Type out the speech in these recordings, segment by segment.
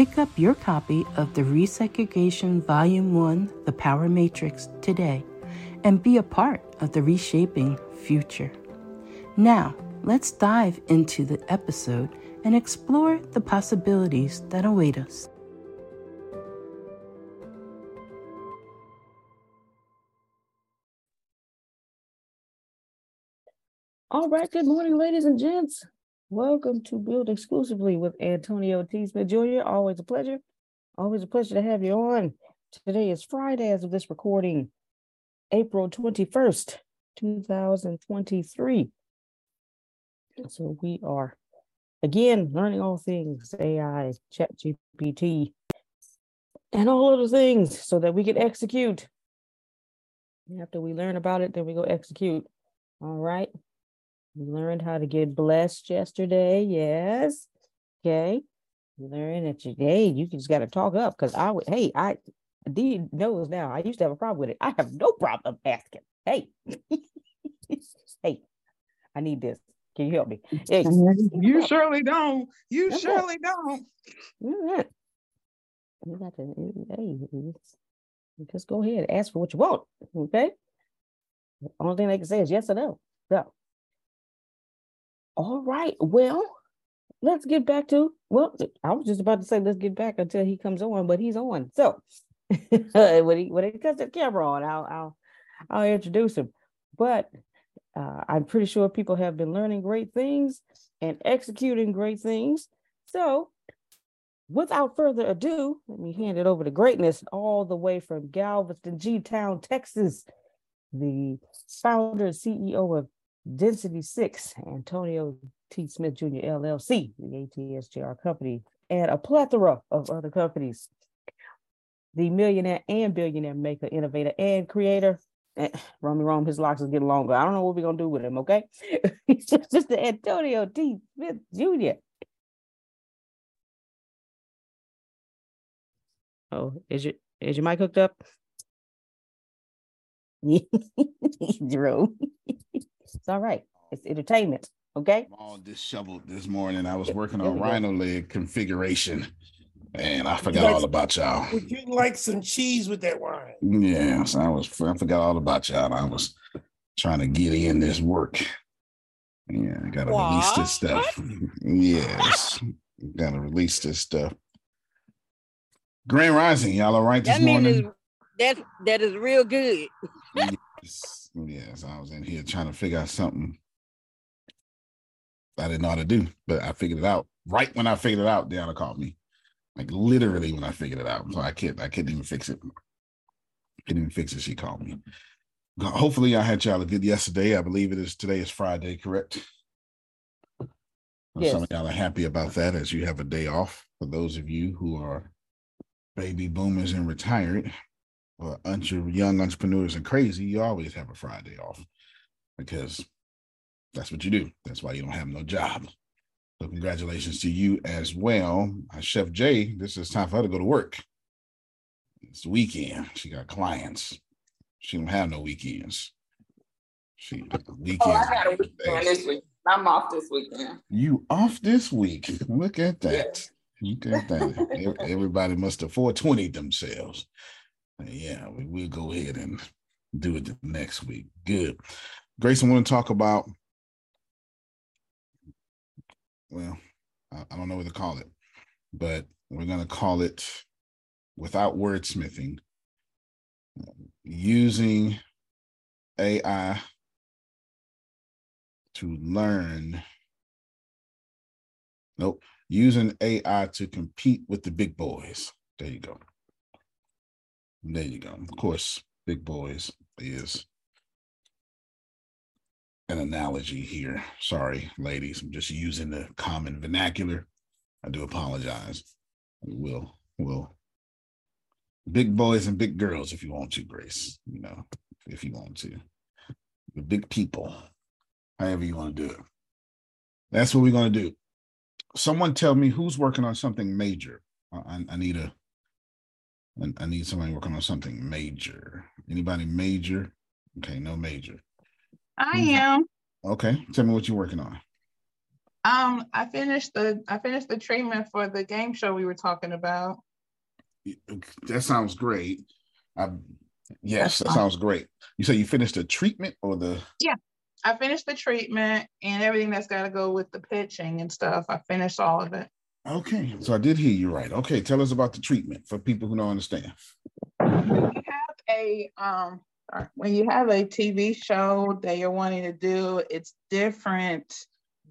Pick up your copy of the Resegregation Volume 1 The Power Matrix today and be a part of the reshaping future. Now, let's dive into the episode and explore the possibilities that await us. All right, good morning, ladies and gents. Welcome to Build Exclusively with Antonio T. Smith Jr. Always a pleasure. Always a pleasure to have you on. Today is Friday as of this recording, April 21st, 2023. So we are again learning all things AI, Chat GPT, and all other things so that we can execute. After we learn about it, then we go execute. All right. We learned how to get blessed yesterday. Yes. Okay. You learned that you, hey, you just got to talk up because I would, hey, I I, D knows now. I used to have a problem with it. I have no problem asking. Hey, hey, I need this. Can you help me? Hey, you surely don't. You That's surely don't. You got to, hey, just go ahead and ask for what you want. Okay. The only thing they can say is yes or no. So all right. Well, let's get back to well, I was just about to say let's get back until he comes on, but he's on. So when he when he cuts the camera on, I'll I'll I'll introduce him. But uh, I'm pretty sure people have been learning great things and executing great things. So without further ado, let me hand it over to greatness all the way from Galveston, G Town, Texas, the founder and CEO of Density Six, Antonio T. Smith Jr. LLC, the ATSJR company, and a plethora of other companies. The millionaire and billionaire maker, innovator, and creator. Eh, Romy Rome, his locks is getting longer. I don't know what we're gonna do with him, okay? just Mr. Antonio T. Smith Jr. Oh, is your is your mic hooked up? Jerome. It's all right. It's entertainment. Okay. I'm all disheveled this morning. I was working on rhino leg configuration. And I forgot like, all about y'all. Would you like some cheese with that wine? Yes, I was. I forgot all about y'all. I was trying to get in this work. Yeah, I gotta what? release this stuff. yes. Gotta release this stuff. Grand Rising, y'all all right this That means morning? that that is real good. yes. Yes, I was in here trying to figure out something I didn't know how to do, but I figured it out. Right when I figured it out, Deanna called me. Like literally when I figured it out. So I can't I couldn't even fix it. Couldn't even fix it. She called me. Hopefully I had y'all a good yesterday. I believe it is today is Friday, correct? Yes. Some of y'all are happy about that as you have a day off. For those of you who are baby boomers and retired, or young entrepreneurs and crazy, you always have a Friday off because that's what you do. That's why you don't have no job. So congratulations to you as well. Uh, Chef Jay, this is time for her to go to work. It's the weekend. She got clients. She don't have no weekends. She weekends. Oh, I got a weekend this week. I'm off this weekend. You off this week. Look at that. Look at that. Everybody must have 420 themselves. Yeah, we will go ahead and do it the next week. Good. I want to talk about, well, I, I don't know what to call it, but we're going to call it without wordsmithing, using AI to learn. Nope. Using AI to compete with the big boys. There you go. There you go. Of course, big boys is an analogy here. Sorry, ladies. I'm just using the common vernacular. I do apologize. We will, big boys and big girls if you want to, Grace. You know, if you want to. The big people, however you want to do it. That's what we're going to do. Someone tell me who's working on something major. I, I- I need a I- I need somebody working on something major. Anybody major? Okay, no major. I am. Okay, tell me what you're working on. Um, I finished the I finished the treatment for the game show we were talking about. That sounds great. I, yes, That's that sounds great. You say you finished the treatment or the? Yeah. I finished the treatment and everything that's got to go with the pitching and stuff. I finished all of it. Okay, so I did hear you right. Okay, tell us about the treatment for people who don't understand. When you have a um, when you have a TV show that you're wanting to do, it's different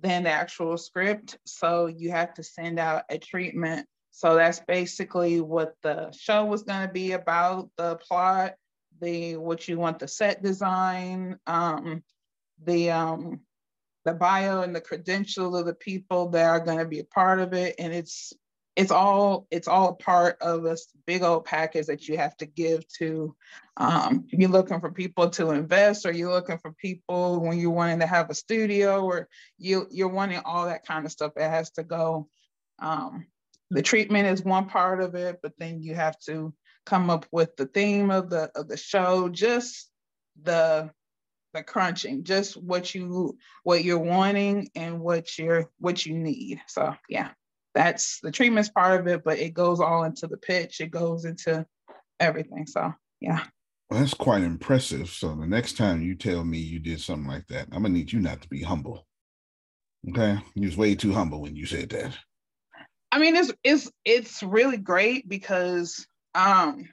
than the actual script. So you have to send out a treatment. So that's basically what the show was going to be about, the plot, the what you want the set design, um, the um, the bio and the credentials of the people that are going to be a part of it, and it's it's all it's all a part of this big old package that you have to give to um, you're looking for people to invest or you're looking for people when you're wanting to have a studio or you you're wanting all that kind of stuff that has to go. Um, the treatment is one part of it but then you have to come up with the theme of the of the show just the the crunching just what you what you're wanting and what you're what you need so yeah that's the treatment's part of it, but it goes all into the pitch. It goes into everything. So yeah. Well, that's quite impressive. So the next time you tell me you did something like that, I'm gonna need you not to be humble. Okay, you was way too humble when you said that. I mean, it's it's it's really great because um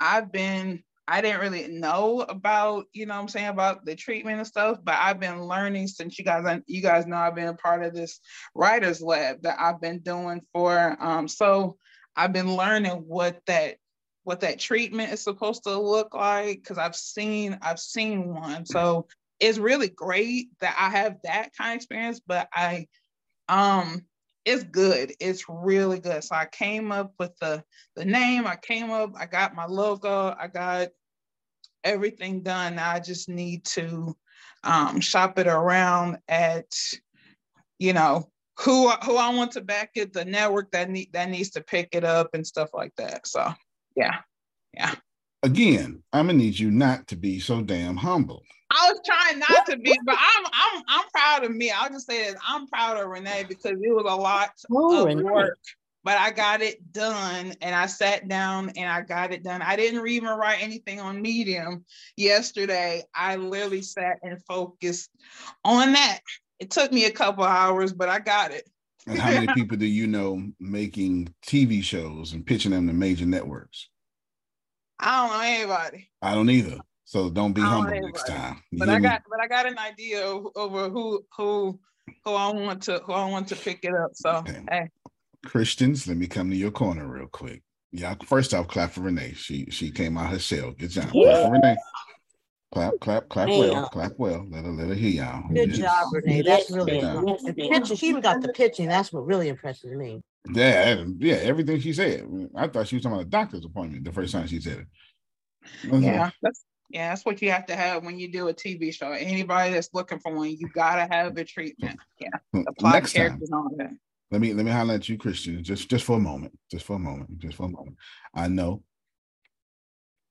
I've been I didn't really know about, you know what I'm saying, about the treatment and stuff, but I've been learning since you guys you guys know I've been a part of this writers lab that I've been doing for um so I've been learning what that what that treatment is supposed to look like because I've seen I've seen one. So it's really great that I have that kind of experience, but I um it's good. It's really good. So I came up with the the name. I came up. I got my logo. I got everything done. Now I just need to um, shop it around at, you know, who who I want to back it, the network that need that needs to pick it up and stuff like that. So yeah, yeah. Again, I'm gonna need you not to be so damn humble. I was trying not to be, but I'm I'm I'm proud of me. I'll just say that I'm proud of Renee because it was a lot Oh, of Renee. work, but I got it done and I sat down and I got it done. I didn't even write anything on Medium yesterday. I literally sat and focused on that. It took me a couple hours, but I got it. And how many people do you know making TV shows and pitching them to major networks? I don't know anybody. I don't either. So don't be don't humble next time. You But I me? got but I got an idea over who who who I want to who I want to pick it up. So Okay. hey, Christians, let me come to your corner real quick. Yeah, first off, clap for Renee. She she came out her shell. Good job. Clap for Renee. Clap, clap, clap well, clap well. Let her let her hear y'all. Good Yes. job, Renee. That's really ma'am. good. The pitching, she's got the pitching. That's what really impresses me. Yeah, yeah, everything she said. I thought she was talking about a doctor's appointment the first time she said it. Mm-hmm. yeah, that's yeah, that's what you have to have when you do a TV show. Anybody that's looking for one, you gotta have a treatment. Yeah, the plot Next time, characters on that. Let me let me highlight you, Christian, just just for a moment, just for a moment, just for a moment. I know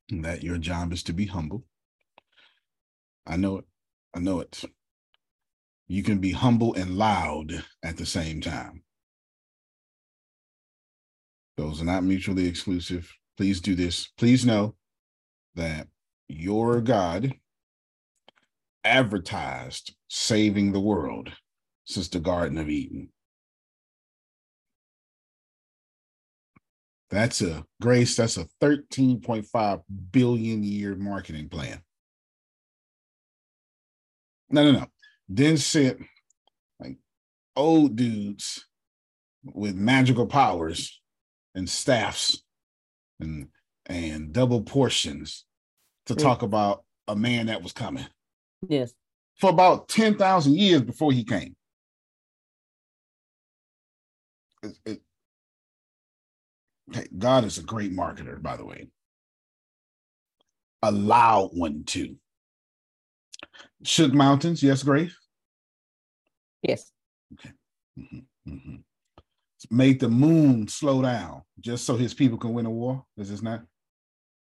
that your job is to be humble. I know it. I know it. You can be humble and loud at the same time. Those are not mutually exclusive. Please do this. Please know that your God advertised saving the world since the Garden of Eden. That's a grace, that's a 13.5 billion year marketing plan. No, no, no. Then sent like old dudes with magical powers and staffs and and double portions to Yeah. talk about a man that was coming Yes. for about 10,000 years before he came. It- it- okay, God is a great marketer, by the way. A loud one, too. Shook Mountains, yes, Grace? Yes. Mhm, mhm. Made the moon slow down just so his people can win a war. Is this not?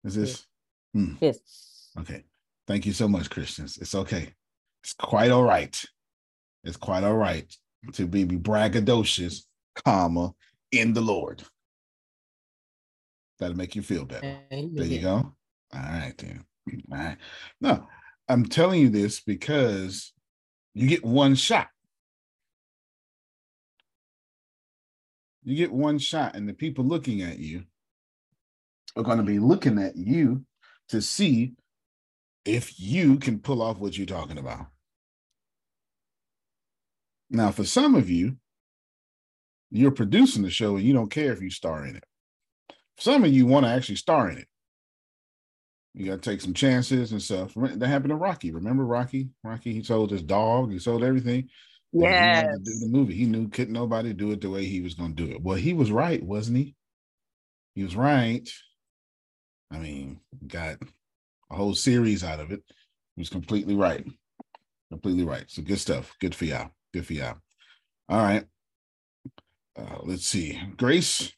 Is this? Hmm. Yes. Okay. Thank you so much, Christians. It's okay. It's quite all right. It's quite all right to be braggadocious, comma, in the Lord. That'll make you feel better. There you go. All right, then. All right. No, I'm telling you this because you get one shot. You get one shot, and the people looking at you are going to be looking at you to see if you can pull off what you're talking about. Now, for some of you, you're producing the show and you don't care if you star in it. Some of you want to actually star in it. You got to take some chances and stuff. That happened to Rocky. Remember Rocky? Rocky, he sold his dog, he sold everything. Yeah. he to do the movie. He knew couldn't nobody do it the way he was going to do it. Well, he was right, wasn't he? He was right. I mean, got a whole series out of it. He was completely right. Completely right. So good stuff. Good for y'all. Good for y'all. All right. Uh, let's see. Grace,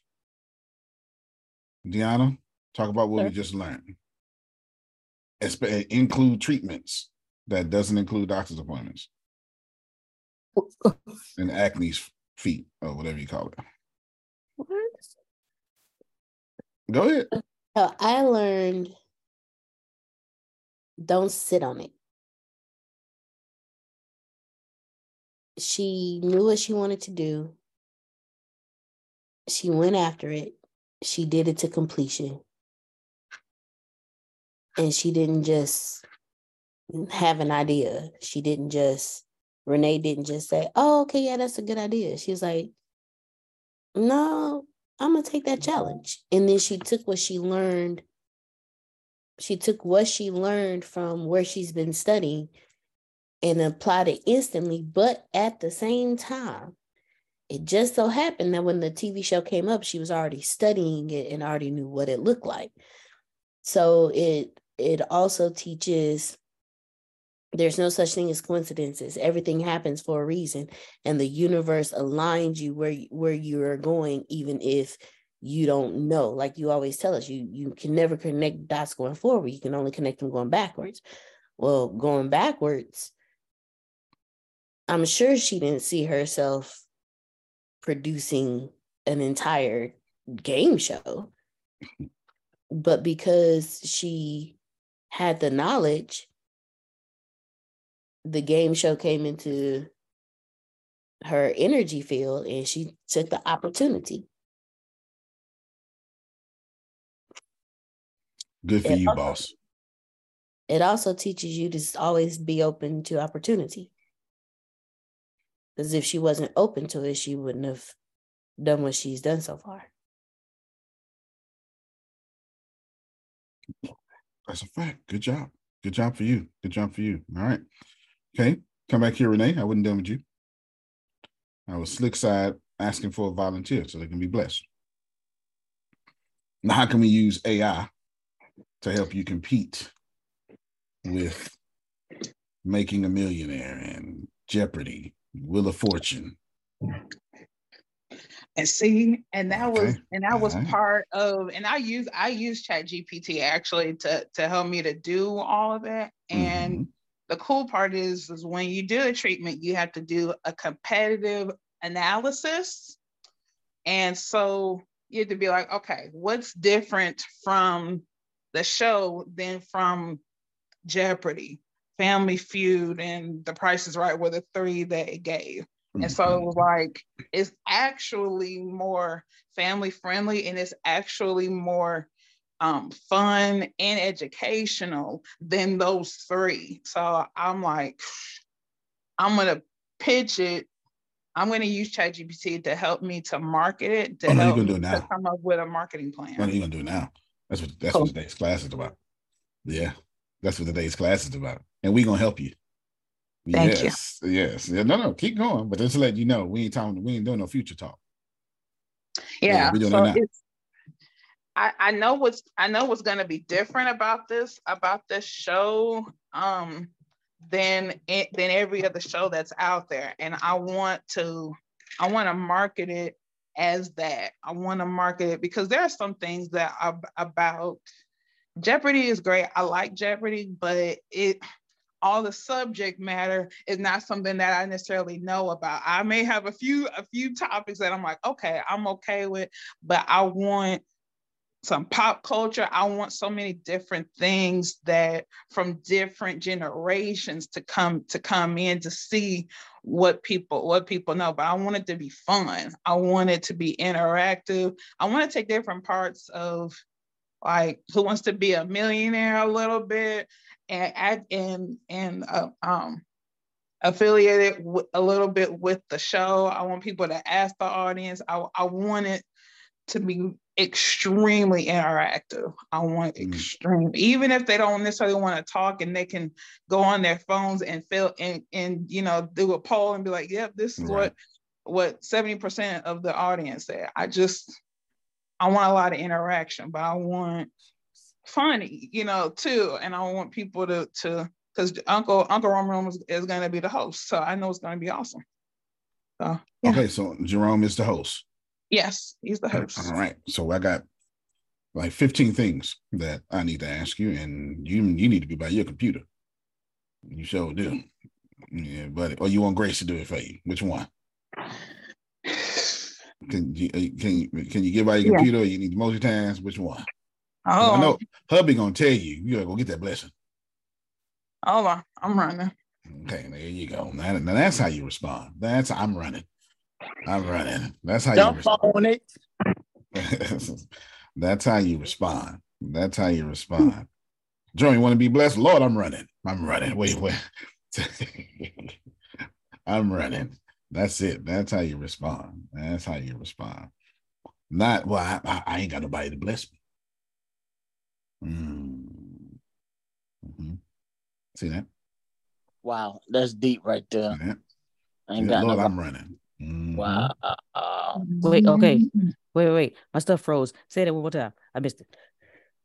Deanna, talk about what we just learned. Espe- include treatments that doesn't include doctor's appointments and acne's feet or whatever you call it. What? Go ahead. Uh, I learned don't sit on it. She knew what she wanted to do. She went after it. She did it to completion. And she didn't just have an idea. She didn't just, Renee didn't just say, oh, okay, yeah, that's a good idea. She was like, no, I'm going to take that challenge. And then she took what she learned she took what she learned from where she's been studying and applied it instantly. But at the same time, it just so happened that when the TV show came up, she was already studying it and already knew what it looked like. So it it also teaches there's no such thing as coincidences. Everything happens for a reason, and the universe aligns you where where you are going, even if you don't know. Like you always tell us, you you can never connect dots going forward. You can only connect them going backwards. Well, going backwards, I'm sure she didn't see herself producing an entire game show. But because she had the knowledge, the game show came into her energy field and she took the opportunity. Good for It you, also- boss. It also teaches you to always be open to opportunity. Because if she wasn't open to it, she wouldn't have done what she's done so far. That's a fact. Good job. Good job for you. Good job for you. All right. Okay. Come back here, Renee. I wasn't done with you. I was slick side asking for a volunteer so they can be blessed. Now, how can we use AI to help you compete with making a millionaire and Jeopardy, Wheel of Fortune? And see, and that was and that was Alright. part of and I use I use Chat GPT actually to to help me to do all of that. And Mhm. the cool part is is when you do a treatment, you have to do a competitive analysis. And so you have to be like, okay, what's different from the show than from Jeopardy, Family Feud, and The Price is Right were the three that it gave. And so it was like, it's actually more family friendly and it's actually more um, fun and educational than those three. So I'm like, I'm going to pitch it. I'm going to use ChatGPT to help me to market it, to Oh, no, you're help gonna do it to come up with a marketing plan. What are you gonna do now? That's what that's Cool. what today's class is about. Yeah, that's what today's class is about, and we're gonna help you. Thank you. yes, Yes. No, no, keep going. But just to let you know, we ain't talking. We ain't doing no future talk. Yeah, yeah, so it now. it's I, I know what's I know what's gonna be different about this about this show um than it than every other show that's out there. And I want to I want to market it as that. I want to market it because there are some things that are about Jeopardy is great. I like Jeopardy, but it all the subject matter is not something that I necessarily know about. I may have a few a few topics that I'm like, okay, I'm okay with, but I want some pop culture. I want so many different things that from different generations to come to come in to see what people what people know. But I want it to be fun. I want it to be interactive. I want to take different parts of like who wants to be a millionaire a little bit and and and uh, um affiliated with, a little bit with the show. I want people to ask the audience. I, I want it to be extremely interactive. I want Mm. extreme, even if they don't necessarily want to talk and they can go on their phones and fill and and you know do a poll and be like, yep, this is Right. what what 70% of the audience said. I just I want a lot of interaction, but I want funny, you know, too. And I want people to to because Uncle Uncle Roman is, is gonna be the host. So I know it's gonna be awesome. So yeah. Okay, so Jerome is the host. yes, he's the host. All right. So I got like 15 things that I need to ask you, and you you need to be by your computer. You sure do. Yeah, buddy. Or you want Grace to do it for you? Which one? Can you uh, can you can you get by your Yeah. computer or you need to multitask? Which one? 'Cause Oh, I know oh. hubby gonna tell you, you gotta go get that blessing. Oh, I'm running. Okay, there you go. Now, now that's how you respond. That's I'm running. I'm running. That's how you respond. on it. That's how you respond. That's how you respond. Joe, you want to be blessed? Lord, I'm running. I'm running. Wait, wait. I'm running. That's it. That's how you respond. That's how you respond. Not, well, I, I, I ain't got nobody to bless me. Mm. Mhm. See that? Wow, that's deep right there. See that? I ain't Yeah, got Lord, no. I'm running. Mhm. Wow. Wait, okay. Wait, wait. My stuff froze. Say that one more time. I missed it.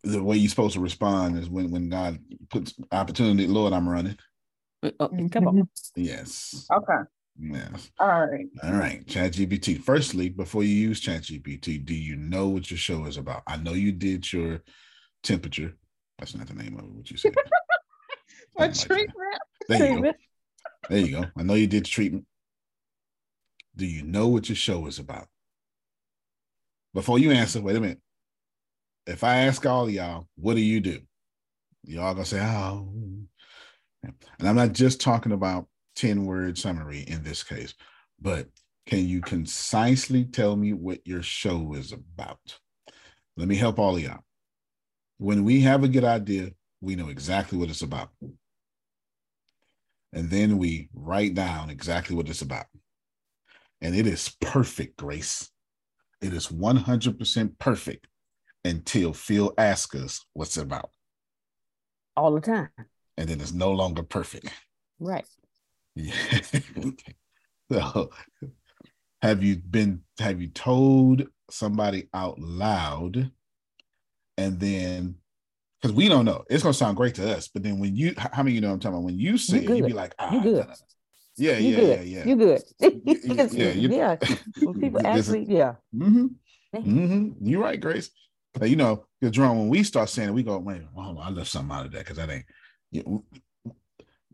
The way you're supposed to respond is when, when God puts opportunity, Lord, I'm running. Oh, come on. Yes. Okay. Yes. All right. All right, ChatGPT. Firstly, before you use ChatGPT, do you know what your show is about? I know you did your temperature. That's not the name of it. What you said? My Something like that. treatment. There you go. There you go. I know you did the treatment. Do you know what your show is about? Before you answer, wait a minute. If I ask all of y'all, what do you do? Y'all gonna say, oh. And I'm not just talking about 10 word summary in this case. but can you concisely tell me what your show is about? Let me help all of y'all. When we have a good idea, we know exactly what it's about. And then we write down exactly what it's about. And it is perfect, Grace. It is 100% perfect until Phil asks us what's it about. All the time. And then it's no longer perfect. Right. Yeah. so have you been have you told somebody out loud and then because we don't know it's gonna sound great to us but then when you how many you know what i'm talking about when you say You it, you be like ah, You good. yeah You yeah good. yeah yeah You good. Yeah, you- yeah. When people actually, yeah. hmm hmm You're right, Grace. But, you know, because Jerome, when we start saying it, we go, wait, oh, I left something out of that because that ain't. You,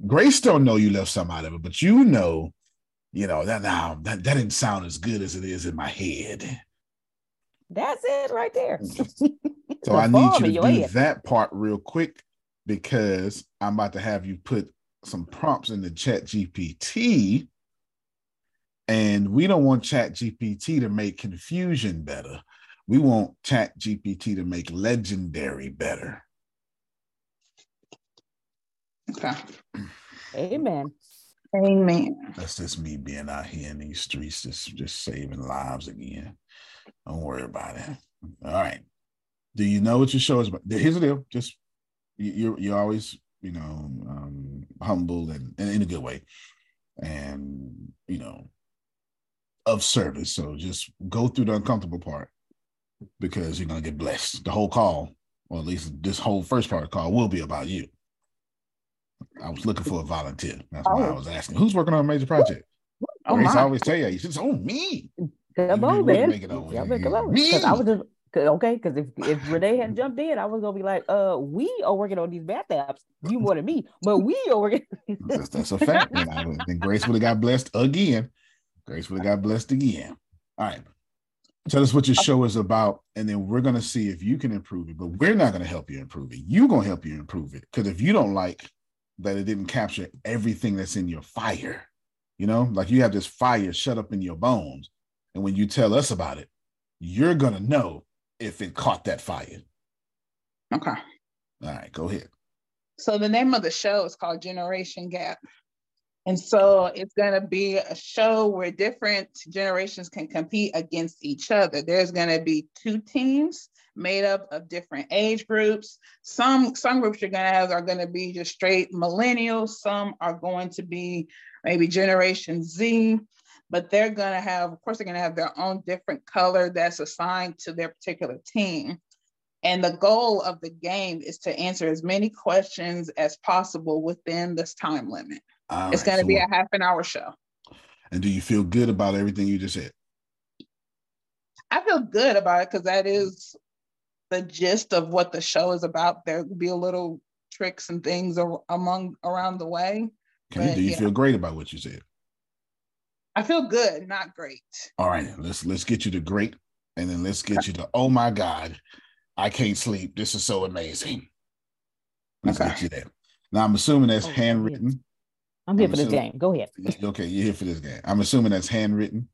Grace don't know you left something out of it, but you know, you know that now that, that didn't sound as good as it is in my head. That's it right there. So I need you to do that part real quick because I'm about to have you put some prompts in the chat GPT. And we don't want chat GPT to make confusion better. We want chat GPT to make legendary better. Okay. Amen. Amen. That's just me being out here in these streets, just, just saving lives again. Don't worry about it. All right. Do you know what your show is about? Here's the deal. Just you- you're you're always, you know, um, humble and, and in a good way. And you know, of service. So just go through the uncomfortable part because you're gonna get blessed. The whole call, or at least this whole first part of the call, will be about you. I was looking for a volunteer. That's why I Oh. was asking. Who's working on a major project? Oh Grace, I always tell you, you said, "Oh me." Come You on, man. make it over Y'all here. better come on. Because I was just okay, because if, if Renee hadn't jumped in, I was gonna be like, uh, we are working on these bath apps. You more than me, but we are working. That's, that's a fact. And I Grace would have got blessed again. Grace would have got blessed again. All right. Tell us what your show is about, and then we're gonna see if you can improve it. But we're not gonna help you improve it. You're gonna help you improve it. Because if you don't like that it didn't capture everything that's in your fire, you know, like you have this fire shut up in your bones. And when you tell us about it, you're gonna know if it caught that fire. Okay. All right, go ahead. So the name of the show is called Generation Gap. And so it's going to be a show where different generations can compete against each other. There's going to be two teams made up of different age groups. Some some groups you're going to have are going to be just straight millennials. Some are going to be maybe Generation Z, but they're going to have, of course, they're going to have their own different color that's assigned to their particular team. And the goal of the game is to answer as many questions as possible within this time limit. All it's right, going to so be a half an hour show. And do you feel good about everything you just said? I feel good about it because that is the gist of what the show is about. There will be a little tricks and things among around the way. Okay. But, do you yeah. feel great about what you said? I feel good, not great. All right, let's let's get you to great, and then let's get you to oh my god, I can't sleep. This is so amazing. Let's Okay. get you there. Now I'm assuming that's Oh, handwritten. I'm here I'm for this game. Go ahead. Okay, you're here for this game. I'm assuming that's handwritten.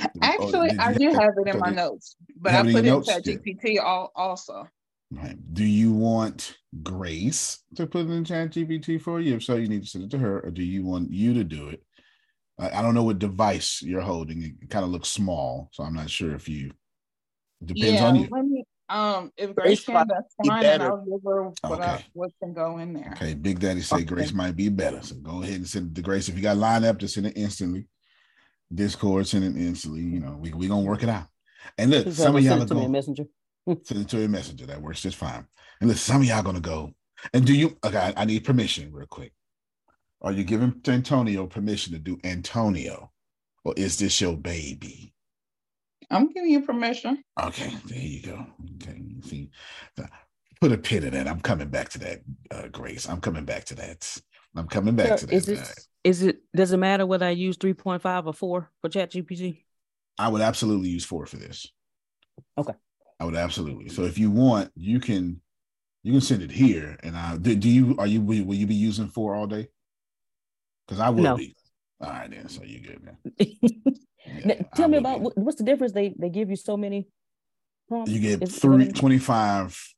Oh, Actually, did I do have- have it in my did- notes, but I put it in notes? Chat GPT all, also. Right. Do you want Grace to put it in Chat GPT for you? If so, you need to send it to her, or do you want you to do it? I, I don't know what device you're holding. It kind of looks small, so I'm not sure if you. Depends yeah, on you. let me. Um, if Grace Grace can, might that's be fine, and. I'll give her what, I, Okay. what can go in there. Okay, Big Daddy say Okay. Grace might be better. So go ahead and send it to Grace. If you got line up, just send it instantly. Discord, send it instantly. You know, we we gonna work it out. And look, Please some of y'all it are to me in going messenger. send it to a messenger. That works just fine. And look, some of y'all gonna go. And do you okay? I, I need permission real quick. Are you giving Antonio permission to do Antonio? Or is this your baby? I'm giving you permission. Okay, there you go. Okay, see, put a pin in that. I'm coming back to that, uh, Grace. I'm coming back to that. I'm coming back So to that. is it is it does it matter whether I use 3.5 or 4 for Chat GPT? I would absolutely use four for this. Okay. I would absolutely. So if you want, you can you can send it here. And I do, do you are you will, will you be using four all day? Because I will No. be. All right, then. So you good, man. Now, Tell I me about be. what's the difference? They they give you so many prompts. You get Is- three, 25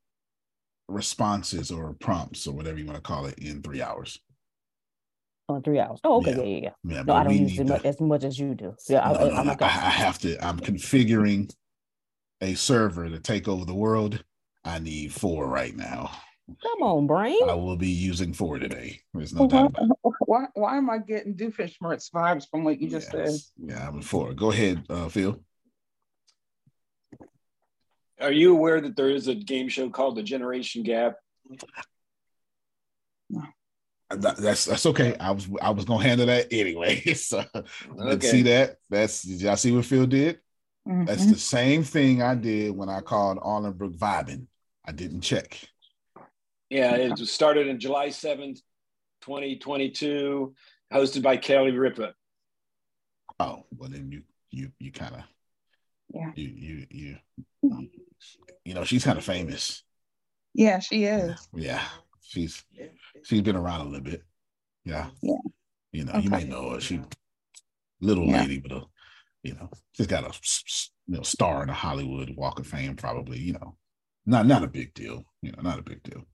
responses or prompts or whatever you want to call it in three hours. Oh, on three hours. Oh, okay, Yeah. yeah, yeah, yeah. Yeah, No, I don't use it as much as you do. Yeah, No, I, no, I'm okay. I, I have to. I'm configuring a server to take over the world. I need four right now. Come on, brain. I will be using four today. There's no Why, doubt about it. why, why am I getting Doofenshmirtz vibes from what you just said? Yeah, I'm at four. Go ahead, uh, Phil. Are you aware that there is a game show called The Generation Gap? That- that's that's okay. I was I was gonna handle that anyway. so Okay. see that? That's did y'all see what Phil did? That's Mhm. the same thing I did when I called Arlenbrook vibing. I didn't check. Yeah, it was started in July 7th, 2022, hosted by Kelly Ripa. Oh, well then you you you kind of Yeah. you you you you know she's kind of famous. Yeah, she is. Yeah, she's she's been around a little bit. Yeah, Yeah. You know, you may know her. She little Yeah. lady, but a, you know, she's got a you know star in the Hollywood Walk of Fame. Probably, you know, not not a big deal. You know, not a big deal.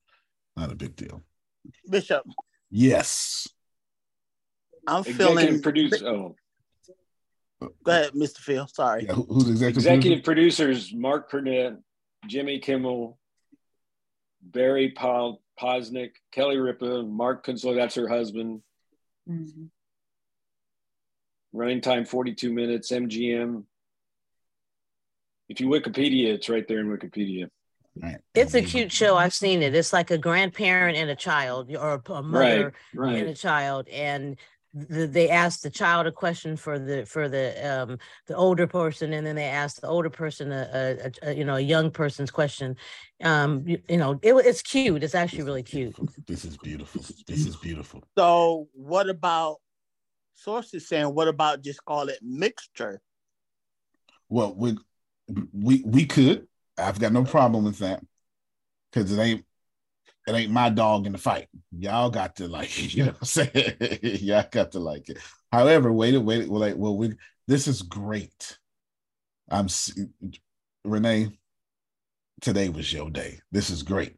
Not a big deal. Bishop, Yes. I'm Executive feeling. producer. Oh, Go ahead, Mr. Phil. Sorry. Yeah, who's the executive? executive producers Mark Burnett, Jimmy Kimmel, Barry Pol- Poznick, Kelly Ripa, Mark Kinsler, that's her husband. Mhm. Running time 42 minutes, MGM. If you Wikipedia, it's right there in Wikipedia. Right. It's a cute show. I've seen it. It's like a grandparent and a child, or a, a mother Right, and a child, and th- they ask the child a question for the for the um the older person, and then they ask the older person a, a, a- a you know a young person's question. Um, you, you know, it, it's cute. It's actually really cute. This is beautiful. This is beautiful. So, what about sources saying? What about just call it mixture? Well, we we we could. I've got no problem with that because it ain't it ain't my dog in the fight. Y'all got to like, it, you know, what I'm saying y'all got to like it. However, wait, wait, well, like, well, we this is great. I'm Renee. Today was your day. This is great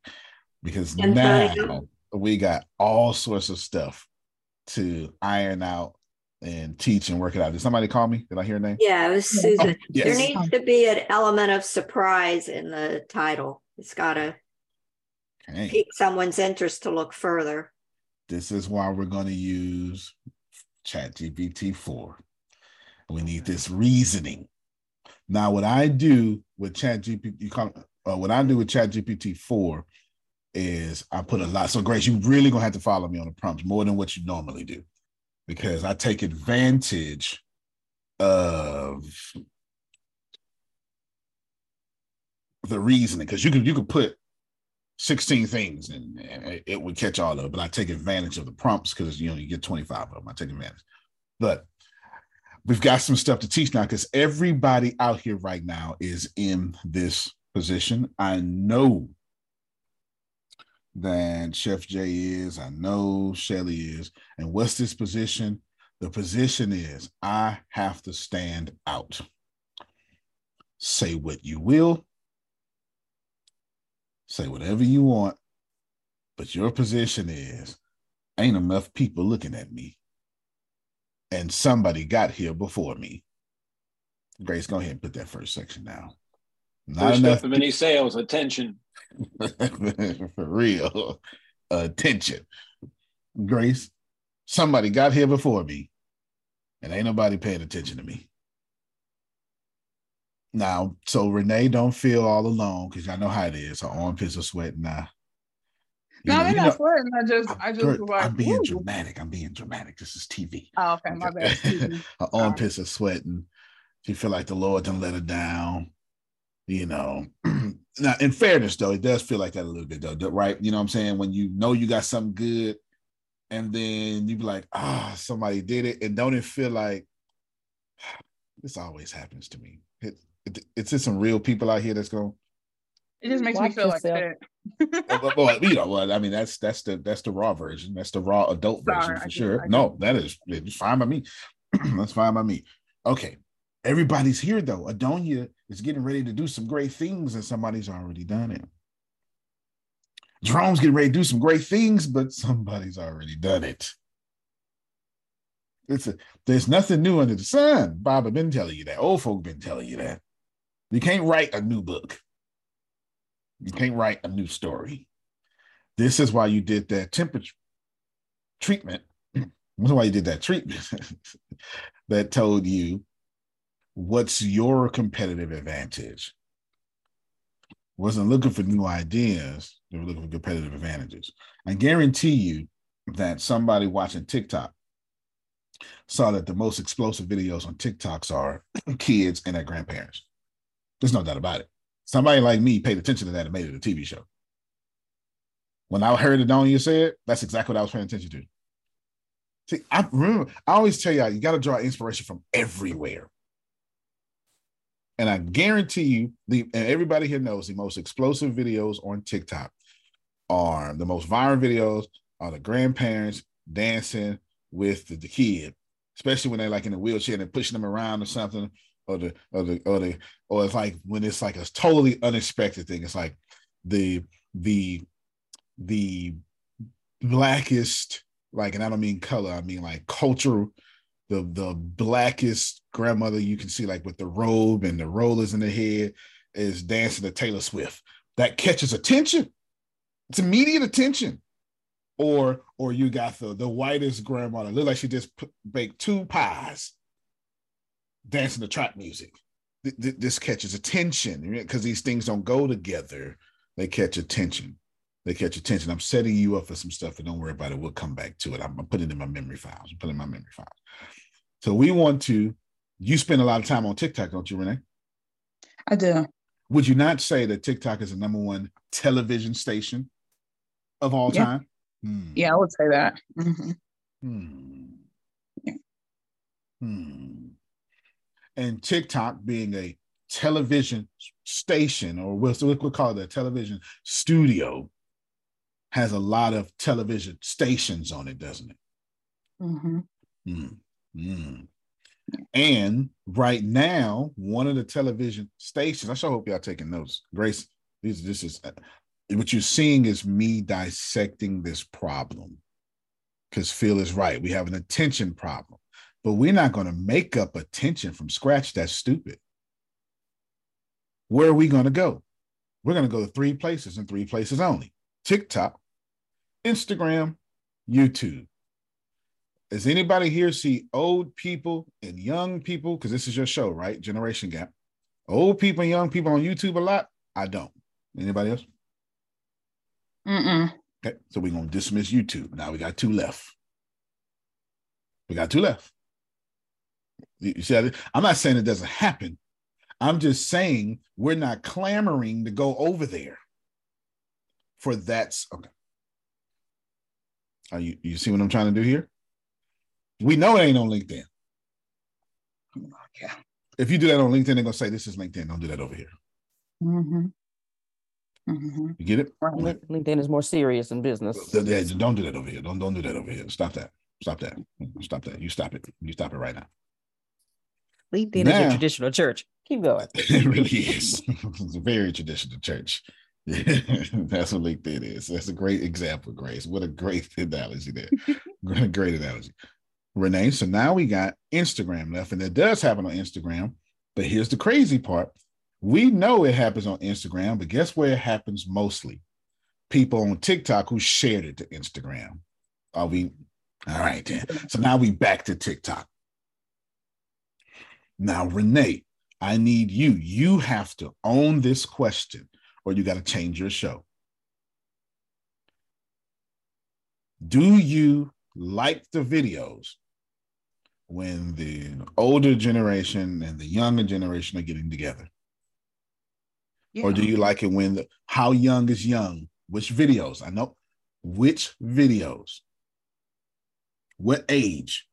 because now we got all sorts of stuff to iron out and teach and work it out. Did somebody call me? Did I hear a name? Yeah, it was Susan. yes. There needs to be an element of surprise in the title. It's got to Okay. pique someone's interest to look further. This is why we're going to use ChatGPT 4. We need this reasoning. Now, what I do with ChatGPT, you call, uh, what I do with ChatGPT 4 is I put a lot. So, Grace, you really gonna have to follow me on the prompts more than what you normally do, because I take advantage of the reasoning. Because you could you could put 16 things and, it- would catch all of it, but I take advantage of the prompts because you know you get 25 of them. I take advantage. But we've got some stuff to teach now because everybody out here right now is in this position. I know that Chef Jay is, I know Shelly is. And what's this position? The position is I have to stand out. Say what you will, say whatever you want, but your position is ain't enough people looking at me. And somebody got here before me. Grace, go ahead and put that first section down. Not First enough up of many sales, attention. for real. Attention. Grace, somebody got here before me, and ain't nobody paying attention to me. Now, so Renee, don't feel all alone because I know how it is. Her armpits are sweating now. You No, know- they're not know- sweating. I just, I just Girl, was like, I'm being "Ooh." dramatic. I'm being dramatic. This is TV. Oh, okay, my bad. Excuse her armpits are sweating. She feel like the Lord done let her down. You know. now, in fairness, though, it does feel like that a little bit, though, right? You know what I'm saying? When you know you got something good, and then you be like, ah, somebody did it, and don't it feel like this always happens to me? It, it, it's just some real people out here that's going. It just makes me feel yourself. like that. well, well, well, you know, well, I mean, that's that's the that's the raw version. That's the raw adult Sorry, version for get- sure. No, that is it's fine by me. that's fine by me. Okay, everybody's here though. Adonia is getting ready to do some great things, and somebody's already done it. Jerome's getting ready to do some great things, but somebody's already done it. It's a, there's nothing new under the sun. Bob, I've been telling you that. Old folk been telling you that. You can't write a new book. You can't write a new story. This is why you did that temperature treatment. This is why you did that treatment that told you what's your competitive advantage. Wasn't looking for new ideas, they were looking for competitive advantages. I guarantee you that somebody watching TikTok saw that the most explosive videos on TikToks are kids and their grandparents. There's no doubt about it. Somebody like me paid attention to that and made it a TV show. When I heard Adonia say it, that's exactly what I was paying attention to. See, I remember, I always tell y'all, you got to draw inspiration from everywhere. And I guarantee you, the and everybody here knows the most explosive videos on TikTok are the most viral videos are the grandparents dancing with the, the kid, especially when they're like in a wheelchair and they're pushing them around or something, or the or the or the or it's like when it's like a totally unexpected thing. It's like the the the blackest, like, and I don't mean color, I mean like cultural, the the blackest grandmother you can see, like with the robe and the rollers in the head, is dancing to Taylor Swift. That catches attention. It's immediate attention. Or or you got the the whitest grandmother, look like she just put, baked two pies, dancing to trap music. Th- th- This catches attention because these things don't go together. They catch attention they catch attention. I'm setting you up for some stuff, and don't worry about it. We'll come back to it. I'm, I'm putting it in my memory files. I'm putting it in my memory files. So we want to. You spend a lot of time on TikTok, don't you, Renee? I do. Would you not say that TikTok is the number one television station of all Yeah. time? Hmm. Yeah, I would say that. Mhm. Hmm. Yeah. Hmm. And TikTok being a television station, or we'll, we'll call it a television studio, has a lot of television stations on it, doesn't it? Mhm. Mm, mm. And right now, one of the television stations, I sure hope y'all taking notes. Grace, this, this is uh, what you're seeing is me dissecting this problem. Because Phil is right. We have an attention problem, but we're not going to make up attention from scratch. That's stupid. Where are we going to go? We're going to go to three places and three places only TikTok, Instagram, YouTube. Does anybody here see old people and young people? Because this is your show, right? Generation Gap. Old people and young people on YouTube a lot? I don't. Anybody else? Mm-mm. Okay, so we're gonna dismiss YouTube. Now we got two left. We got two left. You you see, I'm not saying it doesn't happen. I'm just saying we're not clamoring to go over there. For that's okay. Are you you see what I'm trying to do here? We know it ain't on LinkedIn. Yeah. If you do that on LinkedIn, they're gonna say this is LinkedIn. Don't do that over here. Mm-hmm. Mm-hmm. You get it? Lin- LinkedIn is more serious in business. Yeah, Don't do that over here. Don't don't do that over here. Stop that. Stop that. Stop that. You stop it. You stop it right now. LinkedIn is Now- your traditional church. Keep going. It really is. it's a very traditional church. Yeah, that's what LinkedIn is. That's a great example, Grace. What a great analogy there. great, great analogy. Renee, so now we got Instagram left, and it does happen on Instagram. But here's the crazy part. We know it happens on Instagram, but guess where it happens mostly? People on TikTok who shared it to Instagram. Are we all right then? So now we back to TikTok. Now, Renee, I need you. You have to own this question, or you got to change your show. Do you like the videos when the older generation and the younger generation are getting together? Or do you like it when the how young is young? Which videos? I know which videos. What age?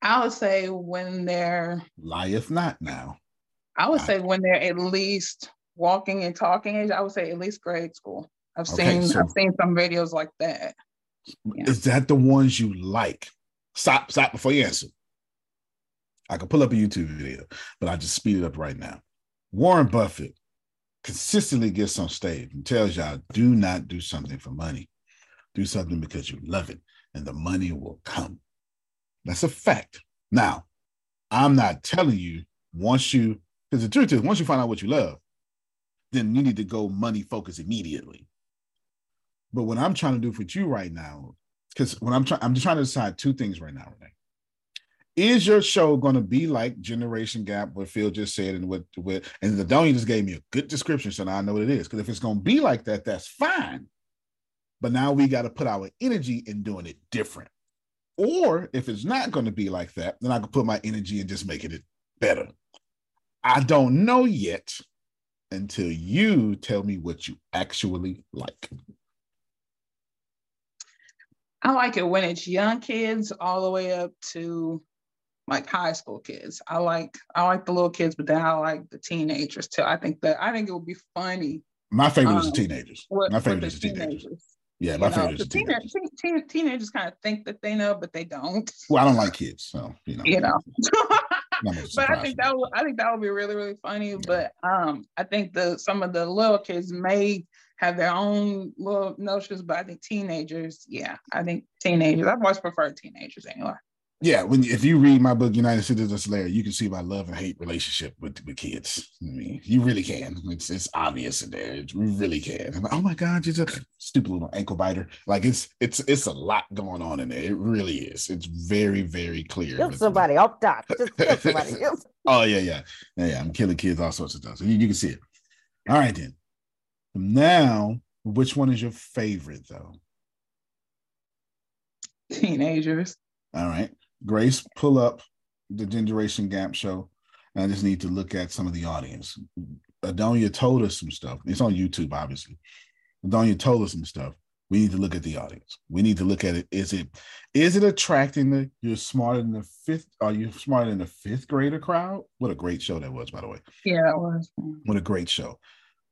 I would say when they're Lieth not now. I would say when they're at least walking and talking age, I would say at least grade school. I've Okay, seen so- I've seen some videos like that. Is that the ones you like? Stop, stop before you answer. I could pull up a YouTube video, but I just speed it up right now. Warren Buffett consistently gets on stage and tells y'all, do not do something for money. Do something because you love it, and the money will come. That's a fact. Now, I'm not telling you once you, because the truth is, once you find out what you love, then you need to go money focus immediately. But what I'm trying to do for you right now, because when I'm trying, I'm just trying to decide two things right now, Renee. Is your show going to be like Generation Gap, what Phil just said, and what what and the Donya just gave me a good description, so now I know what it is. Because if it's going to be like that, that's fine. But now we got to put our energy in doing it different. Or if it's not going to be like that, then I can put my energy in just making it better. I don't know yet until you tell me what you actually like. I like it when it's young kids all the way up to like high school kids. I like I like the little kids, but then I like the teenagers too. I think that I think it would be funny. My favorite is um, the teenagers. with- My favorite is the teenagers. teenagers. Yeah, You my know, favorite is the the teenagers. teenagers. Teen, teen, teenagers kind of think that they know, but they don't. Well, I don't like kids, so you know. You know. but I think that would I think that would be really really funny. But um, I think the some of the little kids may have their own little notions, but I think teenagers, yeah, I think teenagers. I've always preferred teenagers anyway. Yeah, when if you read my book, United Citizens Slayer, you can see my love and hate relationship with, with kids. I mean, you really can. It's it's obvious in there. It- You really can. I'm like, oh my God, you're just a stupid little ankle biter. Like it's it's it's a lot going on in there. It really is. It's very, very clear. Kill somebody off top. Just kill somebody. Oh yeah, yeah, yeah, yeah. I'm killing kids, all sorts of stuff. So you, you can see it. All right then. Now, which one is your favorite though? Teenagers. All right, Grace, pull up the Generation Gap show. I just need to look at some of the audience. Adonia told us some stuff. It's on YouTube, obviously. Adonia told us some stuff. We need to look at the audience. We need to look at it. Is it is it attracting the you're smarter than the fifth? Are you smarter than the fifth grader crowd? What a great show that was, by the way. Yeah, that was. What a great show.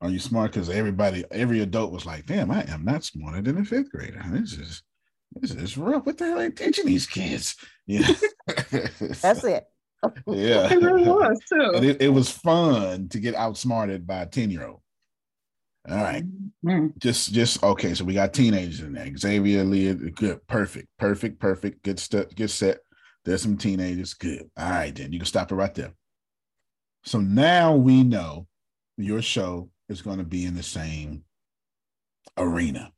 Are you smart? Because everybody, every adult was like, damn, I am not smarter than a fifth grader. This is this is rough. What the hell are they teaching these kids? Yeah. That's it. yeah. It really was too. And it, it was fun to get outsmarted by a 10 year old. All right. Mm-hmm. Just, just okay. So we got teenagers in there. Xavier, Leah, good, perfect, perfect, perfect. Good stuff, good set. There's some teenagers. Good. All right, then you can stop it right there. So now we know your show is going to be in the same arena.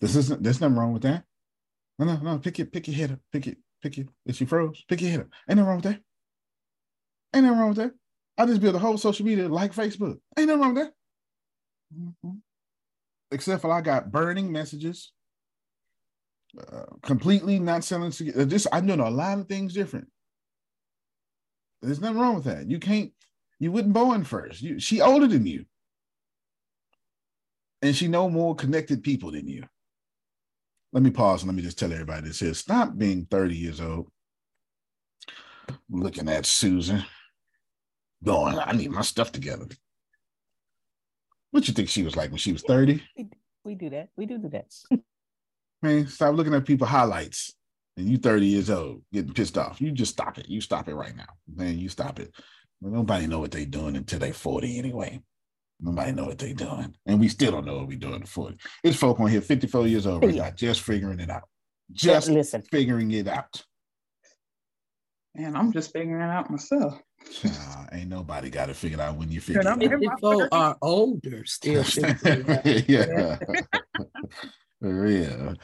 This isn't there's nothing wrong with that. No, no, no. Pick it, pick your head up. Pick it, pick it. If you froze, pick your head up. Ain't nothing wrong with that. Ain't nothing wrong with that. I just built a whole social media like Facebook. Ain't nothing wrong with that. Except for I got burning messages. Uh, completely not selling. Just I'm doing a lot of things different. There's nothing wrong with that. You can't. You wouldn't born first. You, she older than you, and she know more connected people than you. Let me pause and let me just tell everybody this here. Stop being 30 years old, looking at Susan, going, I need my stuff together. What you think she was like when she was 30? We do that. We do do that. Man, stop looking at people highlights. And you 30 years old, getting pissed off. You just stop it. You stop it right now. Man, you stop it. Nobody know what they doing until they 40 anyway. Nobody know what they doing. And we still don't know what we doing at 40. It's folk on here 54 years old right now, just figuring it out. Uh, just listen. figuring it out. And I'm just figuring it out myself. Nah, ain't nobody got it figured out when you figure Good, it out. People are older still. figuring it out. yeah. For real.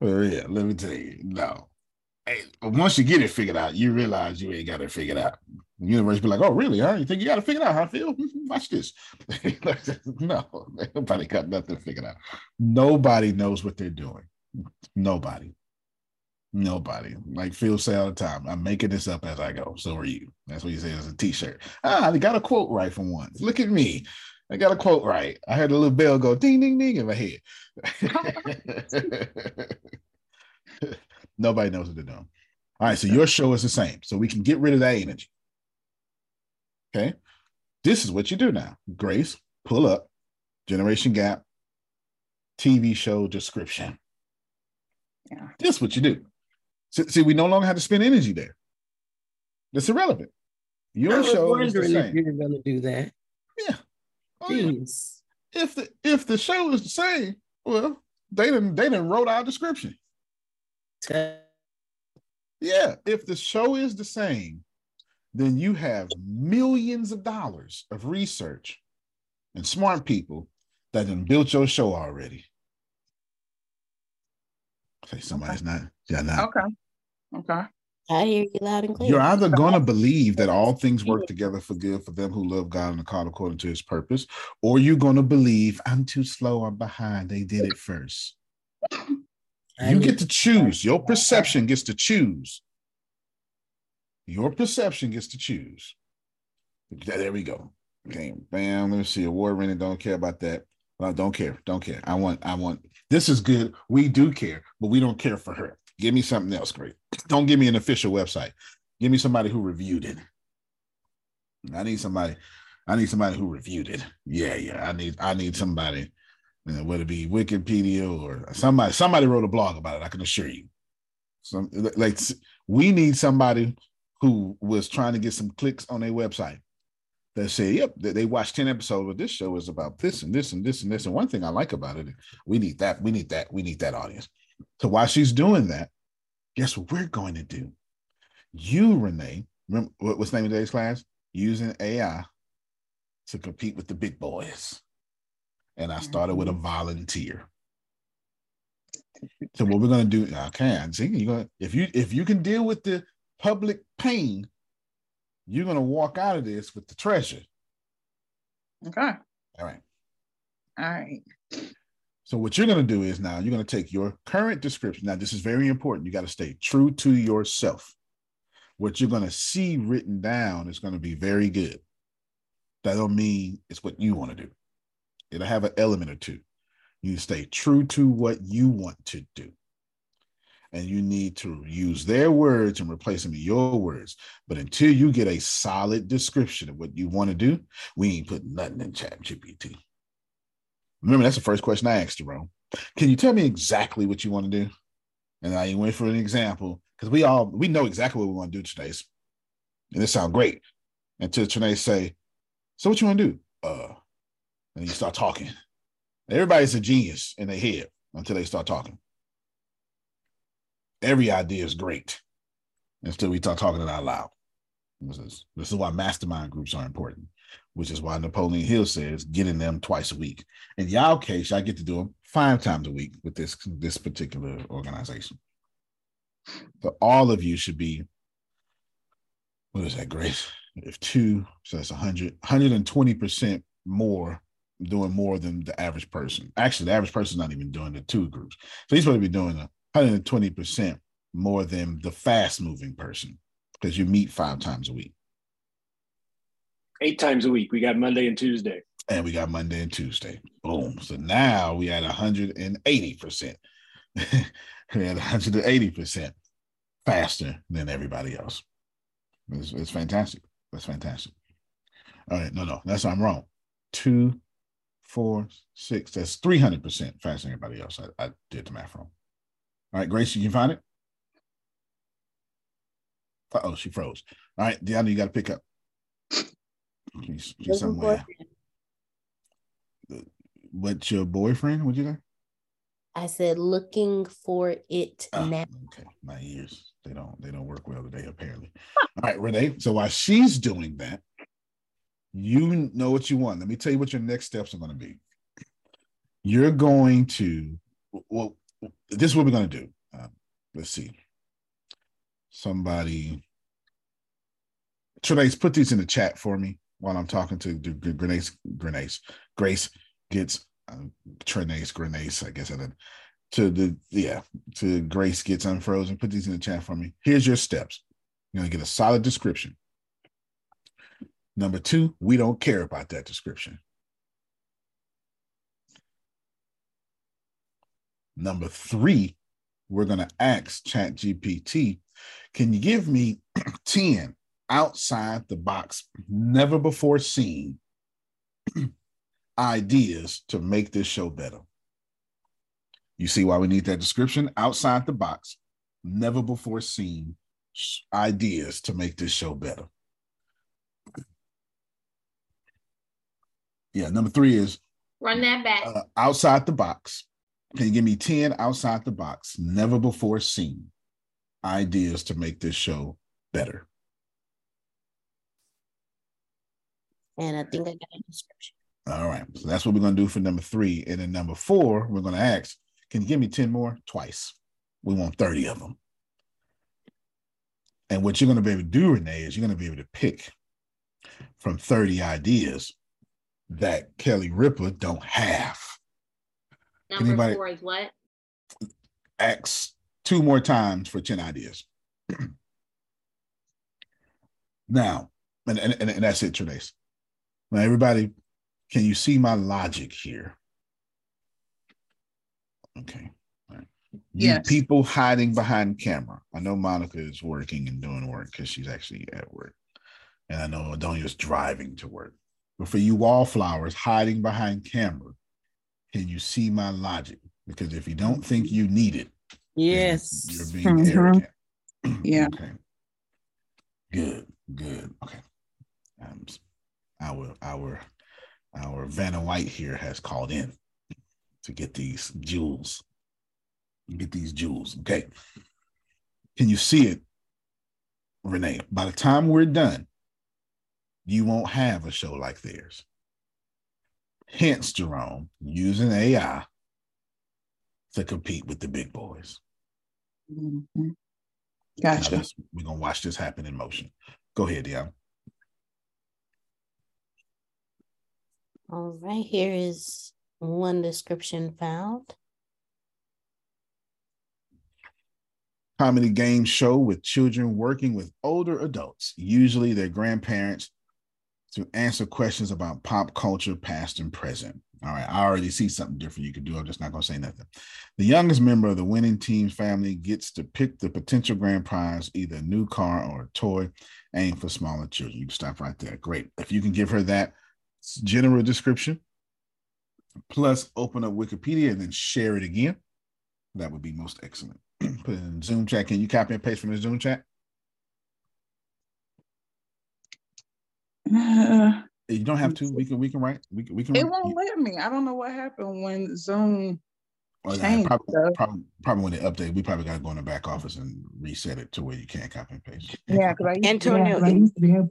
For real. Let me tell you. No. Hey, once you get it figured out, you realize you ain't got it figured out. The universe be like, oh, really? Huh? You think you got to figure it out how I feel? Watch this. no, nobody got nothing figured out. Nobody knows what they're doing. Nobody. Nobody. Like Phil say all the time, I'm making this up as I go. So are you. That's what he says as a t-shirt. Ah, they got a quote right for once. Look at me. I got a quote right. I heard a little bell go ding, ding, ding in my head. Nobody knows what they're doing. All right, so your show is the same. So we can get rid of that energy. Okay. This is what you do now. Grace, pull up Generation Gap TV show description. Yeah. This is what you do. So, see, we no longer have to spend energy there. That's irrelevant. Your I show is the same. you're going to do that. Yeah. Oh, yeah. If the if the show is the same, well, they didn't they didn't wrote our description. Yeah, if the show is the same, then you have millions of dollars of research and smart people that done built your show already. Say somebody's not, yeah, not. Okay. Okay. I hear you loud and clear. You're either going to believe that all things work together for good for them who love God and are called according to his purpose, or you're going to believe I'm too slow or behind. They did it first. You get to choose. Your perception gets to choose. Your perception gets to choose. There we go. Okay, bam. Let me see. Award winning. Don't care about that. Well, don't care. Don't care. I want. I want. This is good. We do care, but we don't care for her. Give me something else. Great. Don't give me an official website. Give me somebody who reviewed it. I need somebody. I need somebody who reviewed it. Yeah, yeah. I need. I need somebody. You know, whether it be Wikipedia or somebody. Somebody wrote a blog about it. I can assure you. Some like we need somebody who was trying to get some clicks on their website that say, yep, they, they watched 10 episodes, but this show is about this and this and this and this. And one thing I like about it, we need that, we need that, we need that audience. So while she's doing that, guess what we're going to do? You, Renee, remember what, what's the name of today's class? Using AI to compete with the big boys. And I started with a mm-hmm. volunteer. So what we're gonna do, okay, I see, you're gonna if you if you can deal with the public pain, you're going to walk out of this with the treasure. Okay. All right. All right. So what you're going to do is now you're going to take your current description. Now this is very important. You got to stay true to yourself. What you're going to see written down is going to be very good. That don't mean it's what you want to do. It'll have an element or two. You stay true to what you want to do and you need to use their words and replace them with your words. But until you get a solid description of what you want to do, we ain't putting nothing in Chat GPT. Remember, that's the first question I asked Jerome. Can you tell me exactly what you want to do? And I went for an example because we all we know exactly what we want to do today. And it sounds great. Until Trinae say, So what you want to do? Uh, and you start talking. Everybody's a genius in their head until they start talking every idea is great until we start talking it out loud. This is, this is why mastermind groups are important, which is why Napoleon Hill says getting them twice a week. In y'all case, I get to do them five times a week with this this particular organization. So all of you should be, what is that, Grace? If two, so that's 100, 120% more doing more than the average person. Actually, the average person is not even doing the two groups. So he's supposed to be doing a 120% more than the fast moving person because you meet five times a week. Eight times a week. We got Monday and Tuesday. And we got Monday and Tuesday. Boom. So now we at 180%. we at 180% faster than everybody else. It's, it's fantastic. That's fantastic. All right. No, no, that's I'm wrong. Two, four, six. That's 300% faster than everybody else. I, I did the math wrong. All right, Grace, you can find it. Uh oh, she froze. All right, Deanna, you got to pick up. She's, she's somewhere. What's your boyfriend? What'd you say? I said looking for it Oh, now. okay, my ears they don't they don't work well today apparently. All right, Renee. So while she's doing that, you know what you want. Let me tell you what your next steps are going to be. You're going to well, this is what we're going to do. Uh, let's see. Somebody, Trinace, put these in the chat for me while I'm talking to Grenace. Grenace, Grace gets uh, Trinace, Grenace. I guess I did to the yeah to Grace gets unfrozen. Put these in the chat for me. Here's your steps. You're gonna get a solid description. Number two, we don't care about that description. Number three, we're going to ask ChatGPT, can you give me 10 outside the box, never before seen ideas to make this show better. You see why we need that description? Outside the box, never before seen ideas to make this show better. Yeah, number three is run that back. Uh, outside the box. Can you give me 10 outside the box, never before seen ideas to make this show better? And I think I got a description. All right. So that's what we're going to do for number three. And then number four, we're going to ask, can you give me 10 more? Twice. We want 30 of them. And what you're going to be able to do, Renee, is you're going to be able to pick from 30 ideas that Kelly Ripa don't have. Number Anybody four is what? X two more times for 10 ideas. now, and, and, and that's it, Trinace. Now, everybody, can you see my logic here? Okay. Yes. people hiding behind camera. I know Monica is working and doing work because she's actually at work. And I know Adonia's driving to work. But for you wallflowers hiding behind camera, can you see my logic? Because if you don't think you need it, yes, you're being mm-hmm. arrogant. yeah. Okay. Good. Good. Okay. Um, our our our Vanna White here has called in to get these jewels. Get these jewels. Okay. Can you see it, Renee? By the time we're done, you won't have a show like theirs. Hence, Jerome, using AI to compete with the big boys. Mm-hmm. Gotcha. we're going to watch this happen in motion. Go ahead, Deanna. All right, here is one description found. Comedy game show with children working with older adults, usually their grandparents to answer questions about pop culture, past and present. All right, I already see something different you could do. I'm just not going to say nothing. The youngest member of the winning team's family gets to pick the potential grand prize, either a new car or a toy aimed for smaller children. You can stop right there. Great. If you can give her that general description, plus open up Wikipedia and then share it again, that would be most excellent. Put in Zoom chat. Can you copy and paste from the Zoom chat? you don't have to. We can. We can write. We can. We can. It won't let me. I don't know what happened when Zoom Oh, yeah, probably, probably, probably, when they update, we probably got to go in the back office and reset it to where you can't copy and paste. Yeah, because Antonio, yeah,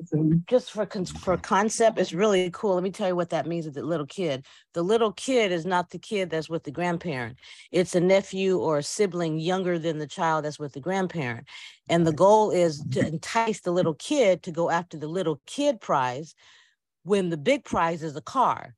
just for for concept, it's really cool. Let me tell you what that means with the little kid. The little kid is not the kid that's with the grandparent. It's a nephew or a sibling younger than the child that's with the grandparent. And the goal is mm-hmm. to entice the little kid to go after the little kid prize when the big prize is a car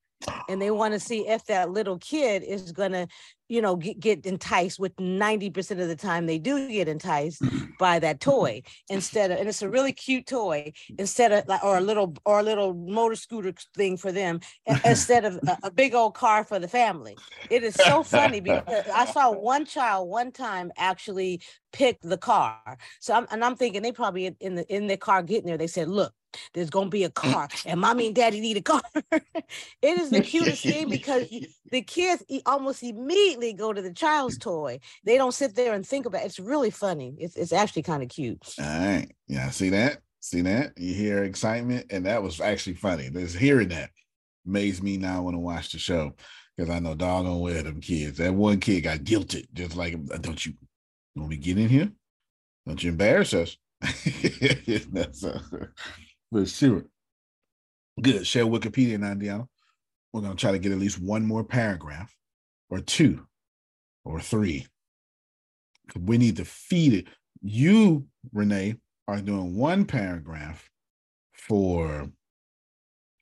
and they want to see if that little kid is going to you know get, get enticed with 90% of the time they do get enticed mm-hmm. by that toy instead of and it's a really cute toy instead of like or a little or a little motor scooter thing for them instead of a, a big old car for the family. It is so funny because i saw one child one time actually pick the car. So i'm and i'm thinking they probably in, in the in the car getting there they said look there's gonna be a car, and mommy and daddy need a car. it is the cutest thing because the kids almost immediately go to the child's toy. They don't sit there and think about it. It's really funny. It's it's actually kind of cute. All right. Yeah, see that? See that? You hear excitement, and that was actually funny. Just hearing that makes me now want to watch the show because I know doggone where them kids. That one kid got guilted, just like don't you when we get in here? Don't you embarrass us? That's uh, Let's see it. Good. Share Wikipedia now, Deanna. We're going to try to get at least one more paragraph or two or three. We need to feed it. You, Renee, are doing one paragraph for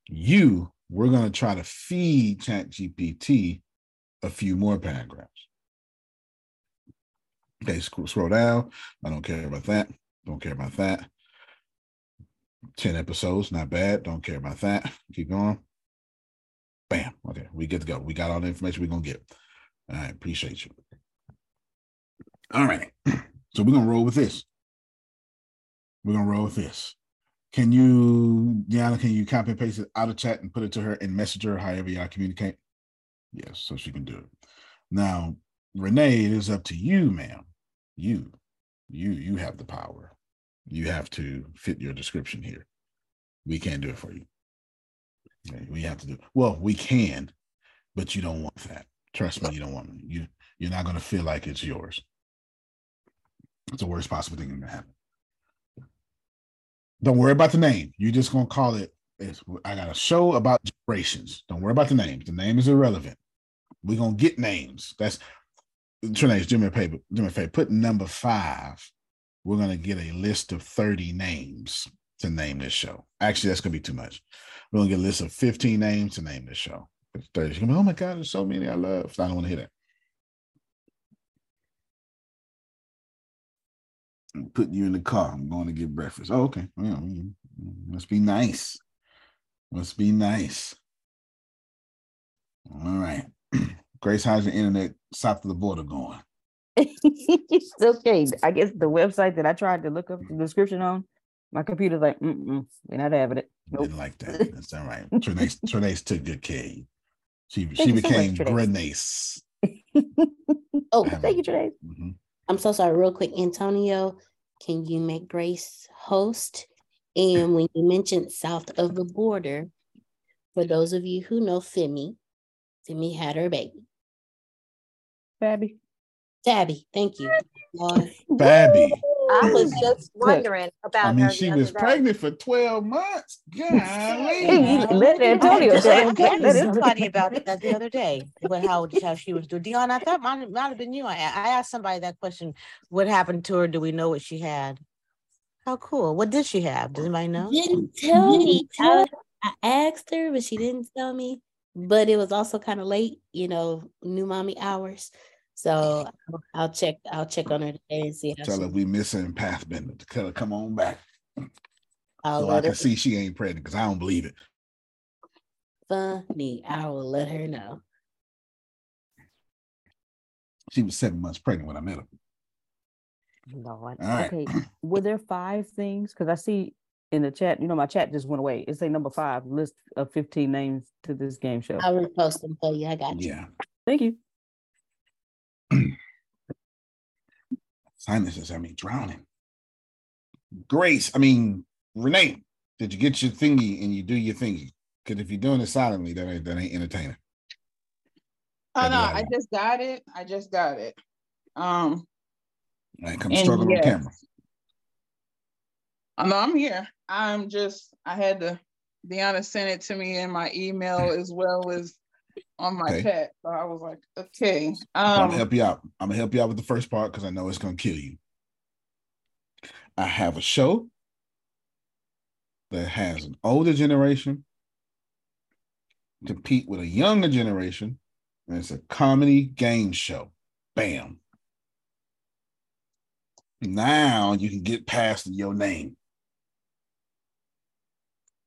you. We're going to try to feed ChatGPT a few more paragraphs. Okay, scroll down. I don't care about that. Don't care about that. 10 episodes, not bad. Don't care about that. Keep going. Bam. Okay, we get to go. We got all the information we're gonna get. I appreciate you. All right. So we're gonna roll with this. We're gonna roll with this. Can you, Deanna, can you copy and paste it out of chat and put it to her and message her however y'all communicate? Yes, so she can do it. Now, Renee, it is up to you, ma'am. You, you, you have the power. You have to fit your description here. We can't do it for you. We have to do well, we can, but you don't want that. Trust me, you don't want you you're not gonna feel like it's yours. It's the worst possible thing can happen. Don't worry about the name. You're just gonna call it. I got a show about generations. Don't worry about the name. The name is irrelevant. We're gonna get names. That's Trinae's Jimmy Paper. Jimmy Faye. Put number five. We're gonna get a list of 30 names to name this show. Actually, that's gonna be too much. We're gonna get a list of 15 names to name this show. 30. oh my God, there's so many I love. I don't want to hear that. I'm putting you in the car. I'm going to get breakfast. Oh, okay. Well, must be nice. Must be nice. All right. Grace, how's your internet south of the border going? It's okay. I guess the website that I tried to look up the description on, my computer's like, mm-mm, we're not having it. Nope. Didn't like that. That's all right. Trinace, Trinace took good care of you. She, she became so Grenace. oh, thank you, Trinace. Mm-hmm. I'm so sorry, real quick, Antonio. Can you make Grace host? And when you mentioned south of the border, for those of you who know Femi, Femi had her baby. Fabby. Fabby, thank you. Fabby. I was just wondering about. I mean, she was pregnant for twelve months. Golly. Let Antonio somebody about it that the other day. What how how she was doing? Dion, I thought might, might have been you. I, I asked somebody that question. What happened to her? Do we know what she had? How cool. What did she have? Does anybody know? Didn't tell me. I, I asked her, but she didn't tell me. But it was also kind of late, you know, new mommy hours. So I'll check. I'll check on her today and see. How Tell her we missing Pathbender. Tell her come on back. I'll so I can her... see she ain't pregnant because I don't believe it. Funny. I will let her know. She was seven months pregnant when I met her. Lord. Right. Okay. Were there five things? Because I see in the chat, you know, my chat just went away. It's a number five list of 15 names to this game show. I will post them for you. I got you. Yeah. Thank you. Sinuses, I mean, drowning. Grace, I mean, Renee, did you get your thingy and you do your thingy? Because if you're doing it silently, that ain't, that ain't entertaining. Oh no, I just got it. I just got it. Um, I come struggling yes. on camera. I know I'm here. I'm just. I had to. Deanna sent it to me in my email as well as on my okay. chat. So I was like, okay. Um, I'm gonna help you out. I'm gonna help you out with the first part because I know it's gonna kill you. I have a show that has an older generation compete with a younger generation, and it's a comedy game show. Bam. Now you can get past your name.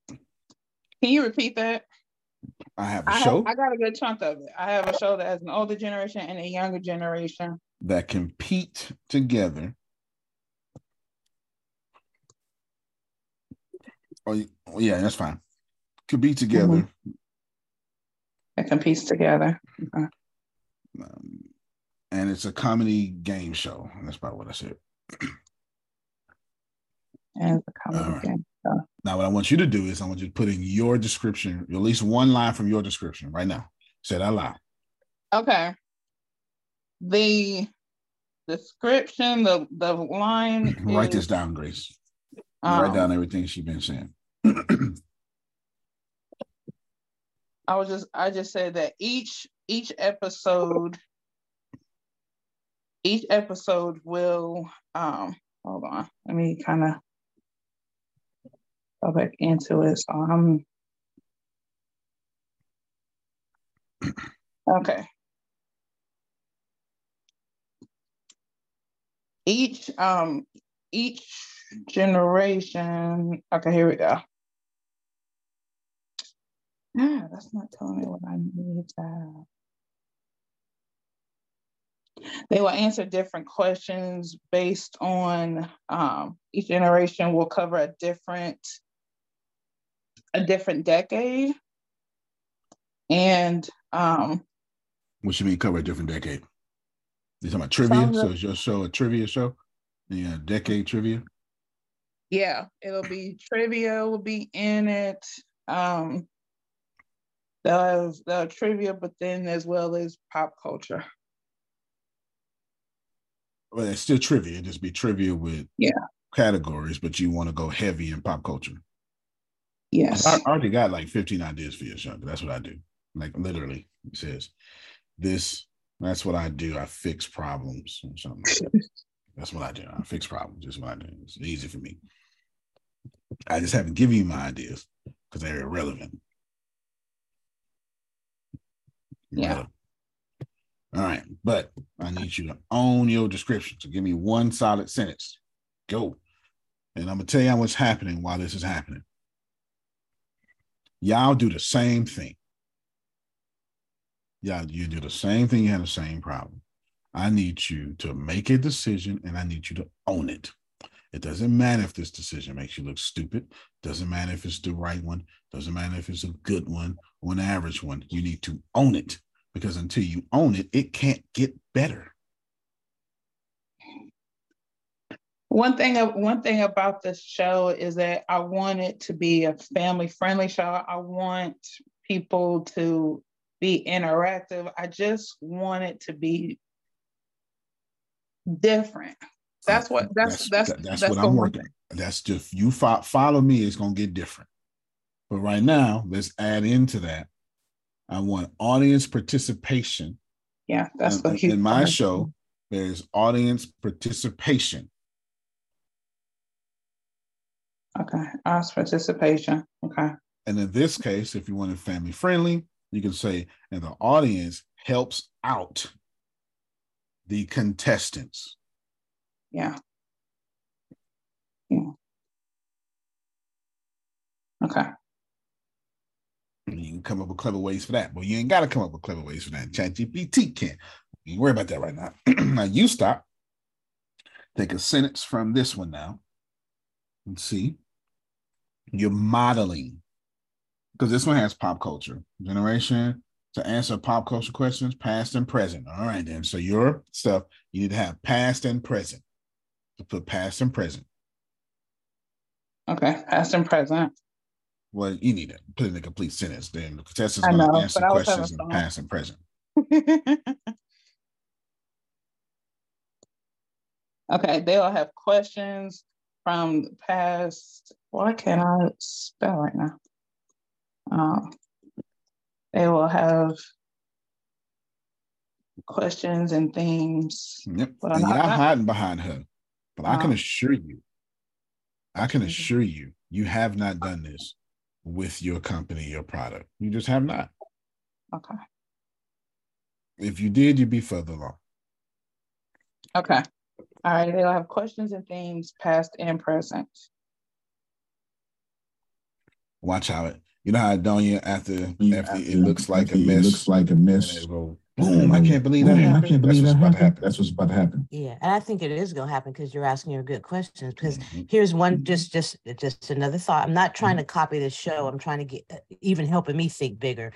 Can you repeat that? I have a I show. Have, I got a good chunk of it. I have a show that has an older generation and a younger generation that compete together. Oh, yeah, that's fine. Could be together. Mm-hmm. That competes together. Okay. Um, and it's a comedy game show. That's about what I said. and it's a comedy right. game. Now, what I want you to do is I want you to put in your description, at least one line from your description right now. Say that loud. Okay. The description, the the line. Write is, this down, Grace. Um, Write down everything she's been saying. I was just I just said that each each episode each episode will um hold on let me kind of go back into it. So I'm okay. Each um each generation. Okay, here we go. Ah, that's not telling me what I need to. They will answer different questions based on um, each generation will cover a different a different decade. And um what you mean cover a different decade? You talking about trivia? So is your show a trivia show? Yeah, decade trivia. Yeah, it'll be trivia will be in it. Um they'll have the trivia, but then as well as pop culture. Well, it's still trivia. It just be trivia with yeah categories, but you want to go heavy in pop culture. Yes. I already got like 15 ideas for your show. That's what I do. Like literally, it says this. That's what I do. I fix problems or something. Like that. That's what I do. I fix problems. That's what I do. It's easy for me. I just haven't given you my ideas because they're irrelevant. Yeah. All right. But I need you to own your description. So give me one solid sentence. Go. And I'm going to tell you what's happening while this is happening. Y'all do the same thing. Y'all, you do the same thing. You have the same problem. I need you to make a decision and I need you to own it. It doesn't matter if this decision makes you look stupid. Doesn't matter if it's the right one. Doesn't matter if it's a good one or an average one. You need to own it because until you own it, it can't get better. One thing, one thing about this show is that I want it to be a family-friendly show. I want people to be interactive. I just want it to be different. That's what that's that's that's, that's, that's what I'm working. That's just you fo- follow me, it's gonna get different. But right now, let's add into that. I want audience participation. Yeah, that's in, what in my show. There's audience participation. Okay, Ask participation. Okay. And in this case, if you want it family friendly, you can say, and the audience helps out the contestants. Yeah. Yeah. Okay. You can come up with clever ways for that. But you ain't got to come up with clever ways for that. ChatGPT can. You worry about that right now. now you stop. Take a sentence from this one now. And see. You're modeling. Because this one has pop culture. Generation to answer pop culture questions, past and present. All right, then. So your stuff, you need to have past and present. To put past and present. Okay, past and present. Well, you need to put in a complete sentence. Then the contestants going to answer questions in past and present. okay, they'll have questions from the past. Why can't I spell right now? Um, they will have questions and themes. Yep. And you're not hiding behind her, but I can assure you, I can assure you, you have not done this with your company, your product. You just have not. Okay. If you did, you'd be further along. Okay. All right. They'll have questions and themes, past and present. Watch how it. You know how Donya after after it looks like a mess. looks like a mess. Go, boom! I can't believe that happened. I can't believe That's that what's about to happen. That's what's about to happen. Yeah, and I think it is going to happen because you're asking your good questions. Because mm-hmm. here's one, just just just another thought. I'm not trying mm-hmm. to copy this show. I'm trying to get even helping me think bigger.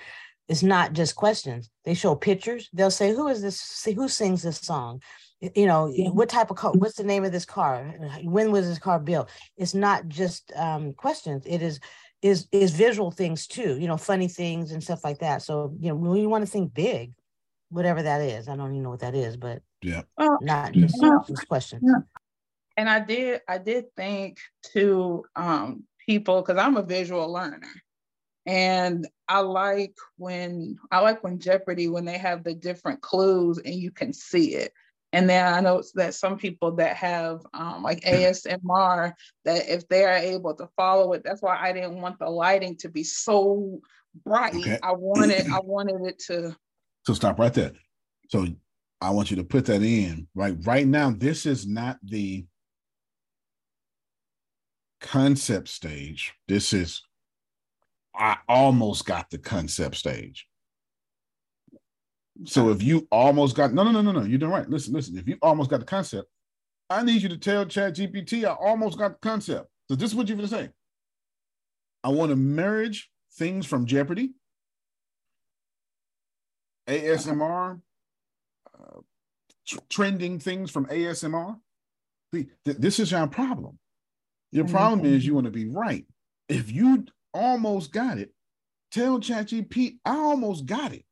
It's not just questions. They show pictures. They'll say, "Who is this? See who sings this song." You know, yeah. what type of car? What's the name of this car? When was this car built? It's not just um, questions. It is is is visual things too you know funny things and stuff like that so you know when you want to think big whatever that is i don't even know what that is but yeah not just, yeah. just questions yeah. and i did i did think to um people because i'm a visual learner and i like when i like when jeopardy when they have the different clues and you can see it and then I know that some people that have um, like ASMR, that if they are able to follow it, that's why I didn't want the lighting to be so bright. Okay. I wanted, I wanted it to. So stop right there. So I want you to put that in right right now. This is not the concept stage. This is I almost got the concept stage. So if you almost got no no no no no you're doing right. Listen listen. If you almost got the concept, I need you to tell Chat GPT I almost got the concept. So this is what you're gonna say. I want to merge things from Jeopardy, ASMR, uh, tr- trending things from ASMR. See, th- this is our problem. Your problem is you want to be right. If you almost got it, tell ChatGPT, I almost got it.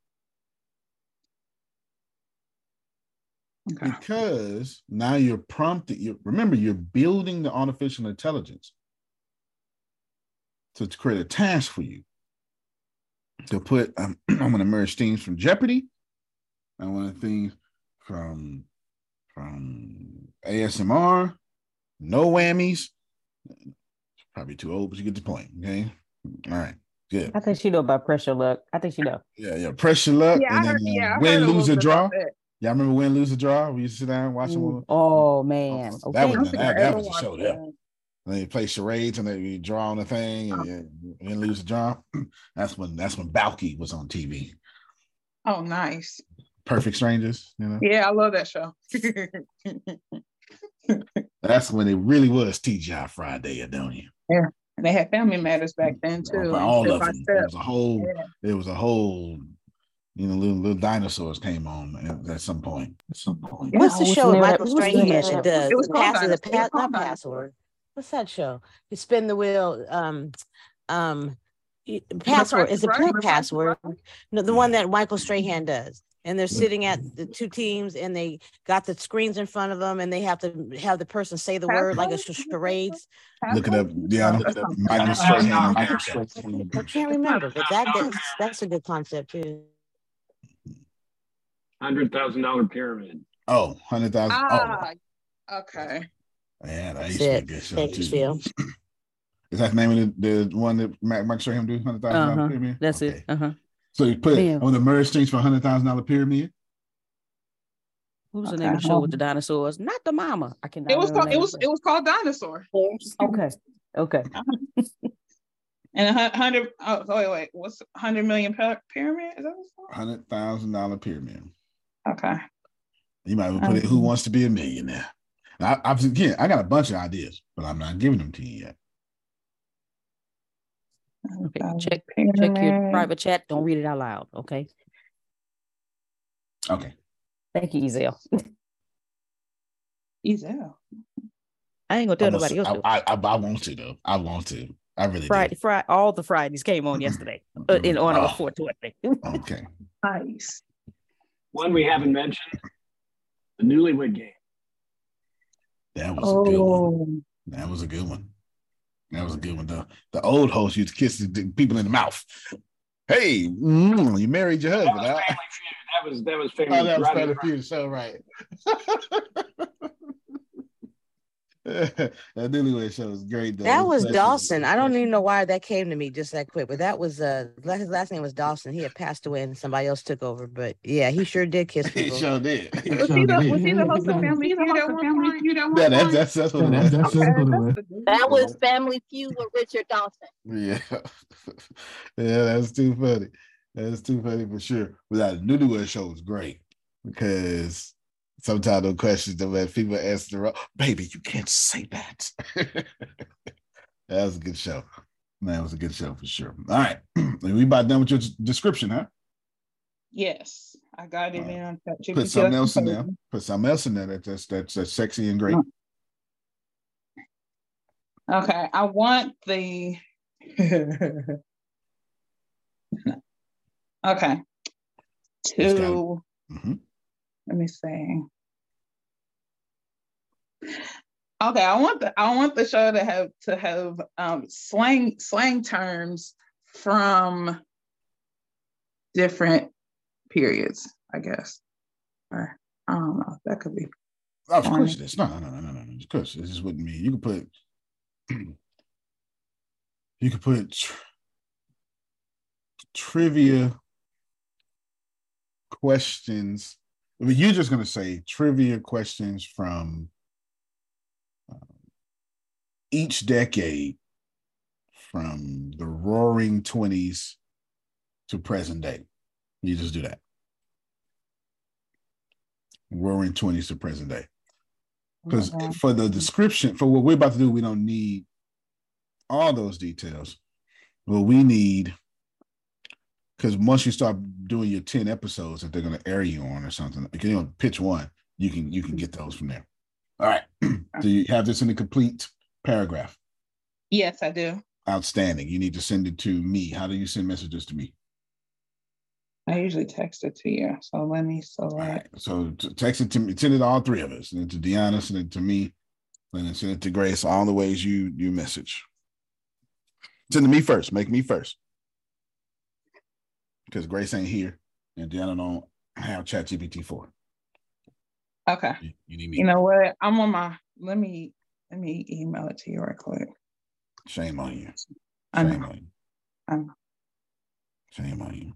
Okay. Because now you're prompted. You remember you're building the artificial intelligence to, to create a task for you. To put, um, I'm going to merge things from Jeopardy. I want things from from ASMR, no whammies. Probably too old, but you get the point. Okay. All right. Good. I think she know about Press Your Luck. I think she know. Yeah, yeah. Press Your Luck. Yeah, I and heard- then, uh, yeah, I win, heard a lose, little or draw. About. Y'all remember win, lose, or draw? We used to sit down and watch them. Ooh, Oh man. That Okay. was I that, that was a show there. that. And they play charades and they draw on the thing and you win, lose, or draw. That's when that's when Balki was on TV. Oh, nice. Perfect Strangers, you know. Yeah, I love that show. That's when it really was TGI Friday, don't you? yeah. And they had Family Matters back then too. For all of by them. Step. There was a whole Yeah. there was a whole you know little little dinosaurs came on at, at some point. At some point. Yeah, What's the show the Michael the Strahan that that? does? It was the called pass, the Dinosaur. It was pa- called not password. What's that show? You spin the wheel. Um, um, password. Is a Right? The password. No, the one that Michael Strahan does. And they're sitting at the two teams, and they got the screens in front of them, and they have to have the person say the word like it's Password? charades. Look it up, Deanna. That's not- Michael Strahan. I can't remember, but that that's, that's a good concept too. Hundred thousand dollar pyramid. Oh, hundred thousand. Ah, okay. Oh, yeah, that That's used to be a it. good show Thanks, too. Phil. Is that the name of the, the one that Mac, Mike Strahan do? Hundred thousand Uh-huh. dollar pyramid. That's Okay. it. Uh-huh. So you put Man. on the merge things for hundred thousand dollar pyramid. Who's the Okay. name of the show with the dinosaurs? Not the mama. I cannot It was called it was it was called Dinosaur. Okay. Okay. And a hun- hundred oh wait, wait, what's hundred million py- pyramid? Is that what it's called? Hundred thousand dollar pyramid. Okay. You might as well put it. Who wants to be a millionaire? I, I've again, I got a bunch of ideas, but I'm not giving them to you yet. Okay. Um, Check check your private chat. Don't read it out loud. Okay. Okay. Thank you, Ezel. Ezel. I ain't gonna tell I'm nobody else. I, I, I, I want to though. I want to. I really Friday, Friday, all the Fridays came on yesterday uh, in honor of Oh. 420. do. Okay. Nice. One we haven't mentioned, the Newlywed Game. That was a good one. Oh, That was a good one. That was a good one. The, the old host used to kiss the the people in the mouth. Hey, mm, you married your That husband. was huh? Family Feud. That was that was Family Oh, that was Family Feud show, right? that Newlywed show was great. Though. That was. Dawson. I don't even know why that came to me just that quick, but that was uh his last name was Dawson. He had passed away and somebody else took over. But yeah, he sure did kiss He people. sure did. was he the was he the host of Family Feud at one point? Yeah, that's that's that's what it was. Okay, that's the- That was Family Feud with Richard Dawson. Yeah, yeah, that's too funny. That's too funny for sure. But that Newlywed show was great because sometimes those questions that when people ask the wrong, baby, you can't say that. that was a good show. That was a good show for sure. All right, we about done with your description, huh? Yes, I got it in on. Put something else in there. Put something else in there that- that's that's that's sexy and great. Okay, I want the. okay. To Mhm. Let me see. Okay, I want the I want the show to have to have um slang slang terms from different periods, I guess. Or I don't know. That could be Of course it is. No, no, no, no, no, no. Of course, this is wouldn't mean you could put you could put tr- trivia questions. I mean, you're just gonna say trivia questions from um, each decade, from the Roaring Twenties to present day. You just do that. Roaring Twenties to present day because Okay. for the description for what we're about to do we don't need all those details Well, we need because once you start doing your 10 episodes that they're going to air you on or something, you can pitch one, you can you can get mm-hmm. those from there. All right. do you have this in a complete paragraph? Yes, I do. Outstanding. You need to send it to me. How do you send messages to me? I usually text it to you. So let me select. Right. So text it to me, send it to all three of us. It to Deanna, send it to me, and then send it to Grace. All the ways you you message. Send it to me first. Make me first. Because Grace ain't here and Deanna don't have chat GPT 4. Okay. You, you need me. You know what? I'm on my let me let me email it to you right quick. Shame on you. Shame I know. on you. I know. Shame on you.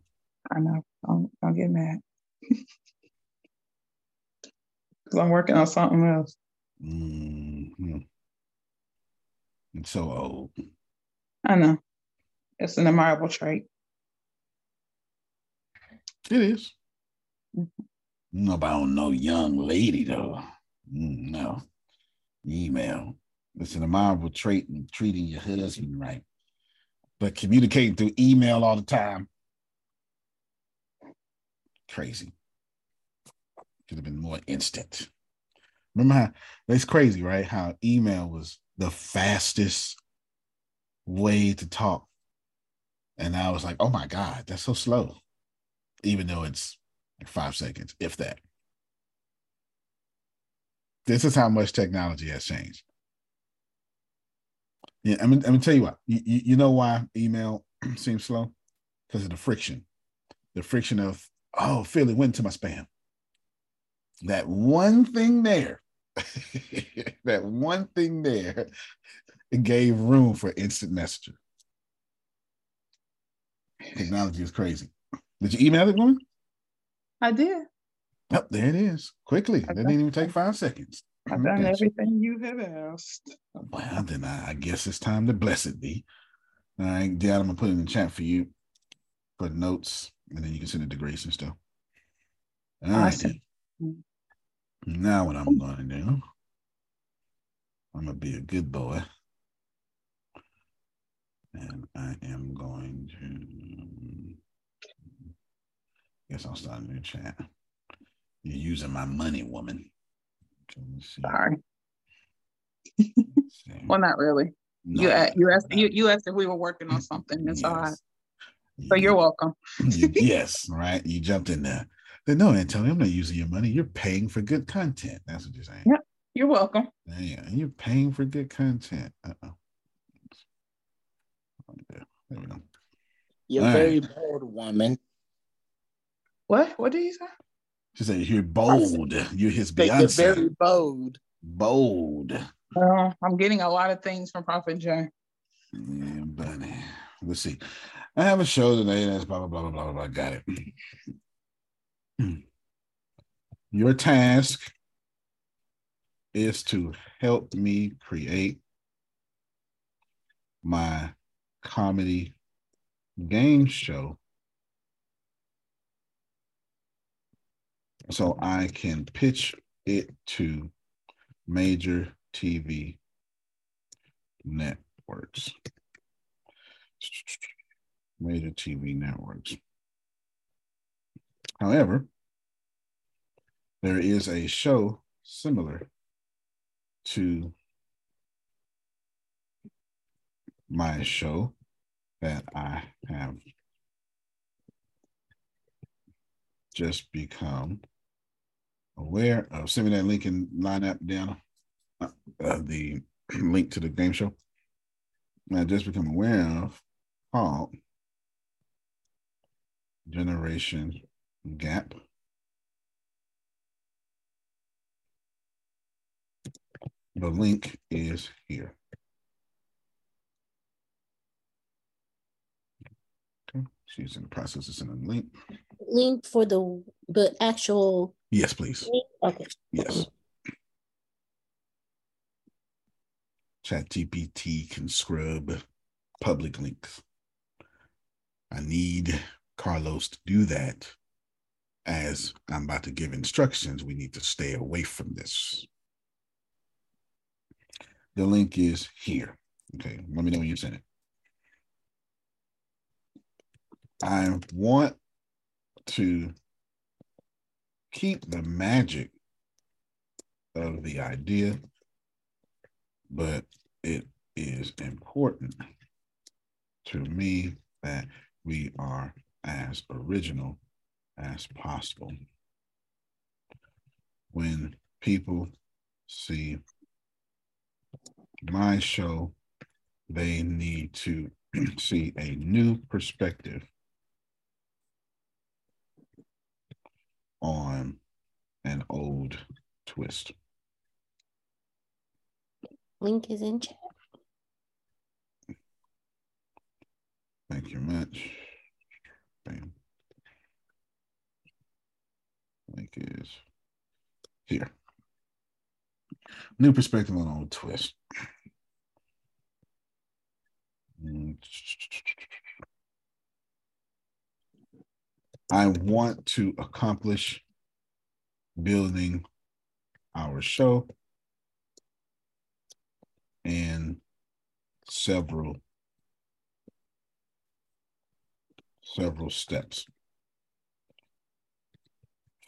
I know. Don't, don't get mad. Because I'm working on something else. Mm-hmm. It's so old. I know. It's an admirable trait. It is. No, but I don't know young lady though. Mm, no. Email. It's an admirable trait in treating your husband right. But communicating through email all the time. Crazy. Could have been more instant. Remember how it's crazy, right? How email was the fastest way to talk. And I was like, oh my God, that's so slow. Even though it's like five seconds, if that. This is how much technology has changed. Yeah, I'm, I'm gonna tell you what. You, you know why email seems slow? Because of the friction, the friction of oh, Philly went to my spam. That one thing there, that one thing there, gave room for instant messaging. Technology is crazy. Did you email it, woman? I did. Yep, there it is. Quickly. That didn't even take five seconds. I've done everything you have asked. Well, then I, I guess it's time to bless it be. All right, Dad, I'm gonna put it in the chat for you. Put notes, and then you can send it to Grace and stuff. All right. Now what I'm gonna do, I'm gonna be a good boy. And I am going to guess I'll start a new chat. You're using my money, woman. Sorry. well, not really. No, you asked, you asked you, you asked if we were working on something. That's yes. all right. So you're welcome. yes, right. You jumped in there. But no, Antonio, I'm not using your money. You're paying for good content. That's what you're saying. Yep. You're welcome. Yeah, you're paying for good content. Uh-oh. There we go. You're all very right. bold woman. What? What did he say? She said, "You're bold. You're his Beyonce. You're very bold. Bold." Uh, I'm getting a lot of things from Prophet Jay. Yeah, buddy. Let's see. I have a show today that's blah blah blah blah blah blah. Got it. Your task is to help me create my comedy game show so I can pitch it to major TV networks. Major TV networks. However, there is a show similar to my show that I have just become aware of. Send me that link and line up down uh, uh, the link to the game show. I just become aware of called Generation Gap. The link is here. Okay, she's in the process of sending a link. Link for the the actual. Yes, please. Link? Okay. Yes. Chat GPT can scrub public links. I need Carlos to do that as I'm about to give instructions. We need to stay away from this. The link is here. Okay, let me know when you send it. I want to keep the magic of the idea, but it is important to me that we are as original as possible. When people see my show, they need to see a new perspective on an old twist. Link is in chat. Thank you much. Bam. Link is here. New perspective on old twist. I want to accomplish building our show and several several steps.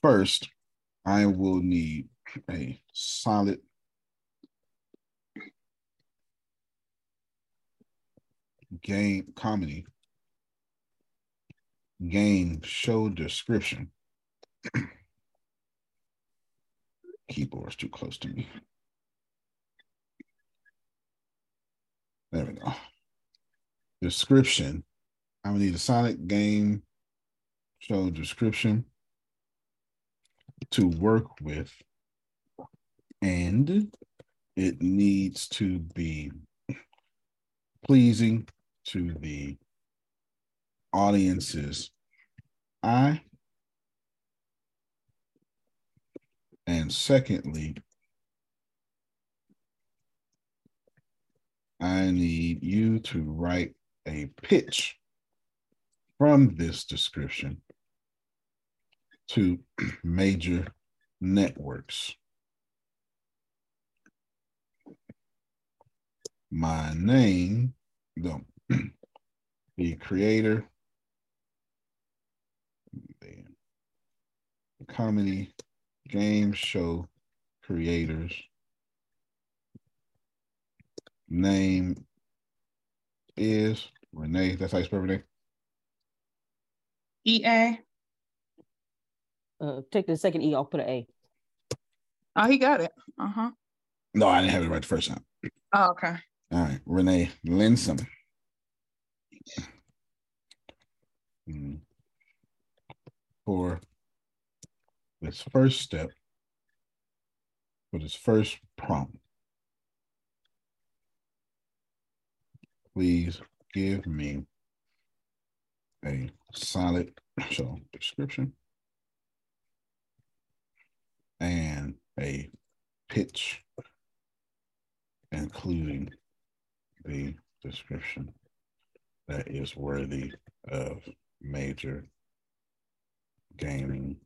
First, I will need a solid game comedy game show description. Keyboard's too close to me. There we go. Description. I am gonna need a Sonic game show description to work with, and it needs to be pleasing to the audience's I And secondly, I need you to write a pitch from this description to major networks. My name, no, the creator, comedy game show creators name is Renea. That's how you spell Renea. E A. Uh, take the second E. I'll put an A. Oh, he got it. Uh huh. No, I didn't have it right the first time. Oh, okay. All right, Renea Linsom. Hmm. For this first step, for this first prompt, please give me a solid show description and a pitch including the description that is worthy of major gaming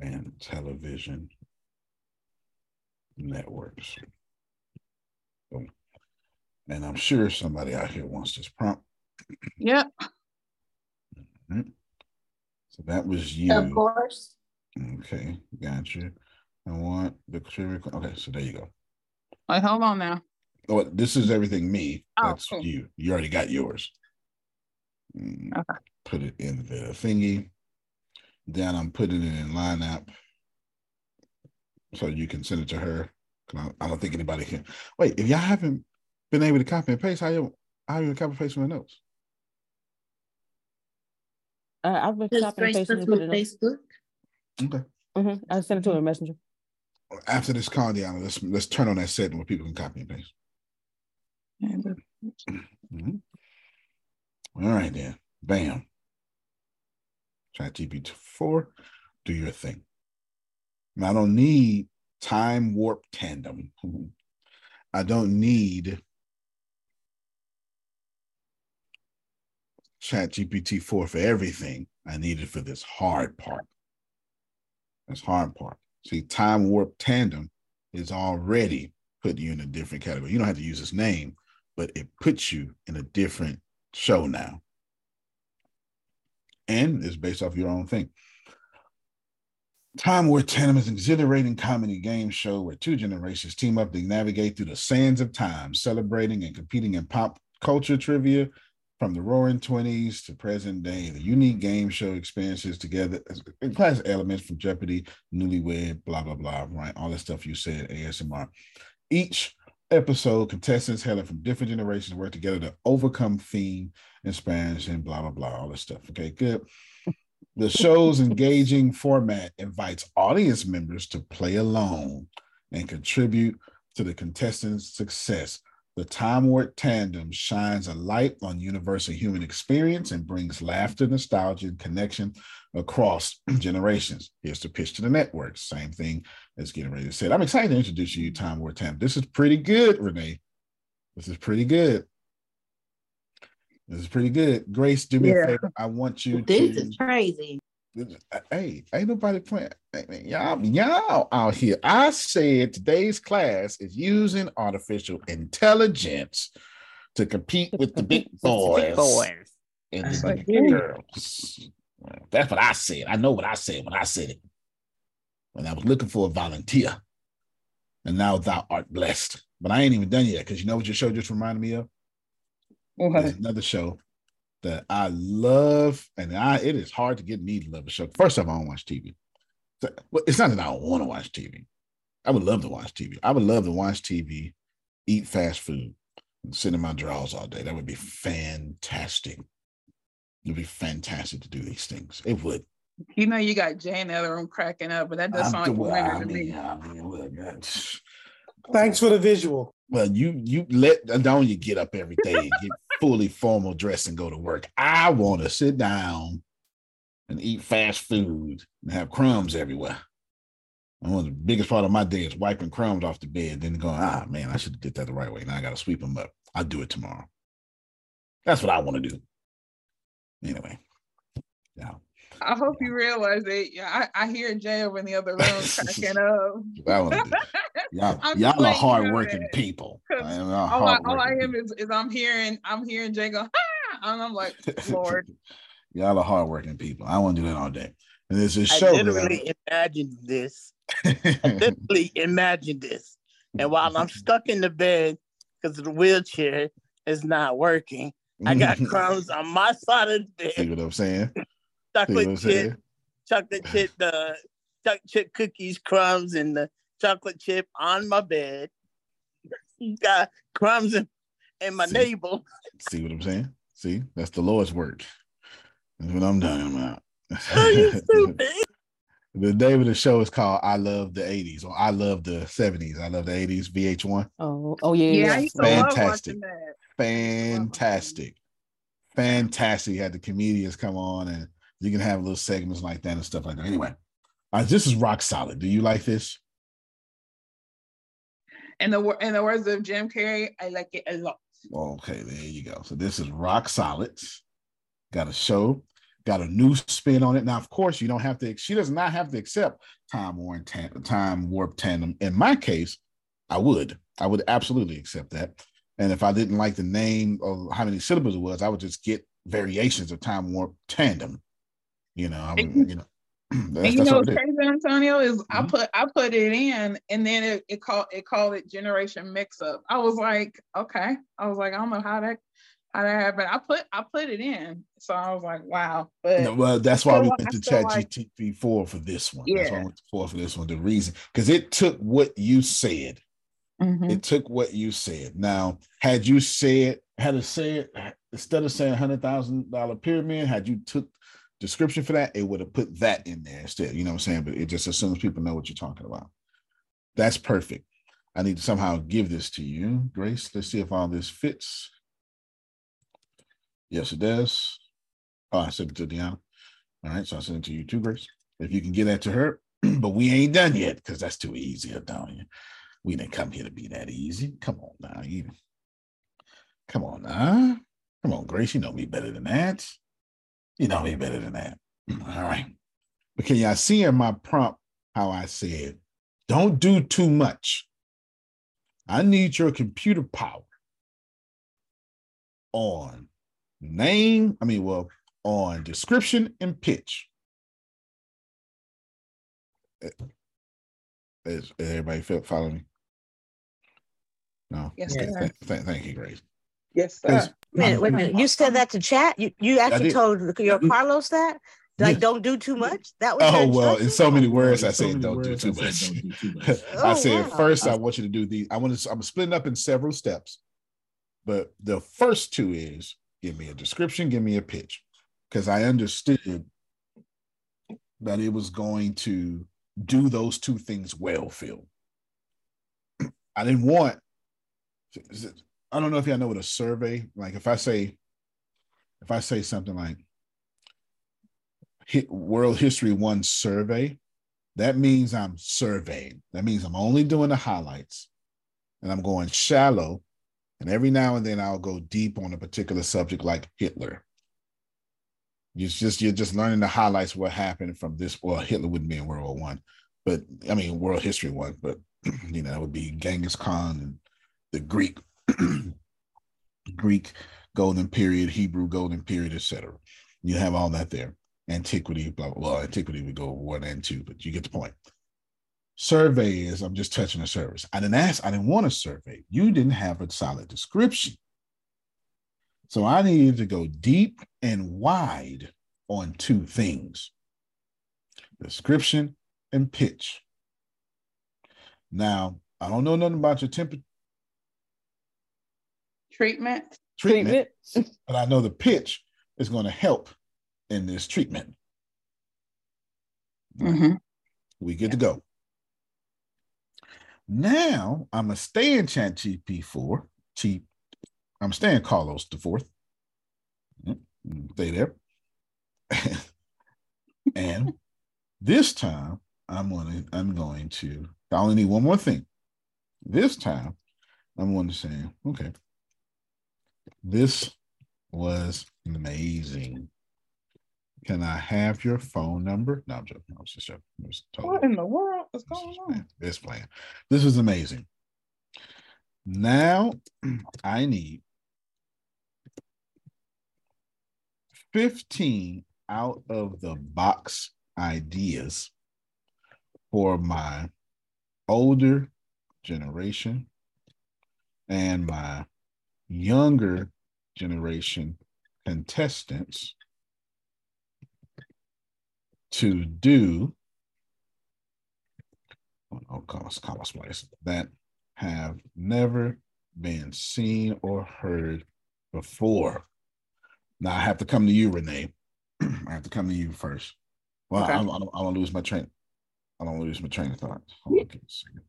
and television networks. And I'm sure somebody out here wants this prompt. Yep. Mm-hmm. So that was you. Of course. Okay, gotcha. I want the trivia. Okay, so there you go. Wait, hold on now. Oh, this is everything me. Oh, That's cool. you. You already got yours. Mm, Okay. Put it in the thingy. Then I'm putting it in line app so you can send it to her. I I don't think anybody can. Wait, if y'all haven't been able to copy and paste, how you how you copy and paste my notes? Uh, I've been Just copying and pasting. puts and put on it in- Facebook. Okay. Mhm. I sent it to her in messenger. After this call, Deanna, let's let's turn on that setting where people can copy and paste. Mhm. All right, then. Bam. Chat GPT four, do your thing. Now, I don't need time warp tandem. I don't need Chat GPT four for everything. I need it for this hard part. This hard part. See, time warp tandem is already putting you in a different category. You don't have to use his name, but it puts you in a different show now. And is based off your own thing. Time Warp Tandem is an exhilarating comedy game show where two generations team up to navigate through the sands of time, celebrating and competing in pop culture trivia from the roaring 20s to present day. The unique game show experiences together in class elements from Jeopardy, Newlywed, blah, blah, blah, right? All the stuff you said, ASMR. Each episode, contestants hailing from different generations work together to overcome theme in Spanish and blah, blah, blah, all this stuff. Okay, good. The show's engaging format invites audience members to play along and contribute to the contestants' success. The Time Warp Tandem shines a light on universal human experience and brings laughter, nostalgia, and connection across generations. Here's the pitch to the network. Same thing as getting ready to say. I'm excited to introduce you to Time Warp Tandem. This is pretty good, Renea. This is pretty good. This is pretty good. Grace, do me Yeah. a favor. I want you This to is crazy. Hey, ain't nobody playing. Y'all, y'all out here. I said today's class is using artificial intelligence to compete with the big boys, boys. and That's the what big girls. That's what I said. I know what I said when I said it. When I was looking for a volunteer, and now thou art blessed. But I ain't even done yet because you know what your show just reminded me of. There's another show that I love, and I it is hard to get me to love a show. First off, I don't watch TV. So, well, it's not that I don't want to watch TV. I would love to watch TV. I would love to watch TV, eat fast food, and sit in my drawers all day. That would be fantastic. It'd be fantastic to do these things. It would. You know, you got Jay in the other room cracking up, but that does sound like a well, winner I to mean, me. I mean, look, that's- Thanks for the visual. Well, you you let don't you get up every day and get fully formal dress and go to work. I want to sit down and eat fast food and have crumbs everywhere. And one of the biggest part of my day is wiping crumbs off the bed, then going, ah man, I should have did that the right way. Now I gotta sweep them up. I'll do it tomorrow. That's what I want to do. Anyway. Yeah. I hope you realize that. Yeah, I, I hear Jay over in the other room cracking up. I wanna do. Y'all, I'm y'all are letting you know hardworking that. people. 'Cause I am a All I, all I am is, is I'm hearing I'm hearing Jay go, ah, and I'm like, Lord. Y'all are hardworking people. I want to do that all day. And there's a I show. that literally imagined this. I literally imagined this. And while I'm stuck in the bed because the wheelchair is not working, I got crumbs on my side of the bed. See bed, what I'm saying? See what chocolate I'm chip, chocolate chip, the chocolate chip cookies, crumbs, and the chocolate chip on my bed. Got crumbs in, in my navel. See what I'm saying? See, that's the Lord's work. That's what I'm talking about. Oh, you stupid. the name of the show is called I Love the 80s or I Love the 70s. I love the 80s, VH1. Oh, oh yeah, Yeah, yeah. I used to love Fantastic. that. Fantastic. Fantastic. You had the comedians come on and you can have little segments like that and stuff like that. Anyway, uh, this is rock solid. Do you like this? In the in the words of Jim Carrey, I like it a lot. Okay, there you go. So this is rock solid. Got a show, got a new spin on it. Now, of course, you don't have to. She does not have to accept time warp tan- time warp tandem. In my case, I would. I would absolutely accept that. And if I didn't like the name of how many syllables it was, I would just get variations of time warp tandem. You know, I would. You know, And that's, you know what what's crazy, Antonio, is Mm-hmm. I put I put it in and then it, it called it called it generation mix up. I was like, okay. I was like, I don't know how that how that happened. I put I put it in. So I was like, wow. But No, well, that's why we went to Chat like- GTP four for this one. Yeah. That's why I went to four for this one. The reason because it took what you said. Mhm. It took what you said. Now, had you said, had it said instead of saying hundred thousand dollar pyramid, had you took description for that, it would have put that in there instead. You know what I'm saying? But it just assumes people know what you're talking about. That's perfect. I need to somehow give this to you, Grace. Let's see if all this fits. Yes, it does. Oh, I sent it to Deanna. All right, so I sent it to you too, Grace. If you can get that to her, but we ain't done yet because that's too easy, don't? We didn't come here to be that easy. Come on now, you. Come on now. Come on, Grace. You know me better than that. You know me better than that. All right. But can y'all see in my prompt how I said, don't do too much. I need your computer power on name. I mean, well, on description and pitch. Eh, eh, is, is everybody feel, follow me? No. Yes, Okay, sir. th- th- thank you, Grace. Yes, sir. Wait, a minute, wait a minute. You said that to chat? You you actually told your mm-hmm. Carlos that? Like, don't do too much? That was Oh well, in so many words, I said don't do too much. "Don't do too much." I Oh, said wow. first, I want you to do these. I want to. I'm splitting up in several steps, but the first two is give me a description, give me a pitch, because I understood that it was going to do those two things well. Phil, I didn't want. I don't know if y'all know what a survey like. If I say, if I say something like World History One survey, that means I'm surveying. That means I'm only doing the highlights and I'm going shallow. And every now and then I'll go deep on a particular subject like Hitler. It's just you're just learning the highlights what happened from this. Well, Hitler wouldn't be in World War One, but I mean World History One, but you know, that would be Genghis Khan and the Greek Greek golden period, Hebrew golden period, etc. You have all that there. Antiquity, blah, blah, blah. Antiquity would go one and two, but you get the point. Survey is I'm just touching a surface. I didn't ask, I didn't want a survey. You didn't have a solid description. So I needed to go deep and wide on two things description and pitch. Now, I don't know nothing about your temper Treatment. treatment, but I know the pitch is going to help in this treatment. Mhm. We get to go. Now I'm gonna stay in Chat GP4. Cheap. I'm staying Carlos the fourth. Stay there. and this time I'm gonna I'm going to I only need one more thing. This time I'm going to say, okay, this was amazing. Can I have your phone number? No, I'm joking. I was just joking. Was totally What in the world is going on? this plan. This is amazing. Now I need 15 out of the box ideas for my older generation and my younger generation contestants to do oh, Carlos, Carlos Place that have never been seen or heard before. Now I have to come to you, Renea. I have to come to you first. Well, Okay. I, I, don't, I don't lose my train. I don't lose my train of thought. Hold on, give me a second.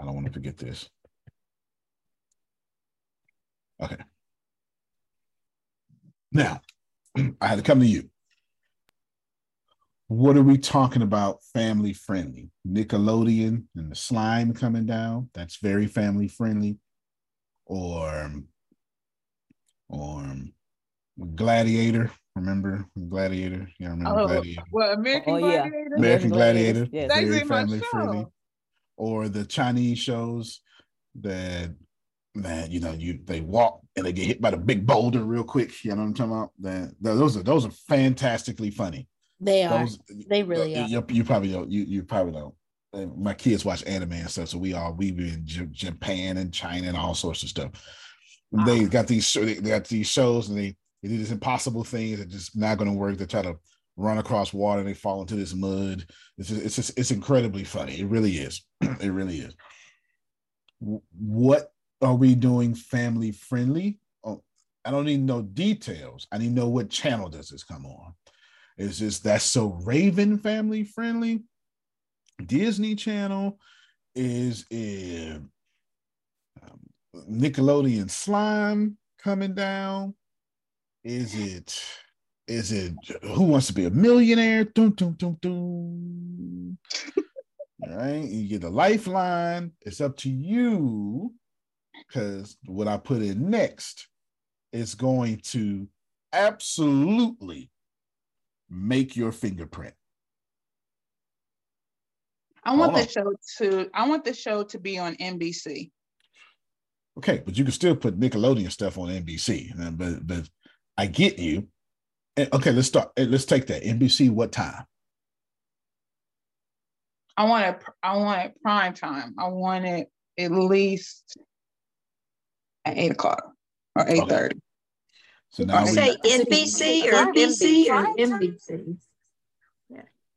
I don't want to forget this. Okay. Now, I had to come to you. What are we talking about family friendly? Nickelodeon and the slime coming down. That's very family friendly. Or, or Gladiator. Remember Gladiator? Yeah, remember Oh, Gladiator. well, American Oh, yeah. Gladiator. American Gladiator. Yes. Very family friendly. Or the Chinese shows that that you know you they walk and they get hit by the big boulder real quick. You know what I'm talking about? That those are those are fantastically funny. They are. Those, They really are. you, you probably don't. You you probably don't. Uh, My kids watch anime and stuff, so we all we be in Japan and China and all sorts of stuff. And They got these they got these shows and they they do these impossible things that just not going to work. They try to run across water and they fall into this mud. It's just, it's just, it's incredibly funny. It really is. it really is. What are we doing family friendly? Oh, I don't need no details. I need to know what channel does this come on. Is this that's so Raven family friendly? Disney Channel is it um, Nickelodeon slime coming down? Is it is it who wants to be a millionaire? Dun. All right, you get a lifeline. It's up to you because what I put in next is going to absolutely make your fingerprint. I want the show to. I want the show to be on NBC. Okay, but you can still put Nickelodeon stuff on NBC. But but I get you. Okay, let's start. eh, Let's take that. NBC, what time? I want it. I want it prime time. I want it at least at eight o'clock or eight thirty. So now we, Say NBC or NBC or NBC.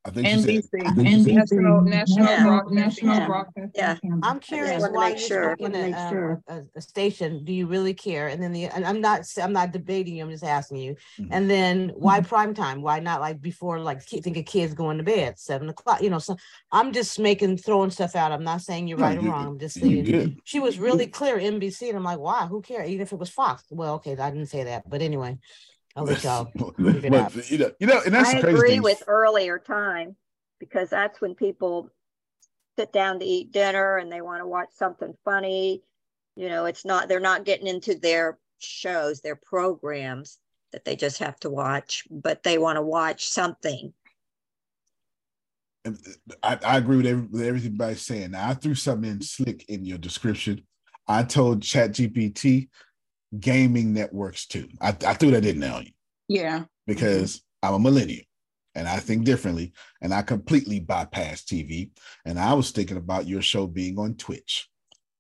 I think you said, NBC, I think you said- National National Yeah. Broad- National Yeah. Broadcasting. Yeah. Company. I'm curious wanted to why make you're sure. to at sure. a, a, a station. Do you really care? And then the and I'm not I'm not debating you. I'm just asking you. Mhm. And then why prime time? Why not like before? Like ki- think of kids going to bed seven o'clock. You know, so I'm just making throwing stuff out. I'm not saying you're No, right or wrong. I'm just saying she was really clear NBC, and I'm like, why? Who cares? Even if it was Fox. Well, okay, I didn't say that, but anyway, I'll let y'all it out. But, you know, you know, and that's I the crazy agree thing. with earlier time because that's when people sit down to eat dinner and they want to watch something funny. You know, it's not, they're not getting into their shows, their programs that they just have to watch, but they want to watch something. and uh, I, I agree with, every, with everything everybody's saying. Now, I threw something in slick in your description. I told ChatGPT gaming networks too. I, I threw that in there on you Yeah. because I'm a millennial and I think differently, and I completely bypass TV. And I was thinking about your show being on Twitch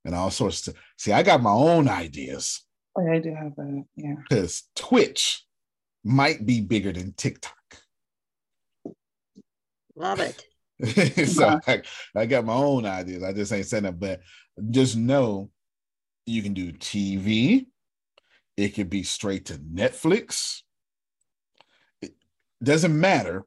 and all sorts of see. I got my own ideas Oh, I do have that. Yeah. because Twitch might be bigger than TikTok. Love it. so I, I got my own ideas. I just ain't saying that, but just know you can do TV. It could be straight to Netflix. It doesn't matter.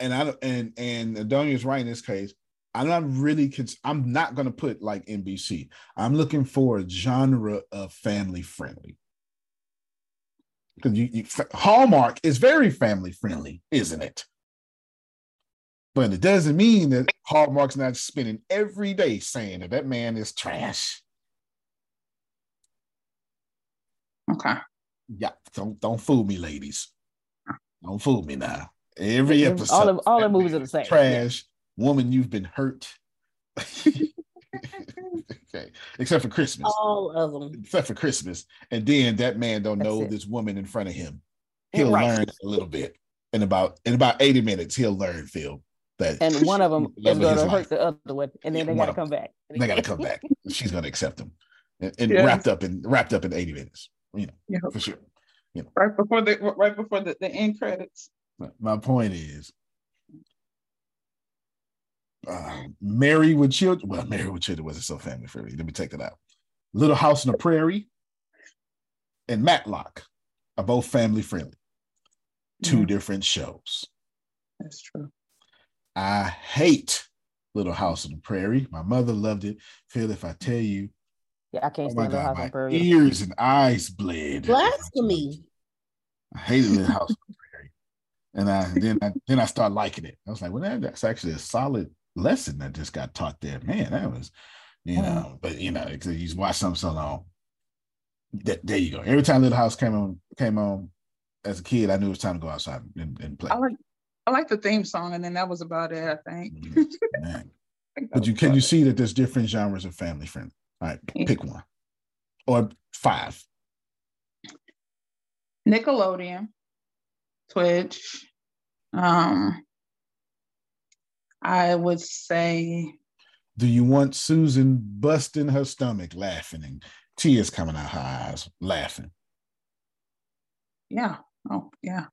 And I and and Adonia's right in this case. I'm not really. Cons- I'm not going to put like NBC. I'm looking for a genre of family friendly. Because you, you Hallmark is very family friendly, isn't it? But it doesn't mean that Hallmark's not spending every day saying that that man is trash. Okay. Yeah, don't don't fool me, ladies. Don't fool me now. Every Every- episode, all the all the movies are the same. Trash woman, you've been hurt. okay, except for Christmas. All of them. Except for Christmas, and then that man don't That's know it. this woman in front of him. He'll Right. learn a little bit in about in about eighty minutes. He'll learn, Phil, that And one of them is going to life. hurt the other one, and then Yeah, they got to come back. they got to come back. She's going to accept them, and, and Yeah. wrapped up in wrapped up in eighty minutes. You know, Yeah. for sure. Right before the right before the, the end credits. My- point is, uh, Married with Children. Well, Married with Children wasn't so family friendly. Let me take that out. Little House on the Prairie and Matlock are both family friendly. Two different shows. That's true. I hate Little House on the Prairie. My mother loved it. Phil, if I tell you, Yeah, I can't oh my stand the God, house on my Prairie. ears and eyes bled. Blasphemy. I hated Little House on the Prairie. And I then I then I started liking it. I was like, well, that, that's actually a solid lesson that just got taught there. Man, that was, you mm. know, but you know, it's- you just watch something so long. Th- there you go. Every time Little House came on, came on as a kid, I knew it was time to go outside and, and play. I like I like the theme song, and then that was about it. I think. Mm-hmm. Man. But you can you see that there's different genres of family friendly. All right, pick one. Or five. Nickelodeon, Twitch. Um, I would say Do you want Susan busting her stomach laughing and tears coming out her eyes laughing? yeah. Oh yeah.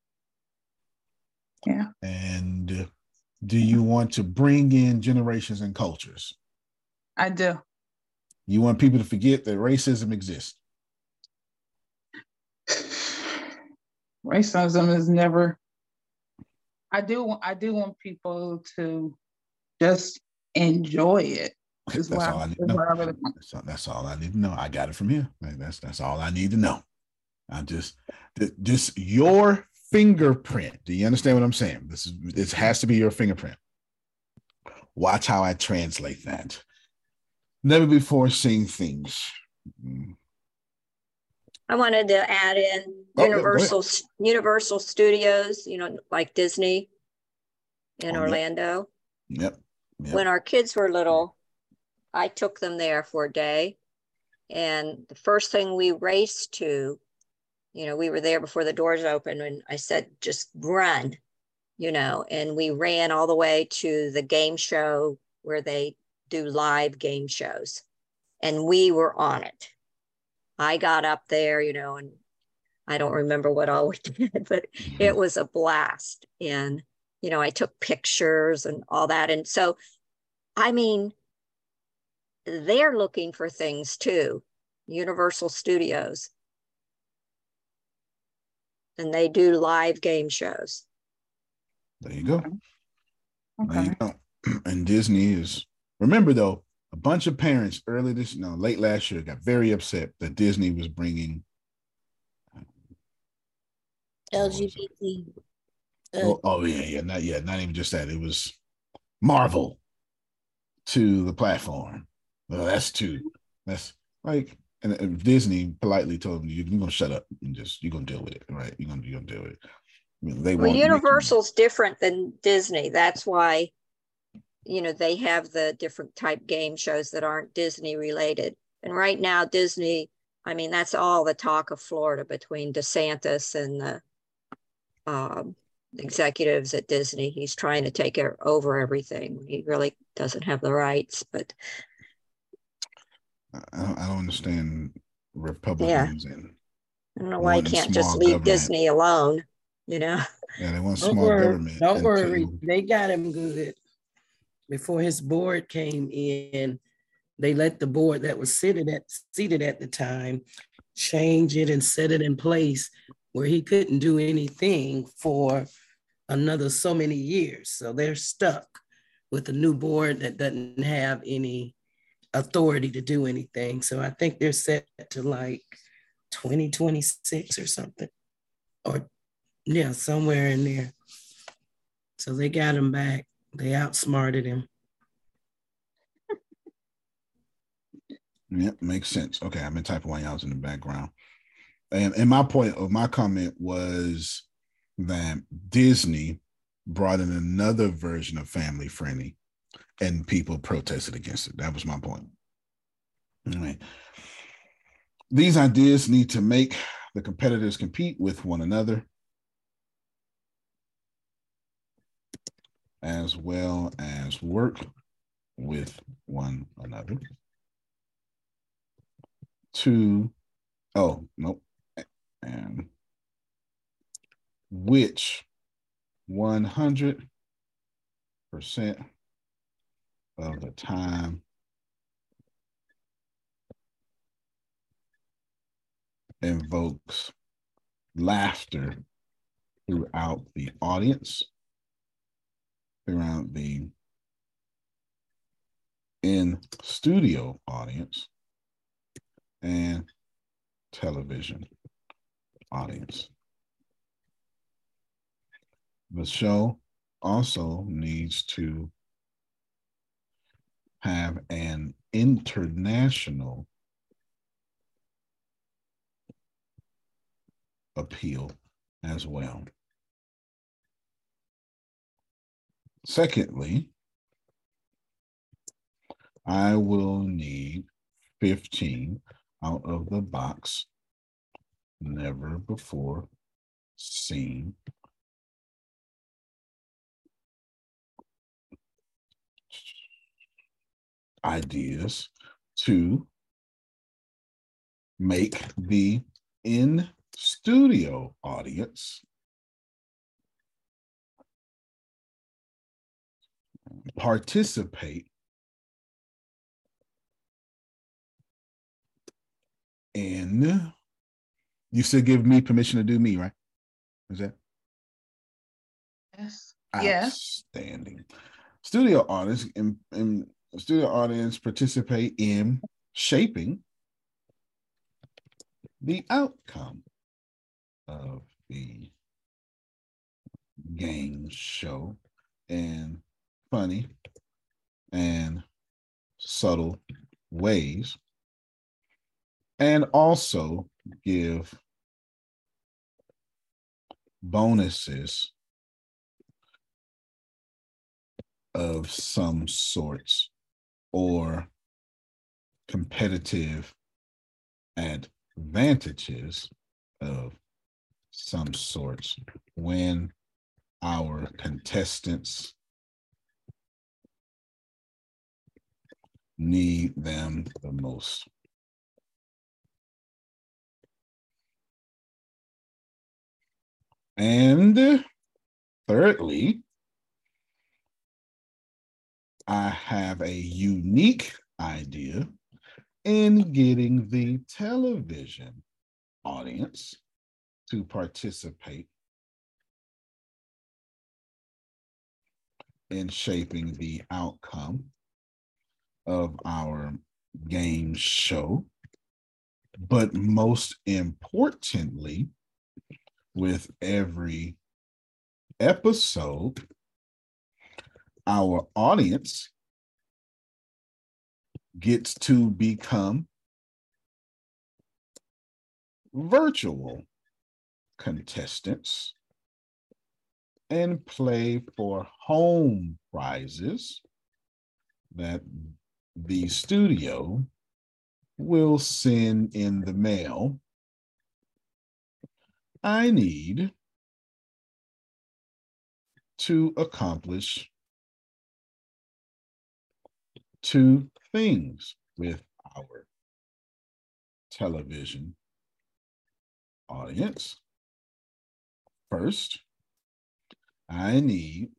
Yeah. And do you want to bring in generations and cultures? I do. You want people to forget that racism exists. Racism is never. I do. want- I do want people to just enjoy it. That's all I I, need to know. I. That's all, that's all I need to know. I got it from here. That's that's all I need to know. I just just your fingerprint. Do you understand what I'm saying? This is this has to be your fingerprint. Watch how I translate that. Never before seen things. Mm. I wanted to add in Oh, yeah. Universal, Universal Studios, you know, like Disney in Oh. Orlando. Yep. yep. When our kids were little, I took them there for a day. And the first thing we raced to you know, we were there before the doors opened and I said, just run, you know, and we ran all the way to the game show where they do live game shows. And we were on it. I got up there, you know, and I don't remember what all we did, but mm-hmm. it was a blast. And, you know, I took pictures and all that. And so, I mean, they're looking for things too, Universal Studios. And they do live game shows. There you go. Okay. There you go. And Disney is remember though, a bunch of parents early this no late last year got very upset that Disney was bringing LGBT. Uh, oh, oh, yeah, yeah, not yeah, not even just that. It was Marvel to the platform. Well, that's too. That's like, and, and Disney politely told them, "You're gonna shut up and just you're gonna deal with it, right? You're gonna you're gonna deal with it." I mean, they well, Universal's different than Disney. That's why, you know, they have the different type game shows that aren't Disney related. And right now, Disney, I mean, that's all the talk of Florida between DeSantis and the um, executives at Disney. He's trying to take over everything. He really doesn't have the rights, but I don't, I don't understand Republicans yeah. and I don't know why he can't just leave government. Disney alone. You know. Yeah, they want small worry, government. Don't worry, they got him good. Before his board came in, they let the board that was seated at seated at the time change it and set it in place where he couldn't do anything for another so many years. So they're stuck with a new board that doesn't have any authority to do anything. So I think they're set to like 2026 or something, or yeah, somewhere in there. So they got him back. They outsmarted him. Yeah, makes sense. Okay, I've been typing while I was in the background. And, and my point of my comment was that Disney brought in another version of family friendly and people protested against it. That was my point. Right. These ideas need to make the competitors compete with one another as well as work with one another. To oh nope and which 100% of the time invokes laughter throughout the audience, throughout the in studio audience, and television audience. The show also needs to have an international appeal as well. Secondly, I will need 15 out of the box never before seen. Ideas to make the in studio audience participate in you still give me permission to do me, right? Is that? Yes. Outstanding. Yes. Studio audience and, and studio audience participate in shaping the outcome of the game show in funny and subtle ways and also give bonuses of some sorts or competitive advantages of some sorts when our contestants need them the most. And thirdly, I have a unique idea in getting the television audience to participate in shaping the outcome of our game show. But most importantly, with every episode, our audience gets to become virtual contestants and play for home prizes that the studio will send in the mail. I need to accomplish two things with our television audience. First, I need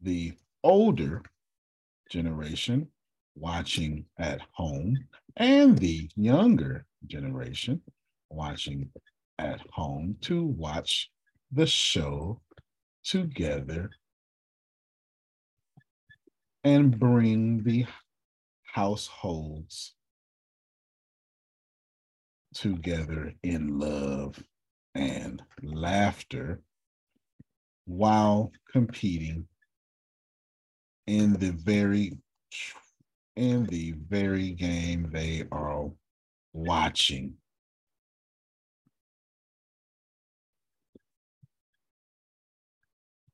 the older generation watching at home and the younger generation watching at home to watch the show together and bring the households together in love and laughter while competing in the very in the very game they are watching.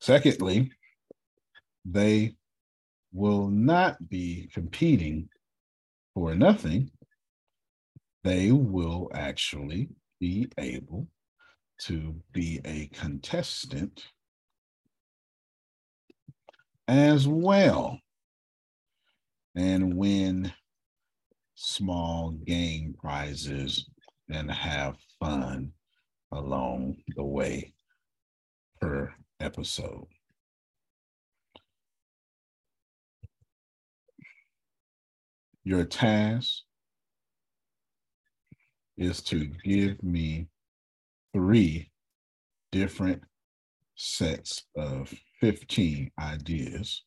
Secondly, they will not be competing for nothing. They will actually be able to be a contestant as well and win small game prizes and have fun along the way per episode. Your task is to give me three different sets of 15 ideas,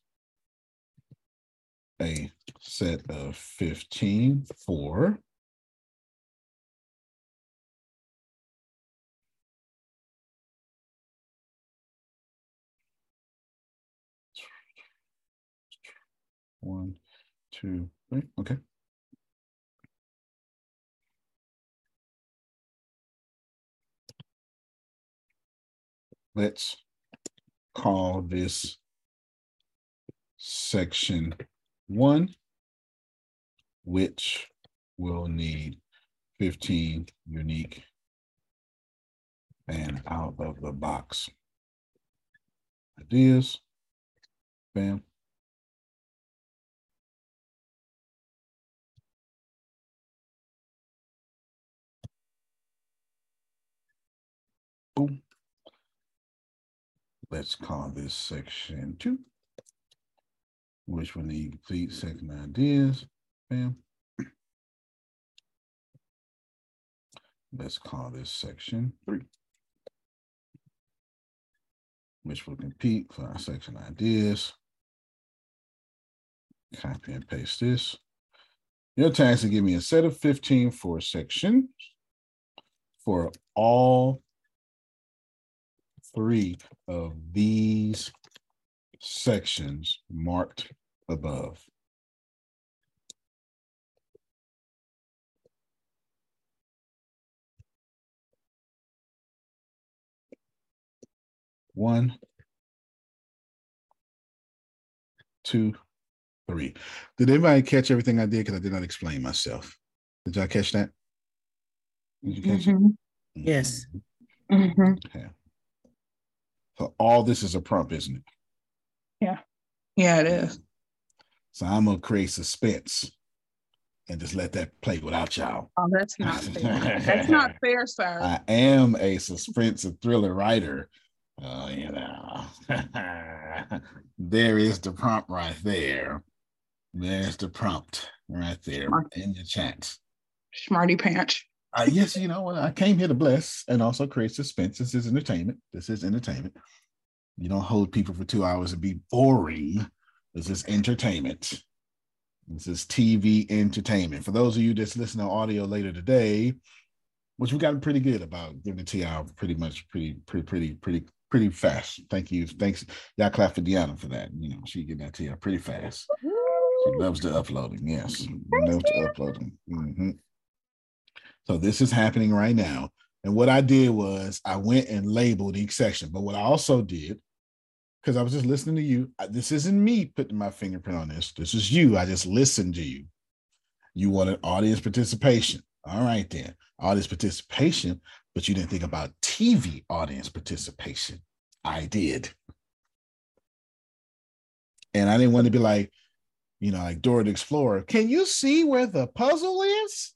a set of 15 for one, two, three. Okay. Let's call this section one, which will need 15 unique and out of the box ideas. Bam. Boom. Let's call this section two, which will need complete second ideas. Bam. Let's call this section three, which will compete for our section ideas. Copy and paste this. Your task to give me a set of 15 for section for all three of these sections marked above. One, two, three. Did anybody catch everything I did? Because I did not explain myself. Did y'all catch that? Did you catch mm -hmm. it? Yes. Mm-hmm. Okay. So all this is a prompt, isn't it? Yeah. Yeah, it is. So I'm gonna create suspense and just let that play without y'all. Oh, that's not fair. that's not fair, sir. I am a suspense and thriller writer. Uh, you know, there is the prompt right there. There's the prompt right there in your chat. Smarty pants. Uh, yes, you know, I came here to bless and also create suspense. This is entertainment. This is entertainment. You don't hold people for two hours and be boring. This is entertainment. This is TV entertainment. For those of you that's listening to audio later today, which we've got pretty good about giving to y'all pretty much pretty, pretty, pretty, pretty, pretty fast. Thank you. Thanks. Y'all clap for Deanna for that. You know, she getting that to you pretty fast. She loves the uploading. Yes. Loves the uploading. Mm-hmm. So this is happening right now. And what I did was I went and labeled each section. But what I also did, because I was just listening to you, this isn't me putting my fingerprint on this. This is you. I just listened to you. You wanted audience participation. All right, then. Audience participation, but you didn't think about TV audience participation. I did. And I didn't want to be like, you know, like Dora the Explorer. Can you see where the puzzle is?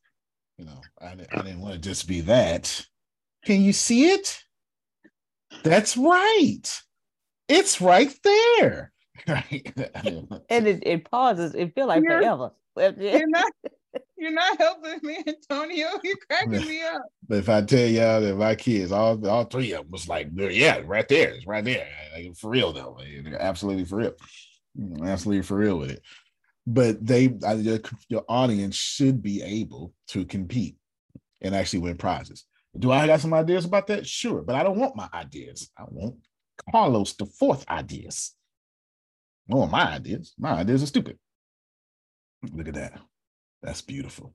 You know, I, I didn't want to just be that. Can you see it? That's right. It's right there. Right. and it, it pauses. It feel like You're- forever. You're not you're not helping me, Antonio. You're cracking me up. But if I tell y'all that my kids, all all three of them was like, yeah, right there, it's right there. Like, for real though, like, absolutely for real, absolutely for real with it. But they, uh, your, your audience should be able to compete and actually win prizes. Do I got some ideas about that? Sure, but I don't want my ideas. I want Carlos the fourth ideas. Want my ideas. My ideas are stupid. Look at that. That's beautiful.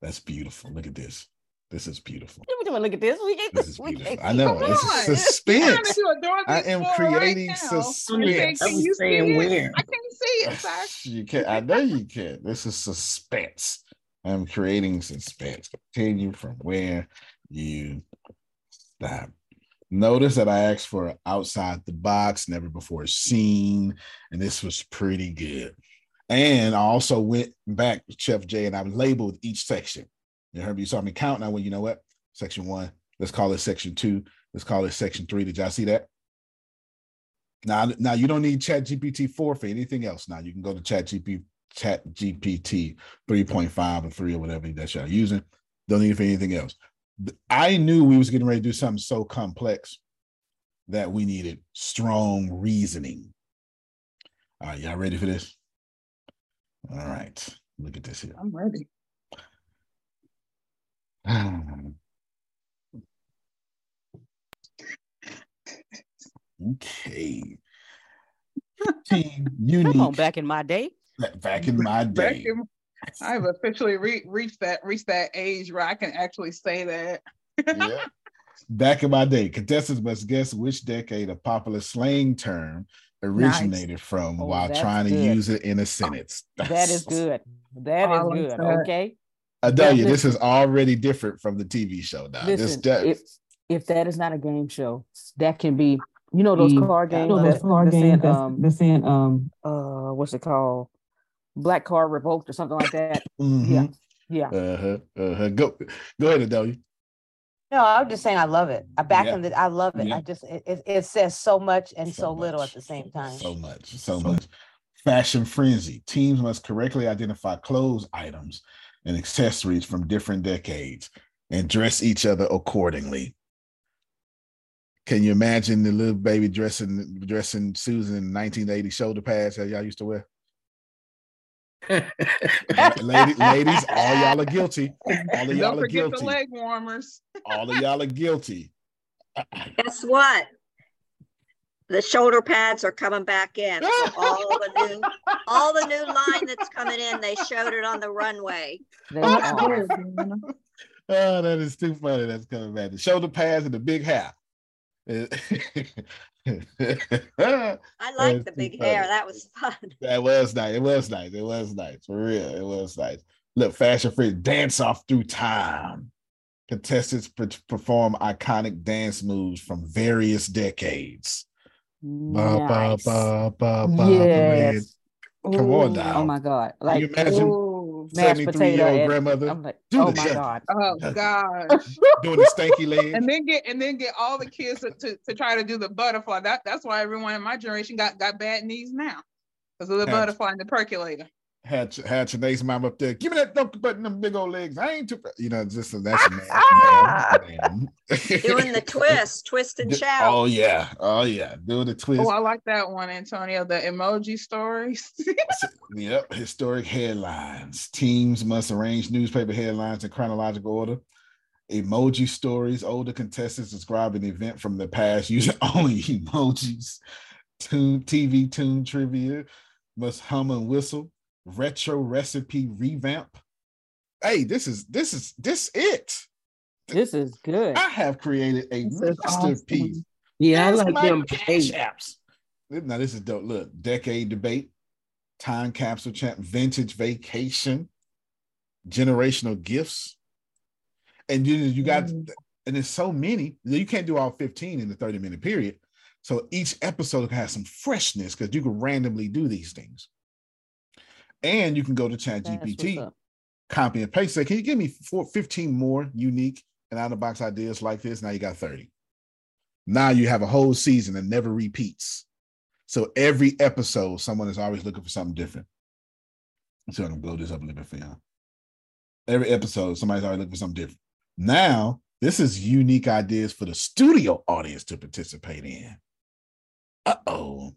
That's beautiful. Look at this. This is beautiful. We don't look at this. We get This is we beautiful. can't I know. it. This Come is on. suspense. Trying to do a Dorothy I am Spore right creating suspense. You say, Can you see it? I can't see it, sir. You can. I know you can't. This is suspense. I'm creating suspense. Continue from where you stop. Notice that I asked for outside the box, never before seen, and this was pretty good. And I also went back with Chef J and I labeled each section. You heard me, you saw me count. I went, you know what? Section one, let's call it section two, let's call it section three. Did y'all see that? Now, now you don't need Chat GPT 4 for anything else. Now you can go to Chat GP, Chat GPT 3.5 or 3 or whatever that y'all using. Don't need for anything else. I knew we was getting ready to do something so complex that we needed strong reasoning. All right, y'all ready for this? All right, look at this here. I'm ready. okay. Team unique. Come on, back in my day. Back in my day. in- I've officially re- reached that reached that age where I can actually say that. yeah. Back in my day, contestants must guess which decade a popular slang term originated from Oh, while that's trying to use it in a sentence. That is good. That I is like good. that. Okay. tell That- this is already different from the TV show now. This Listen, that- if if that is not a game show, that can be you know those Mm. card I games know those that's card games saying, that's- um that's saying um uh what's it called? Black card revoked or something like that. Yeah. Mhm. Yeah. Uh-huh. Uh-huh. Go go ahead, Adelia. No, I'm just saying I love it. I back Yeah. in the I love it. Yeah. I just it, it, it says so much and so, So little at the same time. So much, so much. Fashion frenzy. Teams must correctly identify clothes items and accessories from different decades and dress each other accordingly. Can you imagine the little baby dressing dressing Susan in 1980 shoulder pads that y'all used to wear? Lady, ladies, all y'all are guilty. All of y'all Don't are forget the guilty. leg warmers. All of y'all are guilty. Guess what? The shoulder pads are coming back in. So all the new, all the new line that's coming in, they showed it on the runway. Oh. Oh, that is too funny. That's coming back. The shoulder pads and the big hair. I I like the big hair. That was fun. That was nice. It was nice. It was nice. For real. It was nice. Look, fashion free dance off through time. Contestants per- perform iconic dance moves from various decades. Ba, ba, Nice. ba, ba, ba, Yes. Come on now. Oh my God. Can you imagine ooh, mashed 73 potato. year old grandmother I'm like, oh my jump, God. Oh Huh. gosh. doing the stanky leg. and then get and then get all the kids to, to, to try to do the butterfly. That that's why everyone in my generation got got bad knees now. Because of the Have- butterfly and the percolator. Had had Trinae's mom up there. Give me that donkey butt and them big old legs. I ain't too, you know, just that's a man. man, man. Doing the twist, twist and D- shout. Oh yeah, oh yeah, doing the twist. Oh, I like that one, Antonio. The emoji stories. Yep, historic headlines. Teams must arrange newspaper headlines in chronological order. Emoji stories. Older contestants describe an event from the past using only emojis. Tune TV tune trivia must hum and whistle. Retro recipe revamp. Hey, this is this is this it. This is good. I have created a This masterpiece. awesome. Yeah, I like them cash apps. Now this is dope. Look, decade debate, time capsule champ, vintage vacation, generational gifts, and you you got Mm-hmm. and there's so many you can't do all 15 in the 30 minute period. So each episode can have some freshness because you can randomly do these things. And you can go to Chat GPT, copy and paste. Say, can you give me four, 15 more unique and out of the box ideas like this? Now you got 30. Now you have a whole season that never repeats. So every episode, someone is always looking for something different. So I'm gonna blow this up a little bit for y'all. Every episode, somebody's always looking for something different. Now, this is unique ideas for the studio audience to participate in. Uh-oh.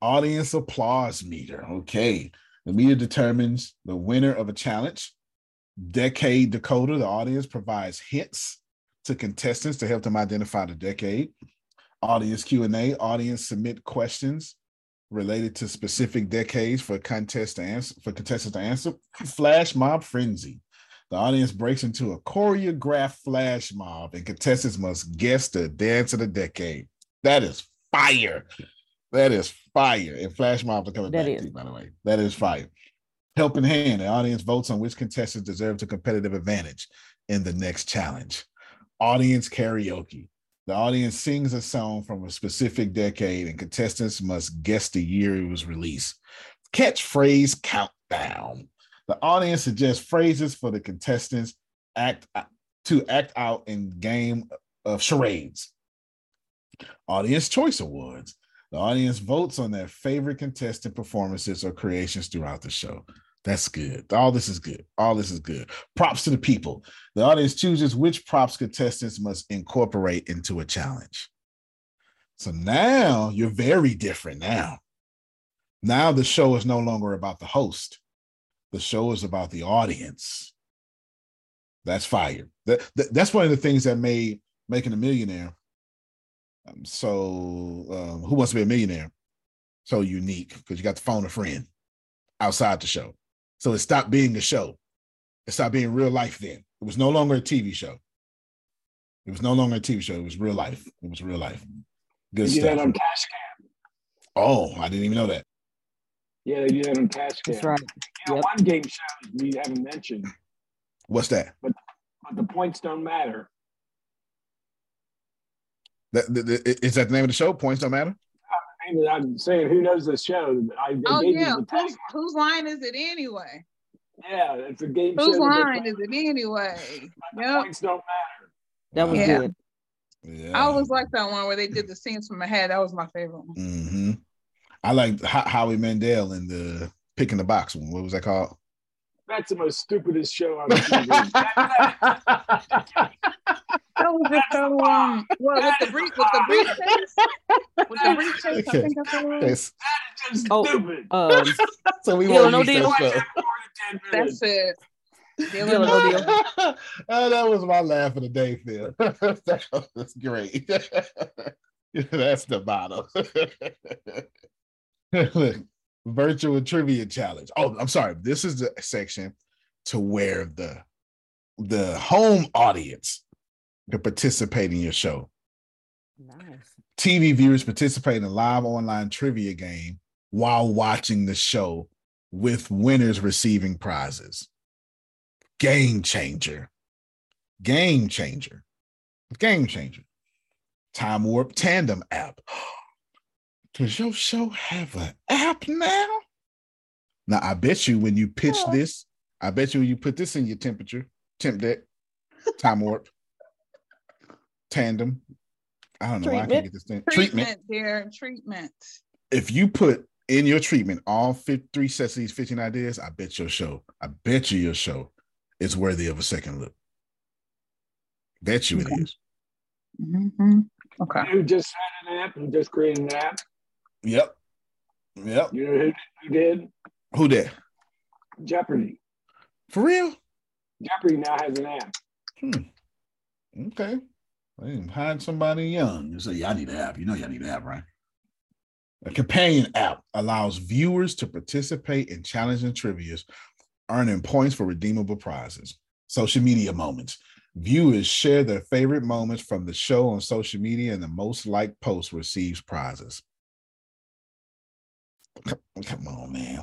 Audience applause meter. Okay. The meter determines the winner of a challenge. Decade decoder. The audience provides hints to contestants to help them identify the decade. Audience Q&A. Audience submit questions related to specific decades for contest to answer for contestants to answer. Flash mob frenzy. The audience breaks into a choreographed flash mob, and contestants must guess the dance of the decade. That is fire. That is fire. And flash mobs are coming That back is. to you, by the way. That is fire. Helping hand. The audience votes on which contestants deserve the competitive advantage in the next challenge. Audience karaoke. The audience sings a song from a specific decade, and contestants must guess the year it was released. Catchphrase countdown. The audience suggests phrases for the contestants act to act out in game of charades. Audience Choice Awards. The audience votes on their favorite contestant performances or creations throughout the show. That's good. All this is good. All this is good. Props to the people. The audience chooses which props contestants must incorporate into a challenge. So now you're very different now. Now the show is no longer about the host. The show is about the audience. That's fire. That, that- that's one of the things that made making a millionaire. Um, so um, who wants to be a millionaire? So unique because you got to phone a friend outside the show. So it stopped being a show. It stopped being real life then. It was no longer a TV show. It was no longer a TV show. It was real life. It was real life. Good They do that stuff. on Cash Cab. Oh, I didn't even know that. Yeah, they do that on Cash Cab. That's right. You know, Yep. one game show we haven't mentioned, What's that? but but the points don't matter. That, that- that- is that the name of the show? Points don't matter. I mean, I'm saying, who knows the show? I, Oh yeah. Whose whose line is it anyway? Yeah, it's a game Whose show. that they line is it anyway? but the Yep. points don't matter. That was Yeah. good. Yeah. I always like that one where they did the scenes from a hat. That was my favorite one. hmm I like Howie Mandel in the pick in the box one. What was that called? That's the most stupidest show on TV. That was just so um well with the brief with the briefcase. With the briefcase, I think that's what it was. Yes. Just Oh, stupid. Um, So we Deal won't no use deal? that stuff. That's it. Deal Deal or or no no deal. deal? oh, that was my laugh of the day, Phil. that was great. That's the bottom. Virtual trivia challenge. Oh, I'm sorry. This is the section to where the the home audience can participate in your show. Nice. TV viewers participate in a live online trivia game while watching the show with winners receiving prizes. Game changer. Game changer. Game changer. Time Warp Tandem app. Does your show have an app now? Now I bet you when you pitch Oh. this, I bet you when you put this in your temperature, temp deck, time warp, tandem. I don't know. why I can't Treatment. get this thing. Treatment, Treatment. dear. Treatment. If you put in your treatment all fi- three sets of these 15 ideas, I bet your show, I bet you your show is worthy of a second look. Bet you it is. Mm-hmm. Okay. You just had an app? You just created an app? Yep. Yep. You know who, did? Who that? Jeopardy. For real? Jeopardy now has an app. Hmm. Okay. They hide somebody young You say, "Yeah, I need an app." You know, y'all need an app, right? A companion app allows viewers to participate in challenging trivias, earning points for redeemable prizes. Social media moments. Viewers share their favorite moments from the show on social media, and the most liked post receives prizes. Come, on, man.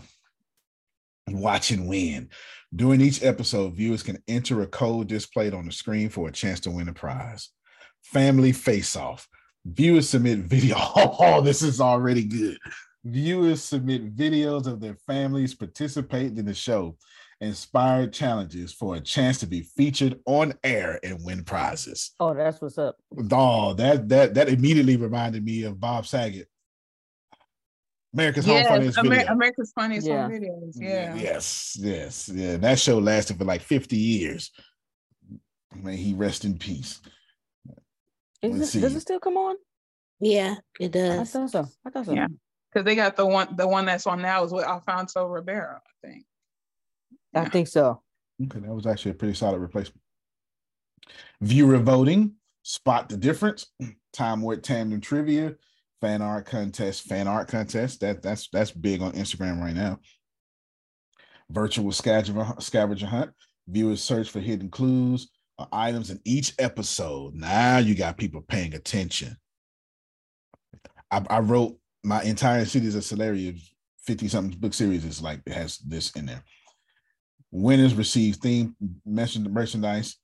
Watch and win. During each episode, viewers can enter a code displayed on the screen for a chance to win a prize. Family Face Off. Viewers submit video. Oh, this is already good. Viewers submit videos of their families participating in the show, inspired challenges for a chance to be featured on air and win prizes. Oh, that's what's up. Oh, that that that immediately reminded me of Bob Saget. America's Home Funniest Amer- Video. America's Funniest Yeah. Home Videos. Yeah. Yes, yes, yeah. That show lasted for like 50 years. May he rest in peace. Is Let's it, does it still come on? Yeah, it does. I does. thought so. I thought so. Yeah. Because they got the one the one that's on now is with Alfonso Ribeiro, I think. I think so. Okay, that was actually a pretty solid replacement. Viewer voting, spot the difference, time warp tandem trivia, fan art contest, fan art contest. That that's that's big on Instagram right now. Virtual scavenger scavenger hunt. Viewers search for hidden clues or items in each episode. Now you got people paying attention. I, I wrote my entire series of Celeria 50 something book series is like it has this in there. Winners receive theme merchand- merchandise,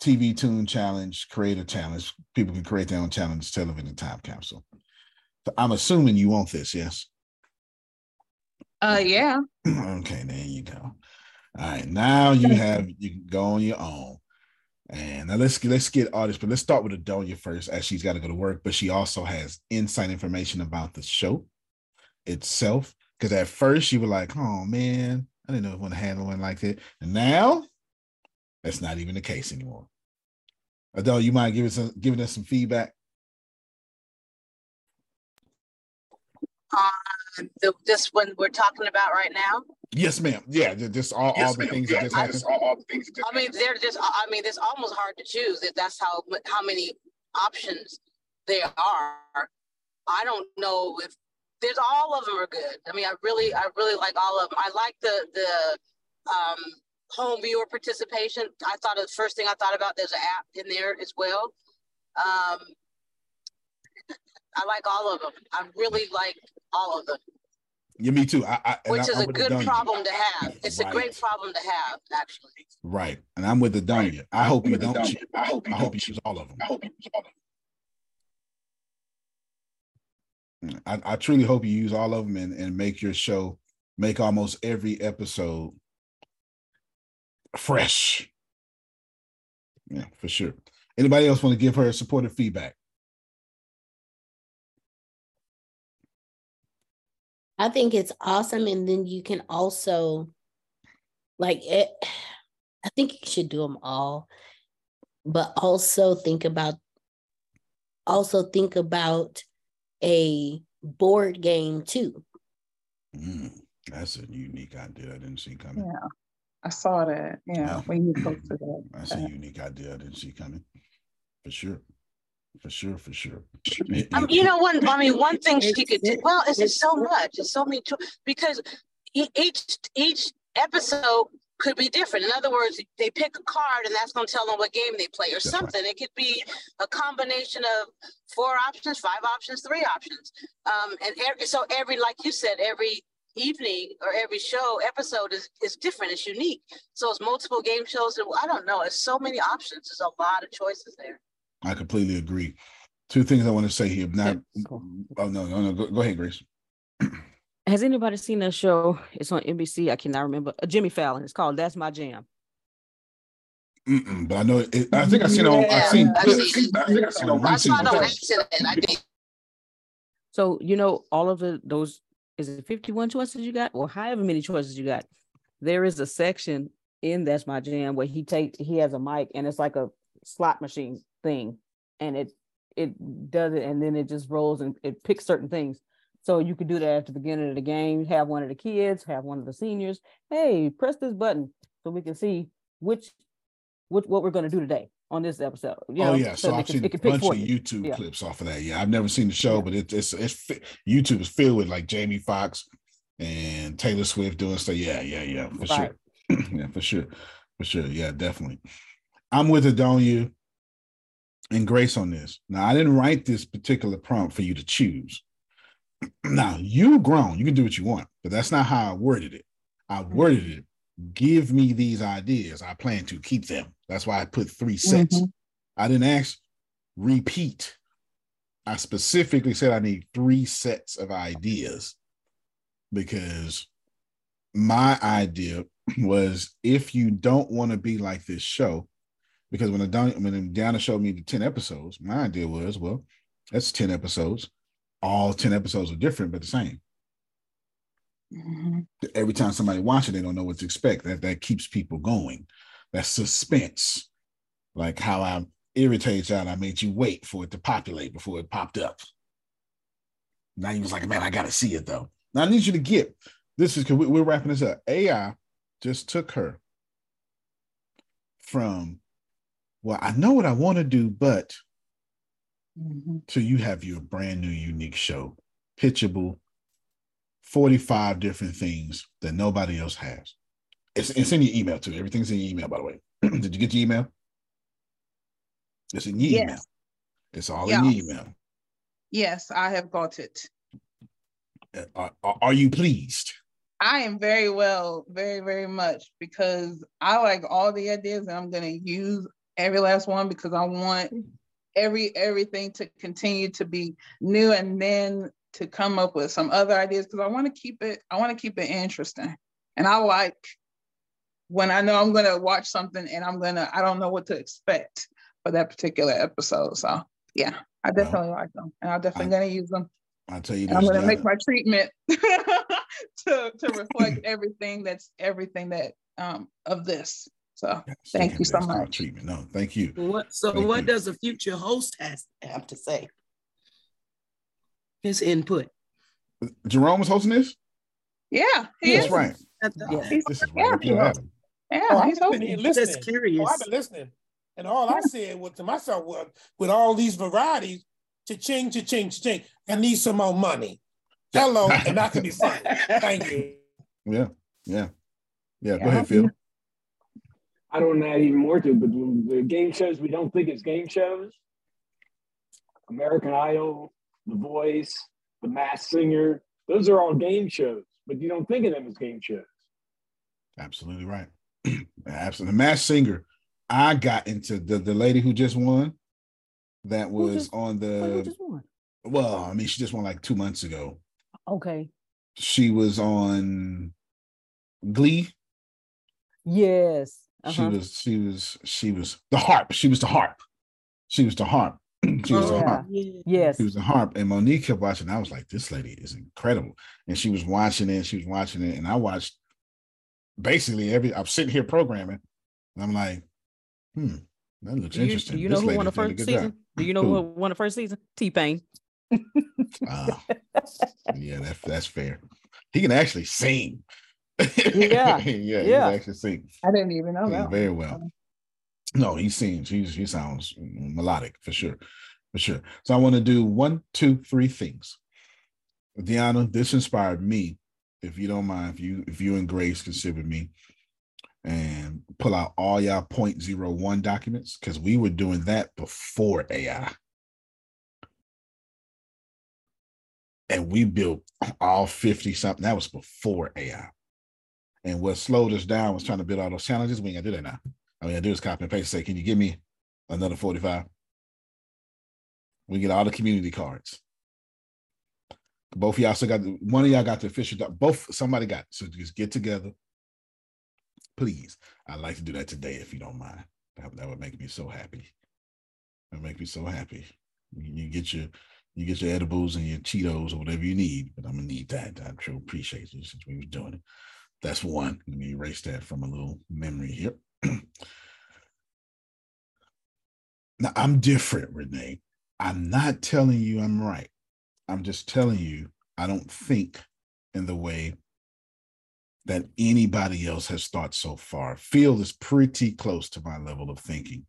TV tune challenge, creator challenge. People can create their own challenge, television time capsule. So I'm assuming you want this, yes? Uh yeah. okay, there you go. All right, now you have you can go on your own. And now let's get let's get artists, but let's start with Adonia first, as she's got to go to work, but she also has inside information about the show itself. Because at first you were like, oh man, I didn't know if I want to handle one like that. And now that's not even the case anymore. Adele, you mind giving us giving us some feedback? Uh, the, this one we're talking about right now. Yes, ma'am. Yeah, just all, all the things that just happened. I mean, they're just. I mean, it's almost hard to choose. If that's how how many options there are. I don't know if there's all of them are good. I mean, I really, I really like all of them. I like the the um, home viewer participation. I thought the first thing I thought about there's an app in there as well. Um, I like all of them. I really like all of them, Yeah, me too. I, I which is I'm a good Adonia. problem to have. It's a great problem to have, actually. Right. And I'm with the Donya. I hope you don't. Adonia. choose- I hope you, use all of them. I hope you use all of them. I, I truly hope you use all of them and, and make your show, make almost every episode fresh. Yeah, for sure. Anybody else want to give her supportive feedback? I think it's awesome. And then you can also, like, it, I think you should do them all, but also think about, also think about a board game too. Mm, that's a unique idea. I didn't see coming. Yeah. I saw that. Yeah. When you posted that. That's a unique idea. I didn't see coming. For sure. For sure. For sure. Um, you know, one. I mean, one thing she could do. Well, it's just so much. It's so many. cho- Because e- each each episode could be different. In other words, they pick a card, and that's going to tell them what game they play, or something. It could be a combination of four options, five options, three options. Um, and every, so every, like you said, every evening or every show episode is, is different. It's unique. So it's multiple game shows. I don't know. It's so many options. There's a lot of choices there. I completely agree. Two things I want to say here. Now, oh no, no, no. Go, go ahead, Grace. Has anybody seen that show? It's on NBC. I cannot remember. Uh, Jimmy Fallon. It's called "That's My Jam." Mm-mm, but I know. It, I think I seen yeah, on. I've seen. I, seen, I think I seen on. I saw no accident. I did. So you know all of the those is it 51 choices you got or however many choices you got? There is a section in that's my jam where he takes he has a mic and it's like a slot machine thing and it it does it and then it just rolls and it picks certain things. So you could do that at the beginning of the game. Have one of the kids have one of the seniors. Hey press this button so we can see which which what we're going to do today on this episode. You oh, know, oh yeah, so, so I've can, seen a bunch of YouTube yeah. clips off of that. Yeah, I've never seen the show, yeah. but it, it's it's YouTube is filled with like Jamie Foxx and Taylor Swift doing stuff. Yeah, yeah, yeah, for right. sure. yeah, for sure, for sure. Yeah, definitely. I'm with Adonia and Grace on this. Now, I didn't write this particular prompt for you to choose. now, you grown, you can do what you want, but that's not how I worded it. I hmm. worded it give me these ideas. I plan to keep them. That's why I put three sets. Mm-hmm. I didn't ask repeat. I specifically said I need three sets of ideas because my idea was if you don't want to be like this show, because when, Adon- when Deanna showed me the 10 episodes, my idea was, well, that's 10 episodes. All 10 episodes are different, but the same. Mm-hmm. Every time somebody watches, they don't know what to expect. That that keeps people going. That suspense, like how I irritated y'all. I made you wait for it to populate before it popped up. Now you was like, man, I gotta see it though. Now I need you to get this is because we're wrapping this up. AI just took her from, well, I know what I want to do, but mm-hmm. so you have your brand new unique show, pitchable, 45 different things that nobody else has. It's, it's in your email too. Everything's in your email, by the way. Did you get your email? It's in your yes. email. It's all in your email. Yes, I have got it. Uh, are, are, are you pleased? I am very well, very, very much because I like all the ideas and I'm going to use every last one because I want every everything to continue to be new and then to come up with some other ideas because I want to keep it, I want to keep it interesting. And I like when I know I'm gonna watch something and I'm gonna, I don't know what to expect for that particular episode. So yeah, I definitely well, like them and I'm definitely I, gonna use them. I'll tell you I'm gonna make my treatment to to reflect everything that's everything that um of this. So yes, thank you so much. Treatment. No, thank you. What so thank what you. does a future host has have to say? his input. Jerome was hosting this? Yeah, he That's is. right. Yeah. This is right. Yeah, yeah oh, he's been listening. Just curious. Oh, I've been listening. And all I said was to myself, well, with all these varieties, cha-ching, cha-ching, cha-ching, I need some more money. Hello, and I can be fun. Thank you. Yeah, yeah. Yeah, go ahead, Phil. I don't add even more to it, but the game shows we don't think it's game shows. American Idol, the Voice, The Masked Singer. Those are all game shows, but you don't think of them as game shows. Absolutely right. Absolutely. The Masked Singer. I got into the the lady who just won. That was just, on the. Well, I mean, she just won like two months ago. Okay. She was on Glee. Yes. Uh-huh. She was. She was. She was the harp. She was the harp. She was the harp. she was oh, a harp. Yes. She was a harp. And Monique kept watching. I was like, this lady is incredible. And she was watching it. She was watching it. And I watched basically every I'm sitting here programming. And I'm like, hmm, that looks do you, interesting. Do you know this who won the first season? Job. Do you know who? who won the first season? T Pain. uh, yeah, that's that's fair. He can actually sing. yeah, yeah, yeah. He can actually sing. I didn't even know that. Very well. No, he sings. He's he sounds melodic for sure, for sure. So I want to do one, two, three things. Deanna, this inspired me. If you don't mind, if you if you and Grace consider me, and pull out all y'all point zero one documents because we were doing that before AI. And we built all 50 something. That was before AI. And what slowed us down was trying to build all those challenges. We ain't gonna do that now. I mean, I do is copy and paste. Say, can you give me another 45? We get all the community cards. Both of y'all still got one of y'all got the official. Both somebody got. So just get together, please. I'd like to do that today if you don't mind. That, that would make me so happy. That would make me so happy. You, you get your you get your edibles and your Cheetos or whatever you need, but I'm gonna need that. I sure appreciate you since we was doing it. That's one. Let me erase that from a little memory here. now I'm different, Renea. I'm not telling you I'm right. I'm just telling you I don't think in the way that anybody else has thought so far. Field is pretty close to my level of thinking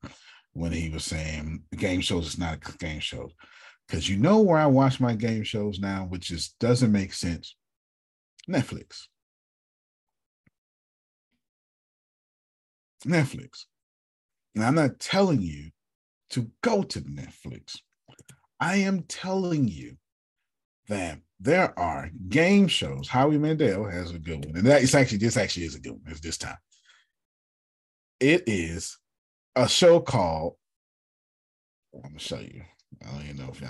when he was saying game shows is not a game show. Because you know where I watch my game shows now, which just doesn't make sense. Netflix. Netflix. And I'm not telling you to go to Netflix. I am telling you that there are game shows. Howie Mandel has a good one. And that is actually, this actually is a good one. It's this time. It is a show called, I'm going to show you. I don't even know if y'all,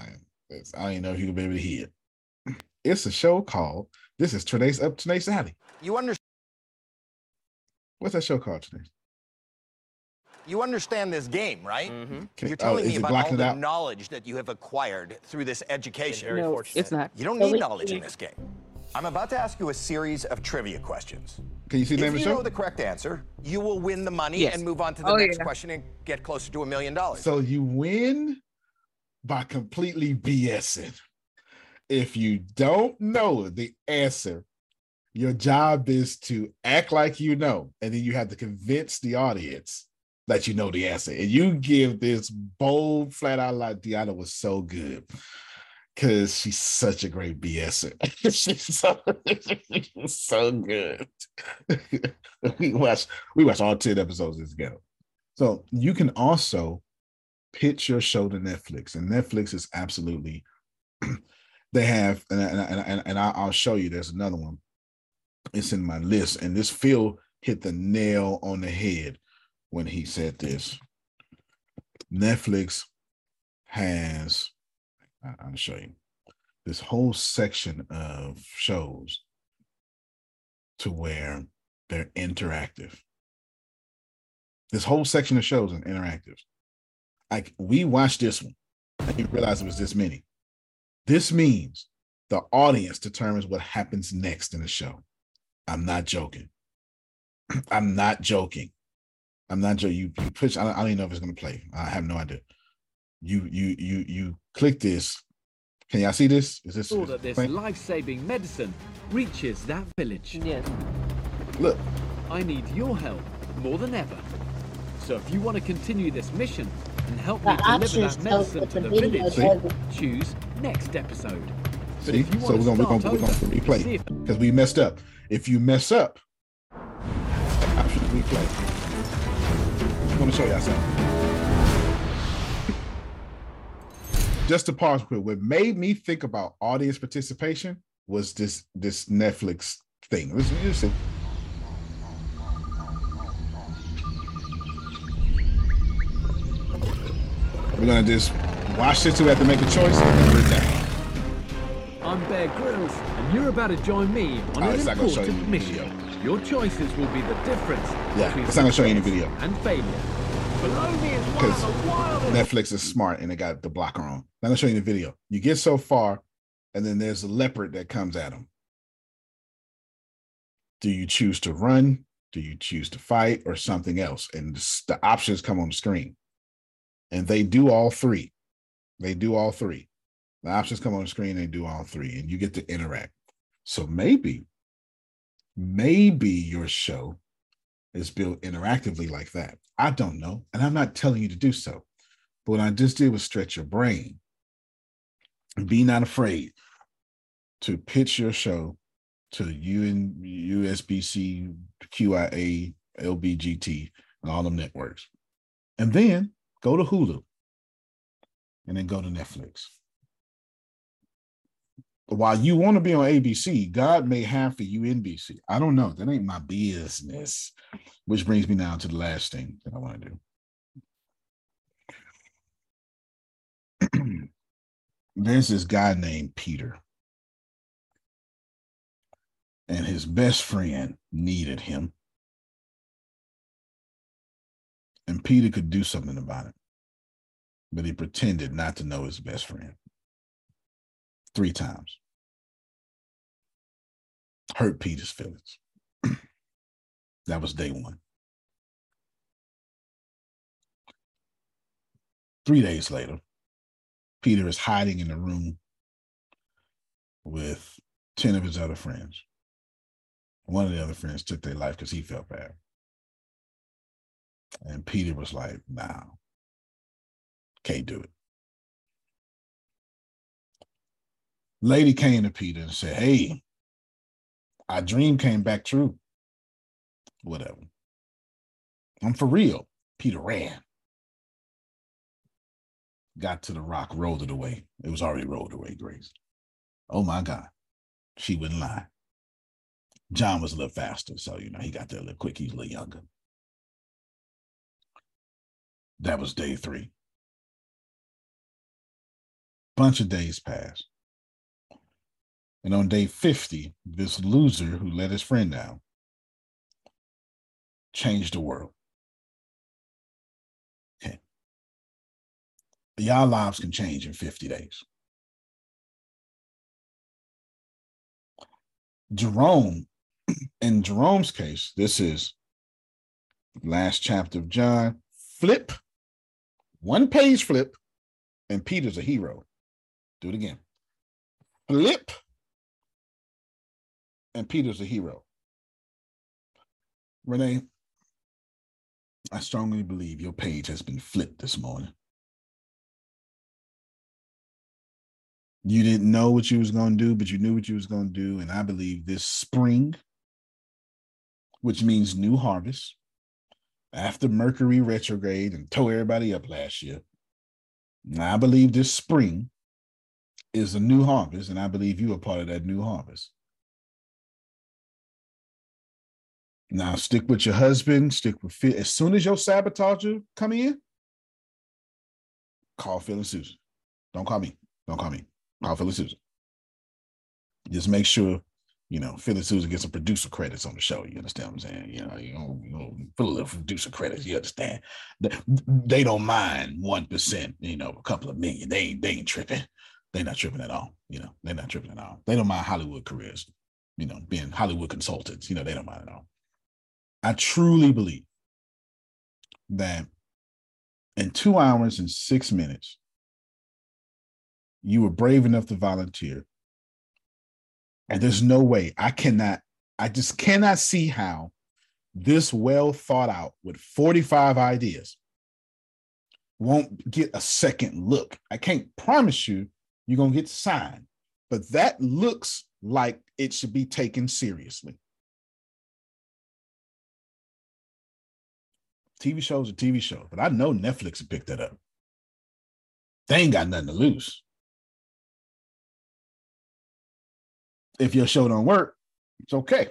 I don't even know if you can be able to hear it. It's a show called, this is Trinace Up Trinace Alley. You understand? What's that show called, Trinace? You understand this game, right? Mm-hmm. You're Oh, telling is me about all the out? knowledge that you have acquired through this education. No, it's not. You don't need we- knowledge in this game. I'm about to ask you a series of trivia questions. Can you see the if name of the you know the correct answer, you will win the money Yes. and move on to the Oh, next yeah. question and get closer to a million dollars. So you win by completely BSing. If you don't know the answer, your job is to act like you know, and then you have to convince the audience that you know the answer. And you give this bold, flat out like Deanna was so good because she's such a great BSer. she's so, so good. we watched we watch all 10 episodes together. So you can also pitch your show to Netflix, and Netflix is absolutely they have, and, and, and, and I'll show you. There's another one. It's in my list, and this Phil hit the nail on the head when he said this. Netflix has, I'll show you this whole section of shows to where they're interactive. This whole section of shows are interactive. Like we watched this one, I didn't realize it was this many. This means the audience determines what happens next in the show. I'm not joking. I'm not joking. I'm not joking. You, you push. I don't, I don't even know if it's gonna play. I have no idea. You you you you click this. Can y'all see this? Is this Sure that this playing? life-saving medicine reaches that village. Yes. Look. I need your help more than ever. So if you want to continue this mission and help me deliver that medicine to the the village, does. choose next episode. But See? if you So want we're to gonna we're gonna we're gonna replay if because we messed up. If you mess up, option replay. I'm gonna show y'all something. Just to pause quick, what made me think about audience participation was this this Netflix thing. Listen, listen. We're gonna just watch this. We have to make a choice. and then we're done. I'm Bear Grylls, and you're about to join me on Oh, an it's not gonna show important mission. Your choices will be the difference Yeah, it's not gonna show you any video. and failure. Below me is one because of the wildest Netflix is smart and they got the blocker on. Now I'm gonna show you the video. You get so far, and then there's a leopard that comes at him. Do you choose to run? Do you choose to fight or something else? And the options come on the screen. And they do all three. They do all three. The options come on the screen, they do all three, and you get to interact. So maybe, maybe your show is built interactively like that. I don't know. And I'm not telling you to do so. But what I just did was stretch your brain. Be not afraid to pitch your show to UN, USBC, QIA, LBGT, and all them networks. And then go to Hulu and then go to Netflix. While you want to be on ABC, God may have for you NBC. I don't know. That ain't my business. Which brings me now to the last thing that I want to do. There's this guy named Peter, and his best friend needed him. And Peter could do something about it, but he pretended not to know his best friend three times. Hurt Peter's feelings. that was day one. Three days later, Peter is hiding in the room with 10 of his other friends. One of the other friends took their life because he felt bad. And Peter was like, nah, can't do it. Lady came to Peter and said, Hey, our dream came back true. Whatever. I'm for real. Peter ran. Got to the rock, rolled it away. It was already rolled away, Grace. Oh my God. She wouldn't lie. John was a little faster, so you know he got there a little quick. He's a little younger. That was day three. Bunch of days passed. And on day 50, this loser who let his friend down changed the world. Okay. Y'all lives can change in 50 days. Jerome, in Jerome's case, this is last chapter of John. Flip, one page flip, and Peter's a hero. Do it again. Flip and Peter's a hero. Renea, I strongly believe your page has been flipped this morning. You didn't know what you was going to do, but you knew what you was going to do. And I believe this spring, which means new harvest, after Mercury retrograde and tore everybody up last year, I believe this spring is a new harvest. And I believe you are part of that new harvest. Now stick with your husband, stick with Phil. As soon as your sabotager come in, call Phil and Susan. Don't call me. Don't call me. Call Phil and Susan. Just make sure, you know, Phil and Susan get some producer credits on the show. You understand what I'm saying? You know, you know, you know put a little producer credits. You understand? They, they don't mind one percent. You know, a couple of million. They ain't they ain't tripping. They're not tripping at all. You know, they're not tripping at all. They don't mind Hollywood careers. You know, being Hollywood consultants. You know, they don't mind at all. I truly believe that in two hours and six minutes, you were brave enough to volunteer. And there's no way I cannot, I just cannot see how this well thought out with 45 ideas won't get a second look. I can't promise you you're going to get signed, but that looks like it should be taken seriously. TV shows are TV shows, but I know Netflix picked that up. They ain't got nothing to lose. If your show don't work, it's okay.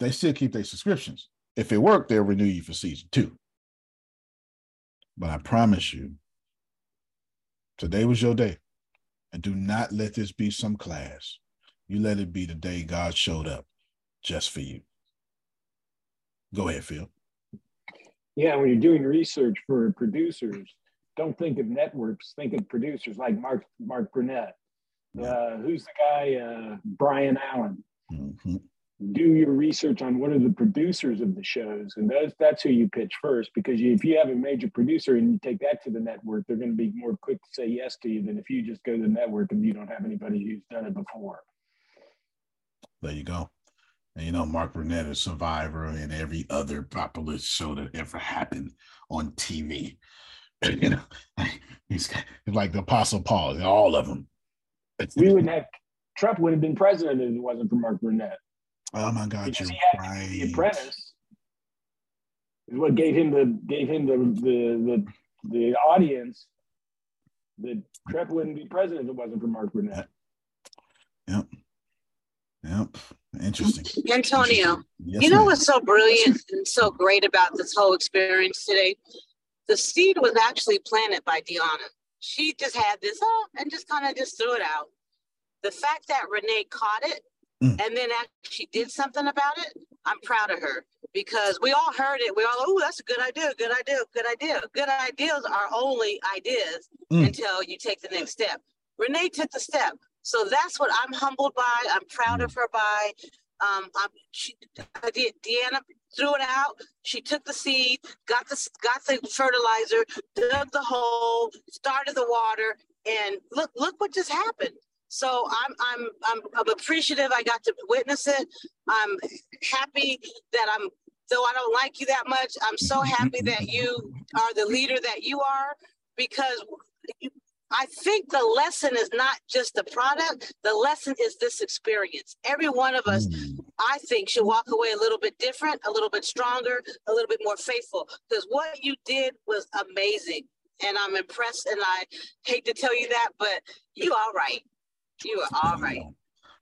They still keep their subscriptions. If it worked, they'll renew you for season two. But I promise you, today was your day. And do not let this be some class. You let it be the day God showed up just for you. Go ahead, Phil. Yeah, when you're doing research for producers, don't think of networks. Think of producers like Mark Mark Burnett. Uh, who's the guy? Uh, Byron Allen. Mm-hmm. Do your research on what are the producers of the shows, and that's that's who you pitch first. Because you, if you have a major producer and you take that to the network, they're going to be more quick to say yes to you than if you just go to the network and you don't have anybody who's done it before. There you go. And you know, Mark Burnett is Survivor and every other popular show that ever happened on TV. you know, he's like the Apostle Paul, all of them. we wouldn't have Trump would have been president if it wasn't for Mark Burnett. Oh my God, you're right. The Apprentice is what gave him the gave him the the the, the audience that Trump wouldn't be president if it wasn't for Mark Burnett. Interesting. Antonio, Yes, you know ma'am. what's so brilliant and so great about this whole experience today? The seed was actually planted by Deanna. She just had this, oh, and just kind of just threw it out. The fact that Renea caught it Mm. and then actually did something about it, I'm proud of her because we all heard it. We all, oh, that's a good idea, good idea, good idea. Good ideas are only ideas Mm. until you take the next step. Renea took the step. So that's what I'm humbled by. I'm proud of her by. Um, I'm, she, I did. Deanna threw it out. She took the seed, got the got the fertilizer, dug the hole, started the water, and look look what just happened. So I'm I'm I'm, I'm appreciative. I got to witness it. I'm happy that I'm. Though I don't like you that much, I'm so happy that you are the leader that you are because you, I think the lesson is not just the product, the lesson is this experience. Every one of us, hmm. I think, should walk away a little bit different, a little bit stronger, a little bit more faithful. Because what you did was amazing. And I'm impressed. And I hate to tell you that, but you all right. You are all right.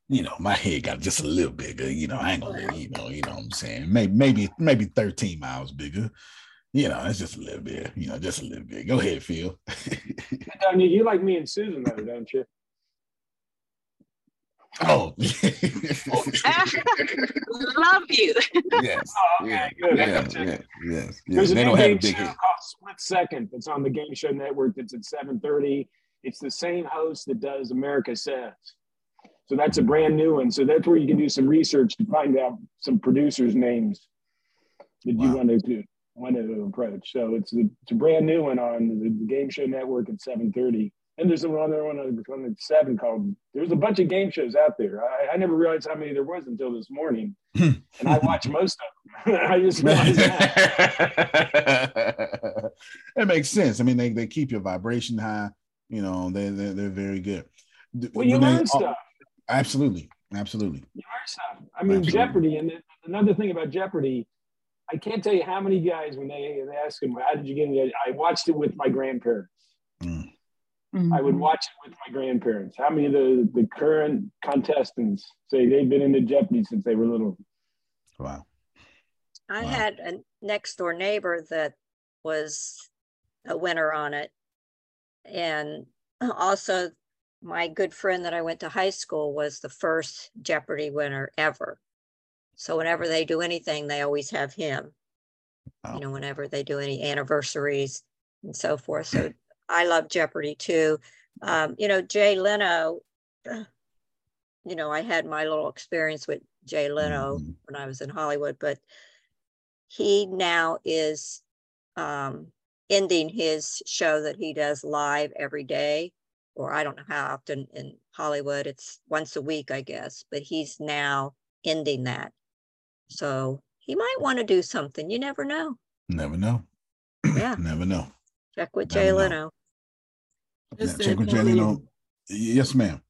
you know, my head got just a little bigger. You know, I ain't gonna, you know, you know what I'm saying. Maybe, maybe, maybe 13 miles bigger. You know, it's just a little bit. You know, just a little bit. Go ahead, Phil. I mean, you like me and Susan though, don't you? Oh, Love you. yes, Oh, yeah, okay, good. yes, yes, yes, yes. There's They don't have a in-game big show head. called Split Second that's on the Game Show Network. That's at 7:30. It's the same host that does America Says. So that's a brand new one. So that's where you can do some research to find out some producers' names that you want to do, want to approach. So it's a, it's a brand new one on the, the Game Show Network at 7:30. And there's another one on, seven called. There's a bunch of game shows out there. I, I never realized how many there was until this morning, hmm. and I watch most of them. I just realized that. It makes sense. I mean, they, they keep your vibration high. You know, they they're, they're very good. Well, you learn stuff. Absolutely, absolutely. You learn stuff. I mean, Absolutely. Jeopardy, and another thing about Jeopardy, I can't tell you how many guys when they, they ask them, "How did you get in?" the-" I watched it with my grandparents. Mm. Mm-hmm. I would watch it with my grandparents. How many of the, the current contestants say they've been into Jeopardy since they were little? Wow. I had a next door neighbor that was a winner on it. And also, my good friend that I went to high school was the first Jeopardy winner ever. So, whenever they do anything, they always have him. You know, whenever they do any anniversaries and so forth. So, I love Jeopardy too. Um, you know, Jay Leno, you know, I had my little experience with Jay Leno when I was in Hollywood, but he now is um, ending his show that he does live every day, or I don't know how often in Hollywood. It's once a week, I guess, but he's now ending that. So he might want to do something. You never know. Never know. Yeah. Never know. Check with Never Jay know. Leno. Yeah, check with Jay Leno. Yes, ma'am.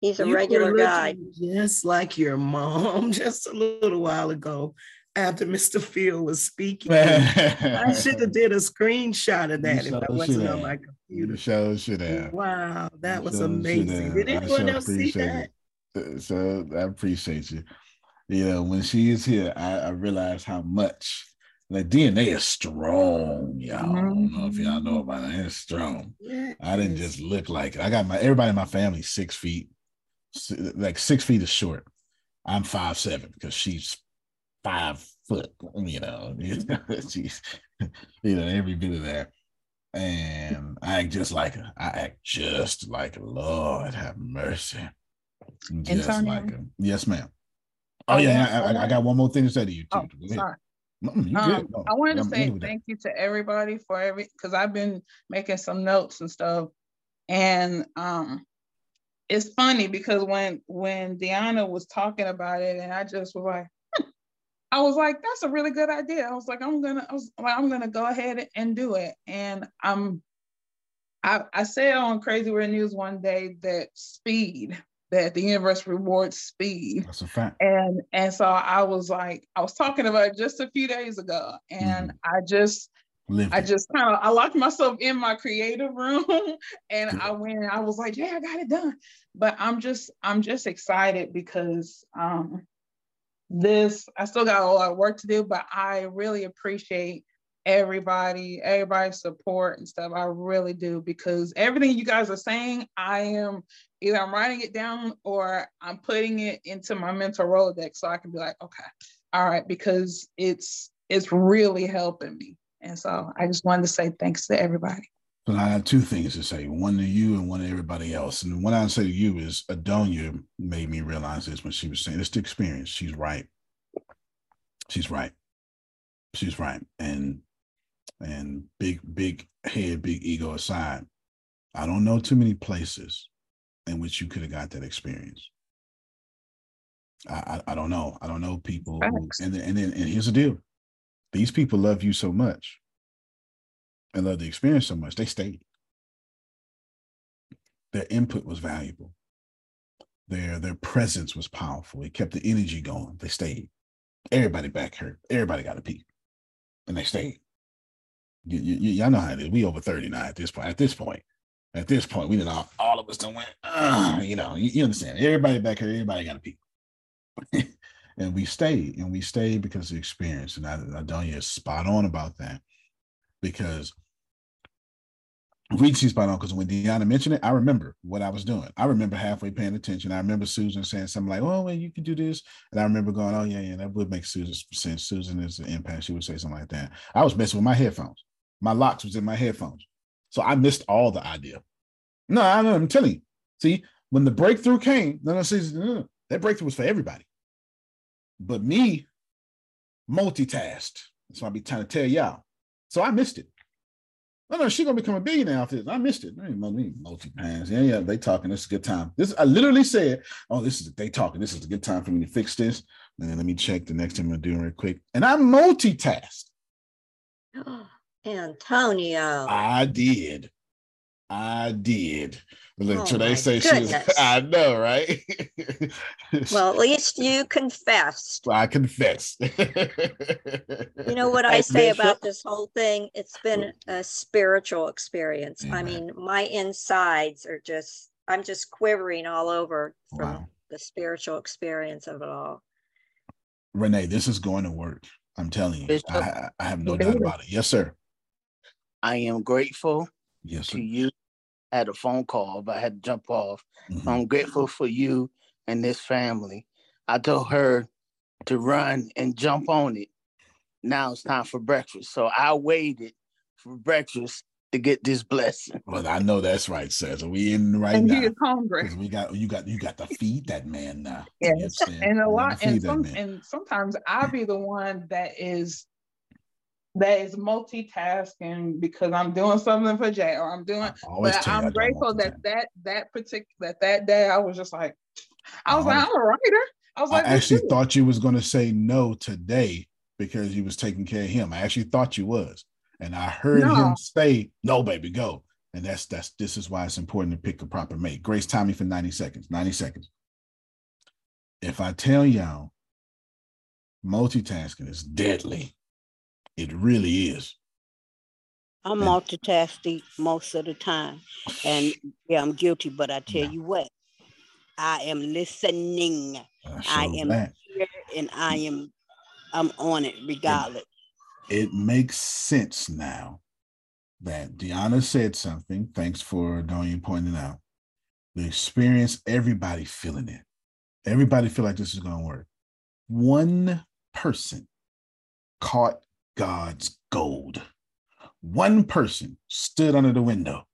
He's a You were regular guy. Just like your mom just a little while ago after Mr. Field was speaking. I should have did a screenshot of that if I wasn't on have. my computer. You sure should have. Wow, that was amazing. Did I anyone else see appreciate that? it. Uh, So I appreciate you. You know, when she is here, I, I realize how much like DNA is strong, y'all. I don't know if y'all know mm-hmm. about it. It's strong. I didn't just look like it. I got my everybody in my family six feet, like six feet is short. I'm five seven because she's five foot. You know, she's you know every bit of that. And I act just like her. I act just like. Lord have mercy. Just Antonio? like her. Yes, ma'am. Oh yeah, I, I, I got one more thing to say to you too. Oh, sorry. Mm, Um. No, I wanted to I'm say thank you to everybody for every because I've been making some notes and stuff, and um, it's funny because when when Deanna was talking about it, and I just was like, "Hmm." I was like, that's a really good idea. I was like, I'm gonna, I was like, I'm gonna go ahead and do it, and I'm, I I said on Crazy Weird News one day that speed that the universe rewards speed. That's a fact. And and so I was like, I was talking about it just a few days ago, and I just Lived I it. just kind of I locked myself in my creative room and I went and I was like, yeah, I got it done. But I'm just I'm just excited because um this I still got a lot of work to do, but I really appreciate everybody, everybody's support and stuff. I really do because everything you guys are saying, I am either I'm writing it down or I'm putting it into my mental Rolodex so I can be like, okay, all right, because it's it's really helping me. And so I just wanted to say thanks to everybody. So I have two things to say, one to you and one to everybody else. And what I say to you is Adonia made me realize this when she was saying it's the experience. She's right. She's right. She's right. And and big, big head, big ego aside, I don't know too many places in which you could have got that experience. I, I, I don't know. I don't know people who, and then, and then and here's the deal. These people love you so much and love the experience so much, they stayed. Their input was valuable. Their their presence was powerful. It kept the energy going. They stayed. Everybody back hurt. Everybody got a pee, and they stayed. You, you, y'all know how it is. We over thirty now at this point. At this point, at this point, we did all all of us done went. You know, you, you understand. Everybody back here. Everybody got a pee. and we stayed, and we stayed because of the experience. And I, I don't you spot on about that because Reed, she's spot on because when Deanna mentioned it, I remember what I was doing. I remember halfway paying attention. I remember Susan saying something like, "Oh, well, you can do this," and I remember going, "Oh, yeah, yeah, that would make Susan sense." Susan is an impact. She would say something like that. I was messing with my headphones. My locks was in my headphones, so I missed all the idea. No, I know. I'm telling you. See, when the breakthrough came, no, no, see, no, that breakthrough was for everybody, but me multitasked. That's why I be trying to tell y'all. So I missed it. No, no, she gonna become a billionaire after this. I missed it. Multi pans. Yeah, yeah, they talking. This is a good time. This I literally said, "Oh, this is they talking. This is a good time for me to fix this." And then let me check the next thing I'm gonna do real quick. And I multitasked. Antonio. I did. I did. Look, Oh today my say she was. I know, right? Well, at least you confessed. I confess. You know what I say about this whole thing? It's been a spiritual experience. I mean, my insides are just, I'm just quivering all over from Wow. the spiritual experience of it all. Renea, this is going to work. I'm telling you. I, I have no doubt about it. Yes, sir. I am grateful Yes, to you. I had a phone call, but I had to jump off. Mm-hmm. I'm grateful for you and this family. I told her to run and jump on it. Now it's time for breakfast. So I waited for breakfast to get this blessing. Well, I know that's right, sir. So we in right And now. he is hungry. 'Cause We got you got you got to feed that man now. Yes. You understand? And a lot and some and sometimes I'll be the one that is that is multitasking because I'm doing something for Jay or I'm doing but I I'm grateful that that that particular that that day I was just like I was like I'm a writer. I was I like "Let's actually thought you was going to say no today because you was taking care of him. I actually thought you was, and I heard No. him say, "No, baby, go." And that's that's this is why it's important to pick a proper mate. Grace, time me for ninety seconds. Ninety seconds. If I tell y'all, multitasking is deadly. It really is. I'm multitasking most of the time. And yeah, I'm guilty, but I tell you what, I am listening. I shows am that. here and I am I'm on it regardless. it it makes sense now that Deanna said something. Thanks for Dorian pointing out. The experience, everybody feeling it. Everybody feel like this is going to work. One person caught God's gold. One person stood under the window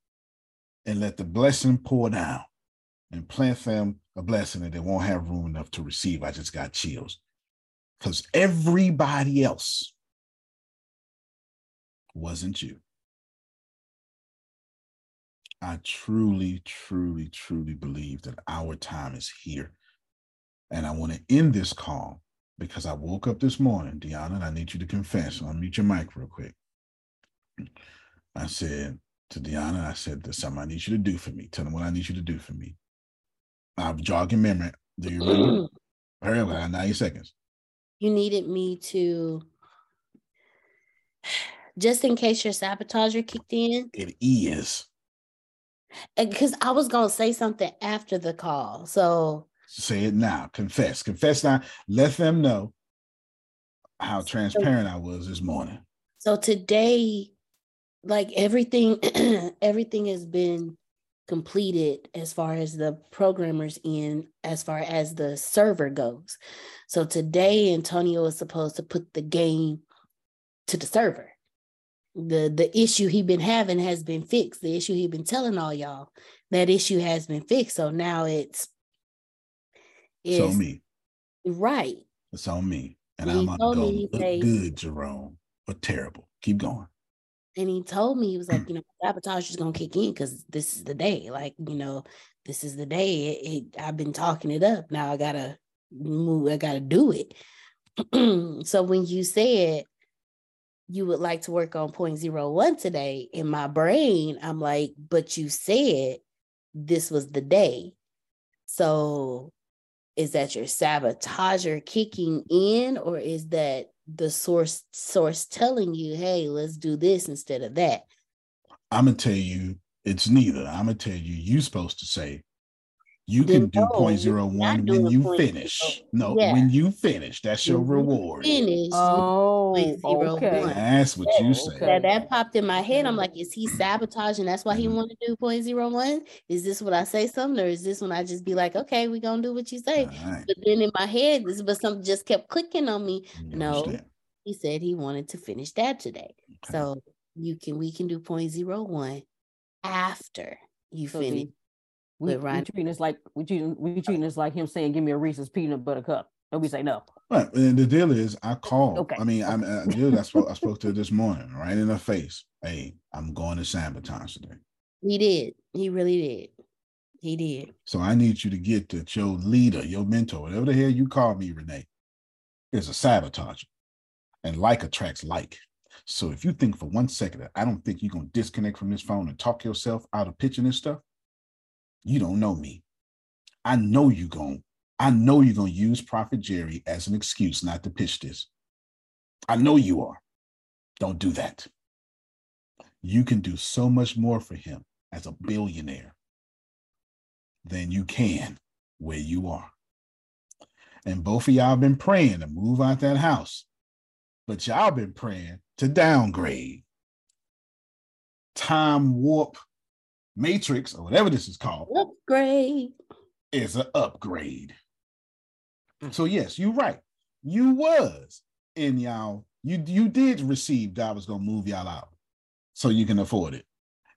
and let the blessing pour down and plant them a blessing that they won't have room enough to receive. I just got chills because everybody else wasn't you. I truly, truly, truly believe that our time is here. And I want to end this call because I woke up this morning, Deanna, and I need you to confess. I'll mute your mic real quick. I said to Deanna, I said, There's something I need you to do for me. Tell them what I need you to do for me. I'm jogging memory. Do you remember? Mm-hmm. Hurry up, 90 seconds. You needed me to just in case your sabotager kicked in. It is. Because I was gonna say something after the call. So say it now. Confess. Confess now. Let them know how transparent I was this morning. So today, like everything, everything has been completed as far as the programmers in as far as the server goes. So today Antonio is supposed to put the game to the server. The the issue he been having has been fixed. The issue he been telling all y'all, that issue has been fixed. So now it's it's on me. Right. It's on me. And, I'm gonna look say, good, Jerome, but terrible. Keep going and he told me he was like, you know, sabotage is gonna kick in because this is the day. Like, you know, this is the day. It, it, I've been talking it up. Now I gotta move. I gotta do it. so when you said you would like to work on 0.01 today, in my brain, I'm like, but you said this was the day. So is that your sabotager kicking in, or is that the source source telling you, hey, let's do this instead of that? I'm gonna tell you it's neither. I'm gonna tell you you're supposed to say you can do 0.01 when you finish. No, yeah. when you finish, that's your reward. Finish. Oh, okay. That's what you say. That, that popped in my head. I'm like, is he sabotaging? That's why he mm-hmm. wanted to do 0.01? Is this what I say something, or is this when I just be like, okay, we're gonna do what you say? Right. But then in my head, this was something just kept clicking on me. You no, understand. he said he wanted to finish that today. Okay. So you can we can do 0.01 after you so finish. We, we treating this like we treating we treating this like him saying, "Give me a Reese's peanut butter cup," and we say no. Right, and the deal is, I called. Okay. I mean, I'm uh, deal. I spoke. I spoke to her this morning, right in her face. Hey, I'm going to sabotage today. He did. He really did. He did. So I need you to get that your leader, your mentor, whatever the hell you call me, Renea, is a sabotager, and like attracts like. So if you think for one second that I don't think you're gonna disconnect from this phone and talk yourself out of pitching this stuff, you don't know me. I know you going I know you're gonna use Prophet Jerry as an excuse not to pitch this. I know you are. Don't do that. You can do so much more for him as a billionaire than you can where you are. And both of y'all been praying to move out that house, but y'all been praying to downgrade. Time warp Matrix or whatever this is called upgrade is an upgrade. Mm. So yes, you're right. You was in y'all. You you did receive God was gonna move y'all out so you can afford it.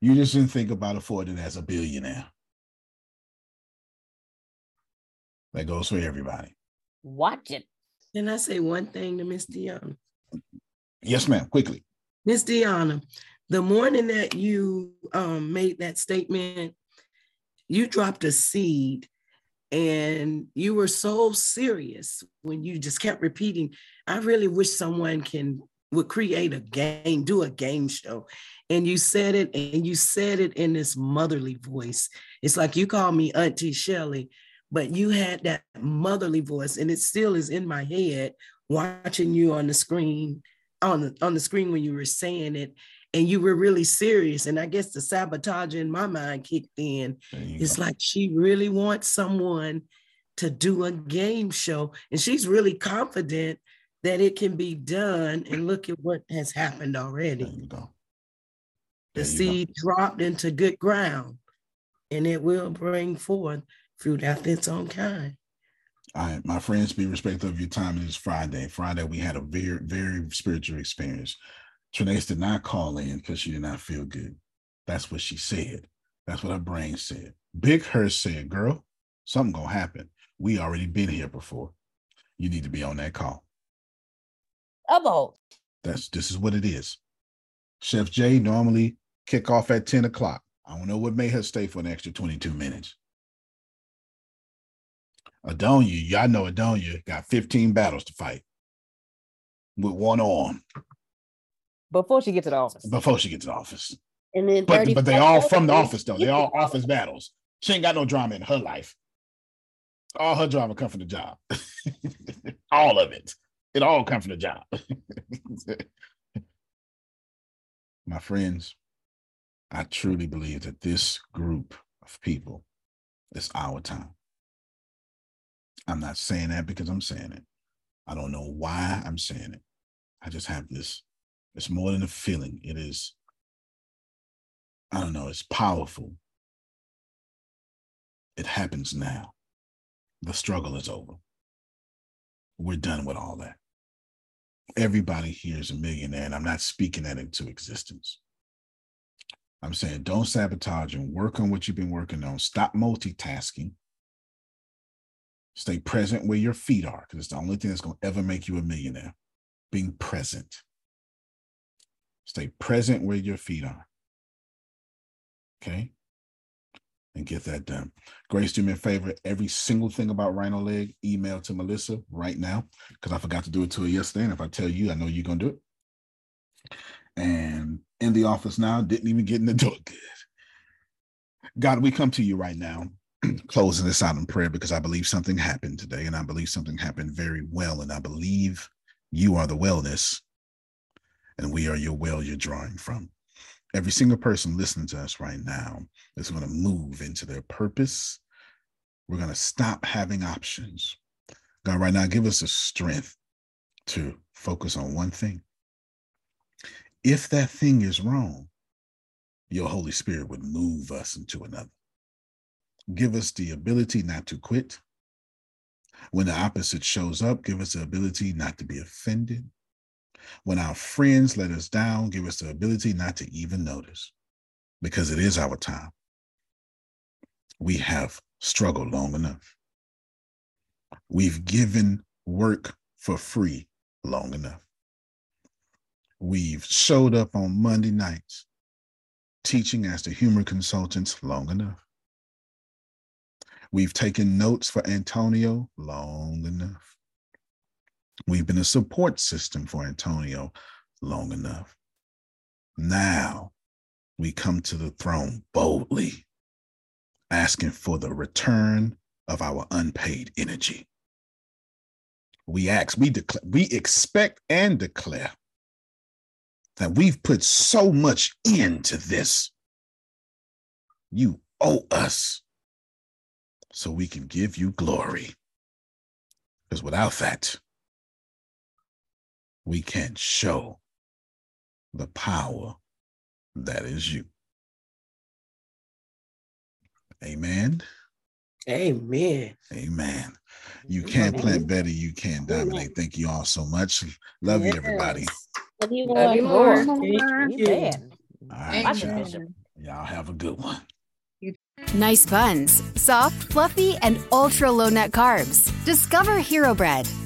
You just didn't think about affording it as a billionaire. That goes for everybody. Watch it. Can I say one thing to Miss Deanna? Yes, ma'am. Quickly. Miss Deanna, the morning that you um, made that statement, you dropped a seed and you were so serious when you just kept repeating i really wish someone can would create a game do a game show. And you said it and you said it in this motherly voice. It's like you call me auntie Shelley, but you had that motherly voice and it still is in my head watching you on the screen on the on the screen when you were saying it and you were really serious. And I guess the sabotage in my mind kicked in. It's go. like she really wants someone to do a game show. And she's really confident that it can be done. And look at what has happened already. There you go. There the seed go. dropped into good ground and it will bring forth fruit after its own kind. All right, my friends, be respectful of your time. It is Friday. Friday, we had a very, very spiritual experience. Trinace did not call in because she did not feel good. That's what she said. That's what her brain said. Big Hurst said, girl, something gonna happen. We already been here before. You need to be on that call. About. That's this is what it is. Chef Jay normally kick off at 10 o'clock. I don't know what made her stay for an extra 22 minutes. Adonia, y'all know Adonia got 15 battles to fight with one arm before she gets to the office. Before she gets to the office. And then but, but they all from the office though. They all office battles. She ain't got no drama in her life. All her drama come from the job. all of it. It all come from the job. my friends, I truly believe that this group of people is our time. I'm not saying that because I'm saying it. I don't know why I'm saying it. I just have this. It's more than a feeling. It is, I don't know, it's powerful. It happens now. The struggle is over. We're done with all that. Everybody here is a millionaire, and I'm not speaking that into existence. I'm saying don't sabotage and work on what you've been working on. Stop multitasking. Stay present where your feet are, because it's the only thing that's going to ever make you a millionaire. Being present. Stay present where your feet are. Okay? And get that done. Grace, do me a favor. Every single thing about Rhino Leg, email to Melissa right now, because I forgot to do it to her yesterday. And if I tell you, I know you're going to do it. And in the office now, didn't even get in the door good. God, we come to you right now closing this out in prayer because I believe something happened today and I believe something happened very well. And I believe you are the wellness and we are your well you're drawing from. Every single person listening to us right now is going to move into their purpose. We're going to stop having options. God, right now, give us the strength to focus on one thing. If that thing is wrong, your Holy Spirit would move us into another. Give us the ability not to quit. When the opposite shows up, give us the ability not to be offended. When our friends let us down, give us the ability not to even notice because it is our time. We have struggled long enough. We've given work for free long enough. We've showed up on Monday nights teaching as the humor consultants long enough. We've taken notes for Antonio long enough. We've been a support system for Antonio long enough. Now we come to the throne boldly, asking for the return of our unpaid energy. We ask, we declare, we expect and declare that we've put so much into this. You owe us so we can give you glory. Because without that, we can't show the power that is you. Amen. Amen. Amen. You can't plant better. You can't dominate. Thank you all so much. Love you, everybody. Love you Love more. you more. Amen. All right, y'all. Y'all have a good one. Nice buns, soft, fluffy, and ultra low net carbs. Discover Hero Bread,